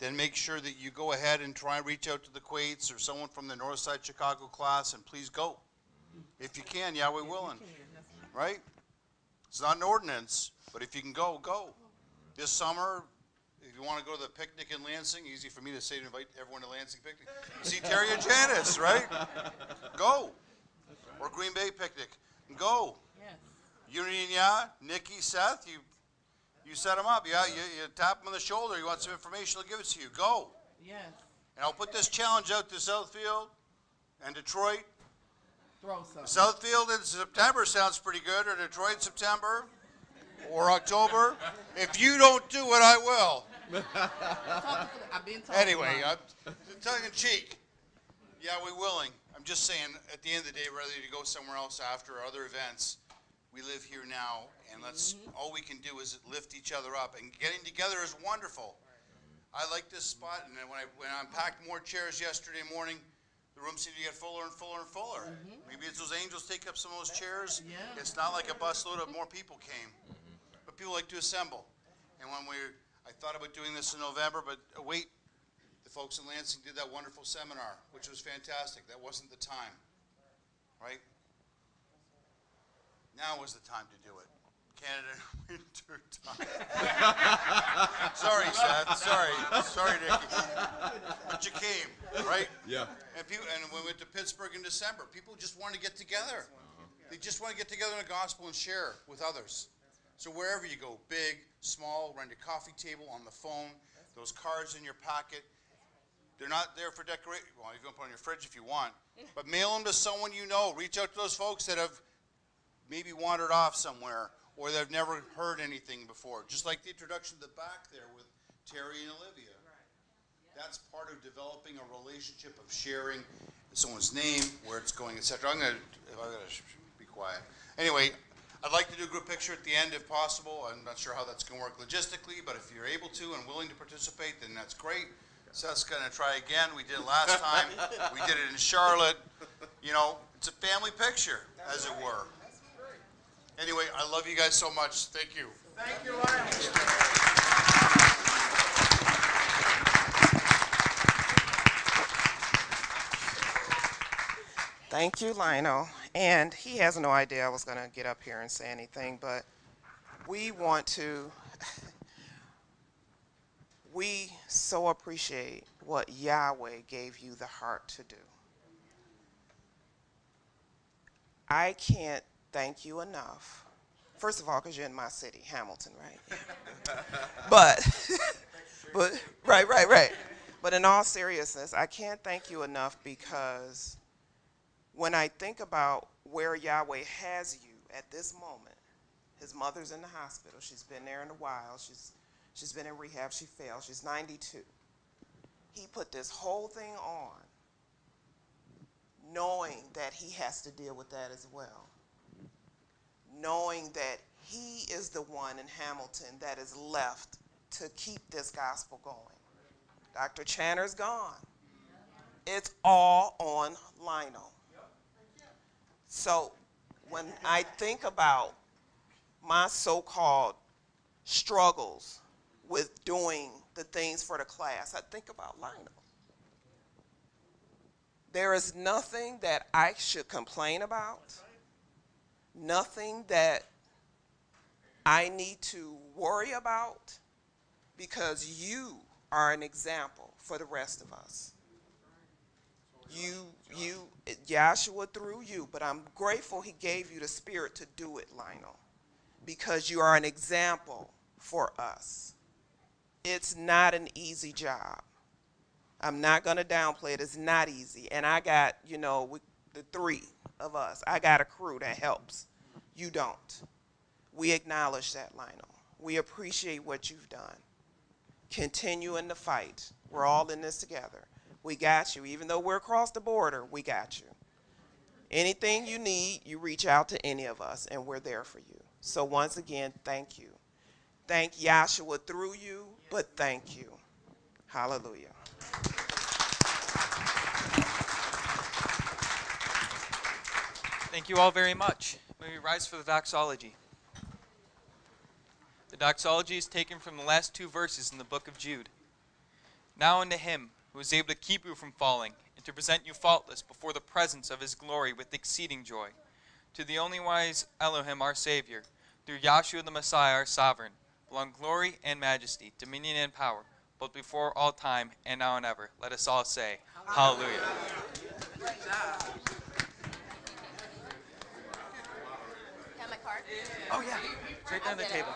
then make sure that you go ahead and try and reach out to the Quates or someone from the North Side Chicago class and please go. If you can, Yahweh willing. Right? It's not an ordinance, but if you can go, go. This summer, if you want to go to the picnic in Lansing, easy for me to say to invite everyone to Lansing picnic. See Terry and Janice, right? Go. Or Green Bay picnic. Go. Yes. Unity and Nikki, Seth, you you set them up. Yeah, you, you tap them on the shoulder. You want some information, they'll give it to you. Go. Yes. And I'll put this challenge out to Southfield and Detroit. Throw some. Southfield in September sounds pretty good, or Detroit in September, or October. If you don't do it, I will. I've been anyway, I'm, tongue in cheek. Yahweh willing, I'm just saying, at the end of the day, rather than to go somewhere else after or other events, we live here now, and let's, mm-hmm. all we can do is lift each other up, and getting together is wonderful. I like this spot, and when I, when I unpacked more chairs yesterday morning, the room seemed to get fuller and fuller and fuller. Mm-hmm. Maybe it's those angels take up some of those chairs. It's not like a busload of more people came, mm-hmm. but people like to assemble. And when we, I thought about doing this in November, but wait, the folks in Lansing did that wonderful seminar, which was fantastic. That wasn't the time, right? Now was the time to do it. Canada winter time. sorry, Seth. Sorry, sorry, Nicky. But you came, right? Yeah. And people, and we went to Pittsburgh in December. People just want to get together. Uh-huh. They just want to get together in the gospel and share with others. So wherever you go, big, small, rent a coffee table, on the phone, those cards in your pocket, they're not there for decoration. Well, you can put on your fridge if you want, but mail them to someone you know. Reach out to those folks that have maybe wandered off somewhere or they've never heard anything before. Just like the introduction to the back there with Terry and Olivia. That's part of developing a relationship of sharing someone's name, where it's going, etc. I'm sh- sh- be quiet. Anyway, I'd like to do a group picture at the end if possible. I'm not sure how that's gonna work logistically, but if you're able to and willing to participate, then that's great. Seth's gonna try again. We did it last time. We did it in Charlotte. You know, it's a family picture, as it were. Anyway, I love you guys so much. Thank you. Thank you, Lionel. And he has no idea I was going to get up here and say anything, but we want to, we so appreciate what Yahweh gave you the heart to do. I can't thank you enough. First of all, because you're in my city, Hamilton, right? but, but, right, right, right. But in all seriousness, I can't thank you enough because when I think about where Yahweh has you at this moment, his mother's in the hospital. She's been there in a while. She's, she's been in rehab. She failed. She's 92. He put this whole thing on knowing that he has to deal with that as well. Knowing that he is the one in Hamilton that is left to keep this gospel going. Dr. Channer's gone. It's all on Lionel. So when I think about my so called struggles with doing the things for the class, I think about Lionel. There is nothing that I should complain about, nothing that I need to worry about, because you are an example for the rest of us. You, you, Joshua through you, but I'm grateful he gave you the spirit to do it, Lionel, because you are an example for us. It's not an easy job. I'm not going to downplay it. It's not easy. And I got, you know, we, the three of us, I got a crew that helps. You don't. We acknowledge that, Lionel. We appreciate what you've done. Continue in the fight. We're all in this together. We got you. Even though we're across the border, we got you. Anything you need, you reach out to any of us, and we're there for you. So once again, thank you. Thank Yahshua through you, but thank you. Hallelujah. Thank you all very much. May we rise for the doxology. The doxology is taken from the last two verses in the book of Jude. Now unto him who is able to keep you from falling and to present you faultless before the presence of his glory with exceeding joy. To the only wise Elohim our Savior, through Yahshua the Messiah our sovereign, belong glory and majesty, dominion and power, both before all time and now and ever. Let us all say, Hallelujah. Card? Oh, yeah. It's right down the table.